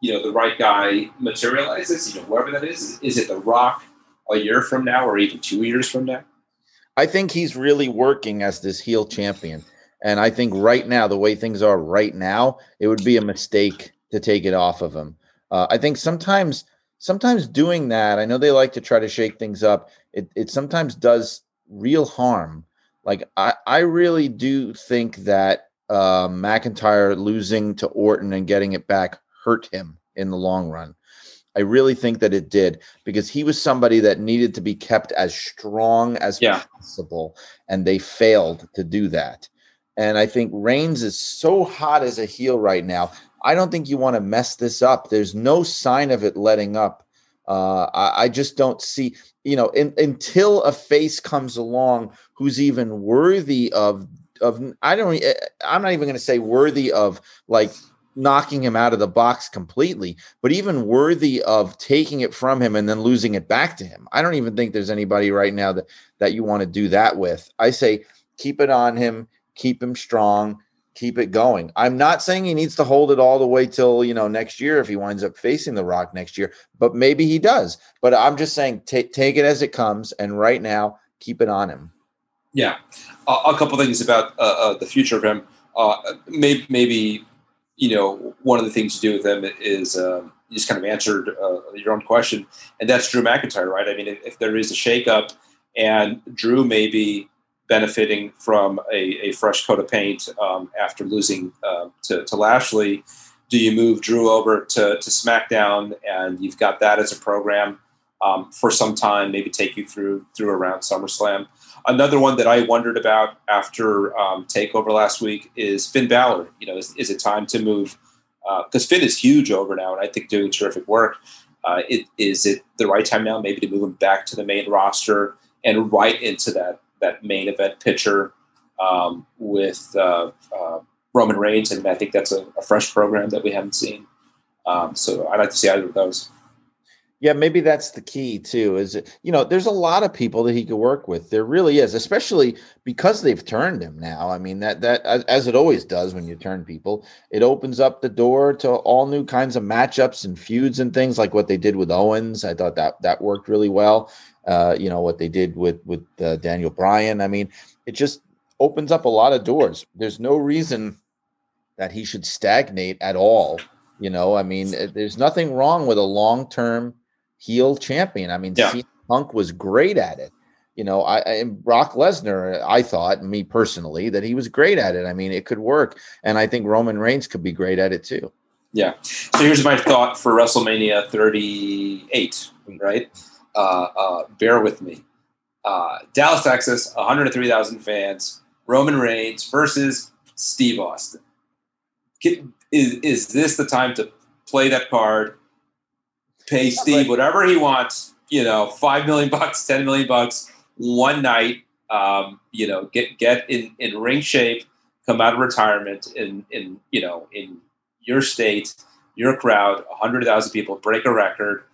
you know the right guy materializes, you know whoever that is, is it The Rock a year from now or even two years from now? I think he's really working as this heel champion, and I think right now the way things are right now, it would be a mistake to take it off of him. Uh, I think sometimes sometimes doing that, I know they like to try to shake things up. It it sometimes does real harm. Like I I really do think that uh, McIntyre losing to Orton and getting it back hurt him in the long run. I really think that it did because he was somebody that needed to be kept as strong as yeah. possible, and they failed to do that. And I think Reigns is so hot as a heel right now. I don't think you want to mess this up. There's no sign of it letting up. Uh, I, I, just don't see, you know, in, until a face comes along who's even worthy of of I don't eh, I'm not even going to say worthy of like knocking him out of the box completely, but even worthy of taking it from him and then losing it back to him. I don't even think there's anybody right now that that you want to do that with. I say keep it on him, keep him strong, keep it going. I'm not saying he needs to hold it all the way till, you know, next year if he winds up facing the rock next year, but maybe he does. But I'm just saying take take it as it comes and right now keep it on him. Yeah. Uh, a couple things about uh, uh, the future of him. Uh, maybe, maybe you know, one of the things to do with them is um, you just kind of answered uh, your own question, and that's Drew McIntyre, right? I mean, if, if there is a shakeup and Drew may be benefiting from a, a fresh coat of paint um, after losing uh, to, to, Lashley, do you move Drew over to, to SmackDown and you've got that as a program um, for some time, maybe take you through through around SummerSlam? Another one that I wondered about after um, Takeover last week is Finn Balor. You know, is, is it time to move? Because uh, Finn is huge over now, and I think doing terrific work. Uh, it, is it the right time now, maybe to move him back to the main roster and right into that that main event pitcher um, with uh, uh Roman Reigns? And I think that's a, a, fresh program that we haven't seen. Um, so I'd like to see either of those. Yeah, maybe that's the key too. Is you know, there's a lot of people that he could work with. There really is, especially because they've turned him now. I mean, that that as, it always does when you turn people, it opens up the door to all new kinds of matchups and feuds and things like what they did with Owens. I thought that that worked really well. Uh, you know what they did with with uh, Daniel Bryan. I mean, it just opens up a lot of doors. There's no reason that he should stagnate at all. You know, I mean, there's nothing wrong with a long term heel champion. I mean, yeah. Punk was great at it. You know, I and Brock Lesnar, I thought, me personally, that he was great at it. I mean, it could work, and I think Roman Reigns could be great at it too. Yeah. So here's my thought for WrestleMania 38. Right. Uh, uh, bear with me. Uh, Dallas, Texas, 103,000 fans. Roman Reigns versus Steve Austin. Is is this the time to play that card? Pay Steve whatever he wants. You know, five million bucks, ten million bucks, one night. Um, you know, get get in in ring shape, come out of retirement in in you know in your state, your crowd, hundred thousand people, break a record.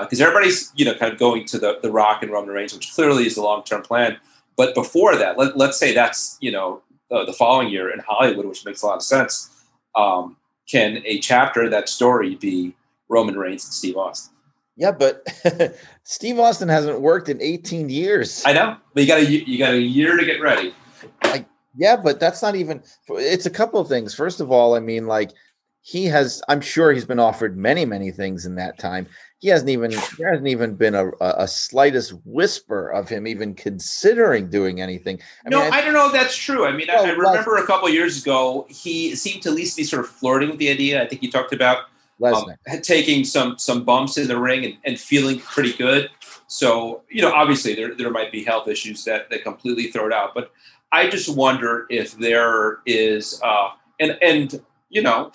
Because uh, everybody's you know kind of going to the the Rock and Roman Reigns, which clearly is the long term plan. But before that, let, let's say that's you know uh, the following year in Hollywood, which makes a lot of sense. Um, can a chapter that story be Roman Reigns and Steve Austin. Yeah, but Steve Austin hasn't worked in 18 years. I know, but you got a you got a year to get ready. Like, yeah, but that's not even. It's a couple of things. First of all, I mean, like he has. I'm sure he's been offered many, many things in that time. He hasn't even. There hasn't even been a, a, slightest whisper of him even considering doing anything. I no, mean, I, I, don't know if that's true. I mean, well, I, I, remember a couple years ago he seemed to at least be sort of flirting with the idea. I think he talked about um, taking some some bumps in the ring and, and feeling pretty good. So you know, obviously there there might be health issues that that completely throw it out. But I just wonder if there is uh, and and you know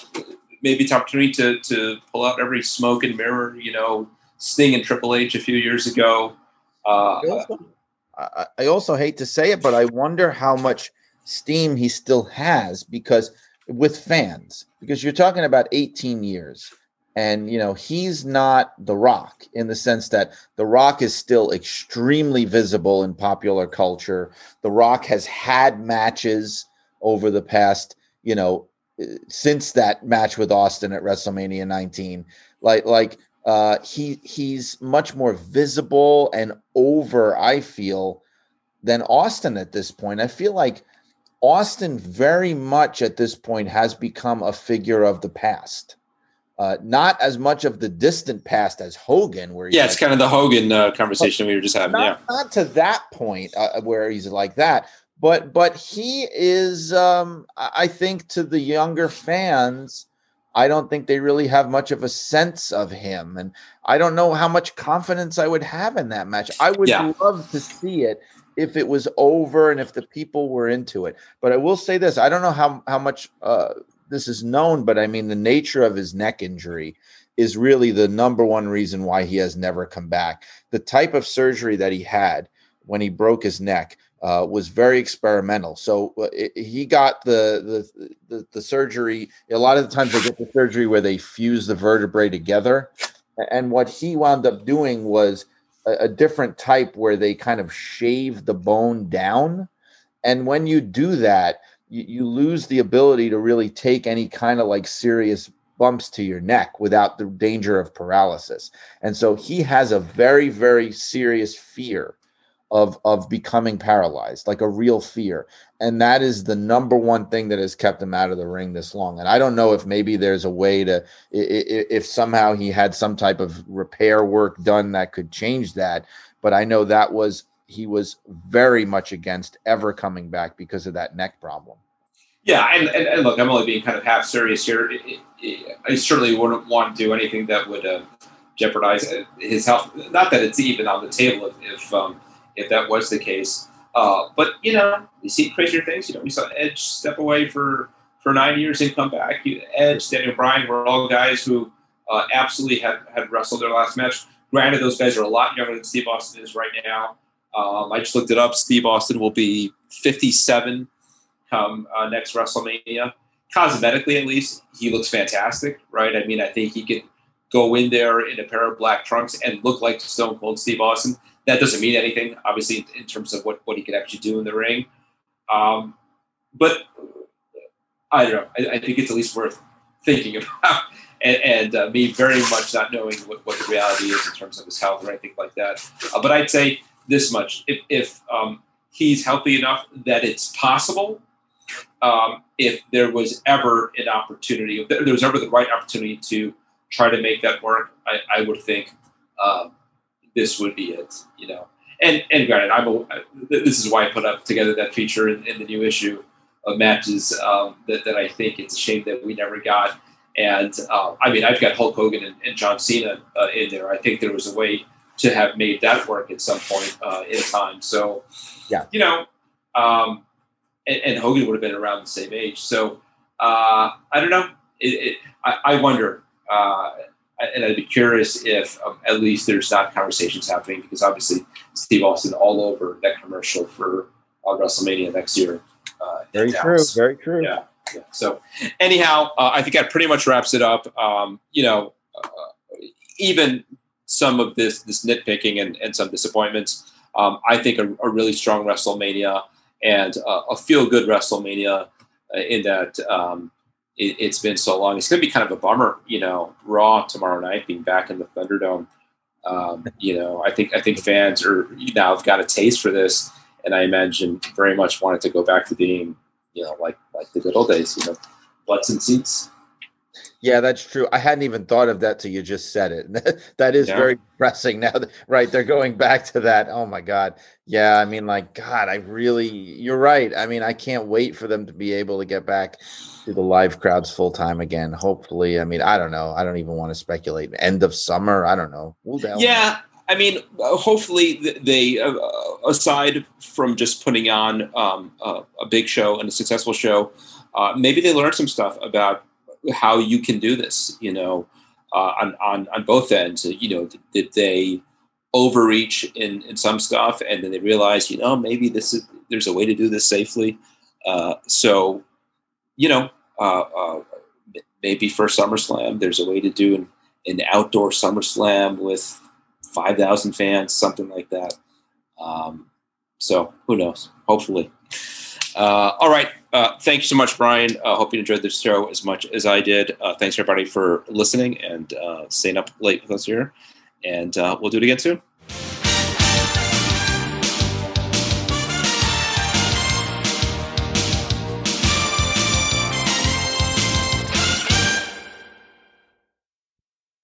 maybe it's opportunity to to pull out every smoke and mirror. You know, Sting and Triple H a few years ago. Uh, I, also, I also hate to say it, but I wonder how much steam he still has because with fans because you're talking about 18 years. And you know he's not the rock in the sense that the rock is still extremely visible in popular culture. The rock has had matches over the past you know since that match with austin at wrestlemania 19 like like uh he he's much more visible and over i feel than austin at this point. I feel like Austin very much at this point has become a figure of the past. Uh, not as much of the distant past as Hogan, where yeah, it's kind of the Hogan uh, conversation we were just having. Not, yeah, not to that point uh, where he's like that, but but he is. Um, I think to the younger fans, I don't think they really have much of a sense of him, and I don't know how much confidence I would have in that match. I would yeah. love to see it if it was over and if the people were into it. But I will say this: I don't know how how much uh, this is known, but I mean, the nature of his neck injury is really the number one reason why he has never come back. The type of surgery that he had when he broke his neck uh, was very experimental. So uh, it, he got the, the, the the surgery. A lot of the times they get the surgery where they fuse the vertebrae together, and what he wound up doing was a, a different type where they kind of shave the bone down. And when you do that, you, you lose the ability to really take any kind of like serious bumps to your neck without the danger of paralysis. And so he has a very, very serious fear of of becoming paralyzed, like a real fear. And that is the number one thing that has kept him out of the ring this long. And I don't know if maybe there's a way to if somehow he had some type of repair work done that could change that. But I know that was he was very much against ever coming back because of that neck problem. Yeah, and, and, and look, I'm only being kind of half serious here. I certainly wouldn't want to do anything that would uh, jeopardize his health. Not that it's even on the table if if, um, if that was the case. Uh, but you know, we see crazier things. You know, we saw Edge step away for for nine years and come back. Edge, Daniel Bryan were all guys who uh, absolutely had had wrestled their last match. Granted, those guys are a lot younger than Steve Austin is right now. Um, I just looked it up. Steve Austin will be 57 come uh, next WrestleMania. Cosmetically, at least, he looks fantastic, right? I mean, I think he could go in there in a pair of black trunks and look like Stone Cold Steve Austin. That doesn't mean anything, obviously, in terms of what, what he could actually do in the ring. Um, but I don't know. I, I, think it's at least worth thinking about. And, and uh, me very much not knowing what, what, the reality is in terms of his health or anything like that. Uh, but I'd say this much: if, if um, he's healthy enough that it's possible, um, if there was ever an opportunity, if there was ever the right opportunity to try to make that work, I, I would think um, this would be it. You know, and and granted, I'm a, this is why I put up together that feature in, in the new issue of matches um, that, that I think it's a shame that we never got. And uh, I mean, I've got Hulk Hogan and, and John Cena uh, in there. I think there was a way to have made that work at some point uh, in time. So, yeah, you know, um, and, and, Hogan would have been around the same age. So uh, I don't know. It, it, I, I, wonder, uh, and I'd be curious if um, at least there's not conversations happening because obviously Steve Austin all over that commercial for uh, WrestleMania next year. Uh, very true. Very true. Yeah. yeah. So anyhow, uh, I think that pretty much wraps it up. Um, you know, uh, even some of this this nitpicking and, and some disappointments. Um, I think a, a, really strong WrestleMania and uh, a feel good WrestleMania uh, in that um, it, has been so long. It's going to be kind of a bummer, you know, Raw tomorrow night being back in the Thunderdome. Um, you know, I think I think fans are you now have got a taste for this, and I imagine very much wanted to go back to being, you know, like like the good old days, you know, butts and seats. Yeah, that's true. I hadn't even thought of that till you just said it. that is yeah. very depressing now. That, right, they're going back to that. Oh my god. Yeah, I mean, like God, I really. You're right. I mean, I can't wait for them to be able to get back to the live crowds full time again. Hopefully, I mean, I don't know. I don't even want to speculate. End of summer. I don't know. yeah, I mean, uh, hopefully they, uh, aside from just putting on um, a, a, big show and a successful show, uh, maybe they learned some stuff about how you can do this, you know, uh, on, on, on both ends. You know, did, they overreach in, in some stuff and then they realize, you know, maybe this is, there's a way to do this safely. Uh, so, you know, uh, uh maybe for SummerSlam, there's a way to do an, an outdoor SummerSlam with 5,000 fans, something like that. Um, so who knows? Hopefully. Uh, all right. Uh, thank you so much, Brian. I uh, hope you enjoyed this show as much as I did. Uh, thanks everybody for listening and uh, staying up late with us here. And uh, we'll do it again soon.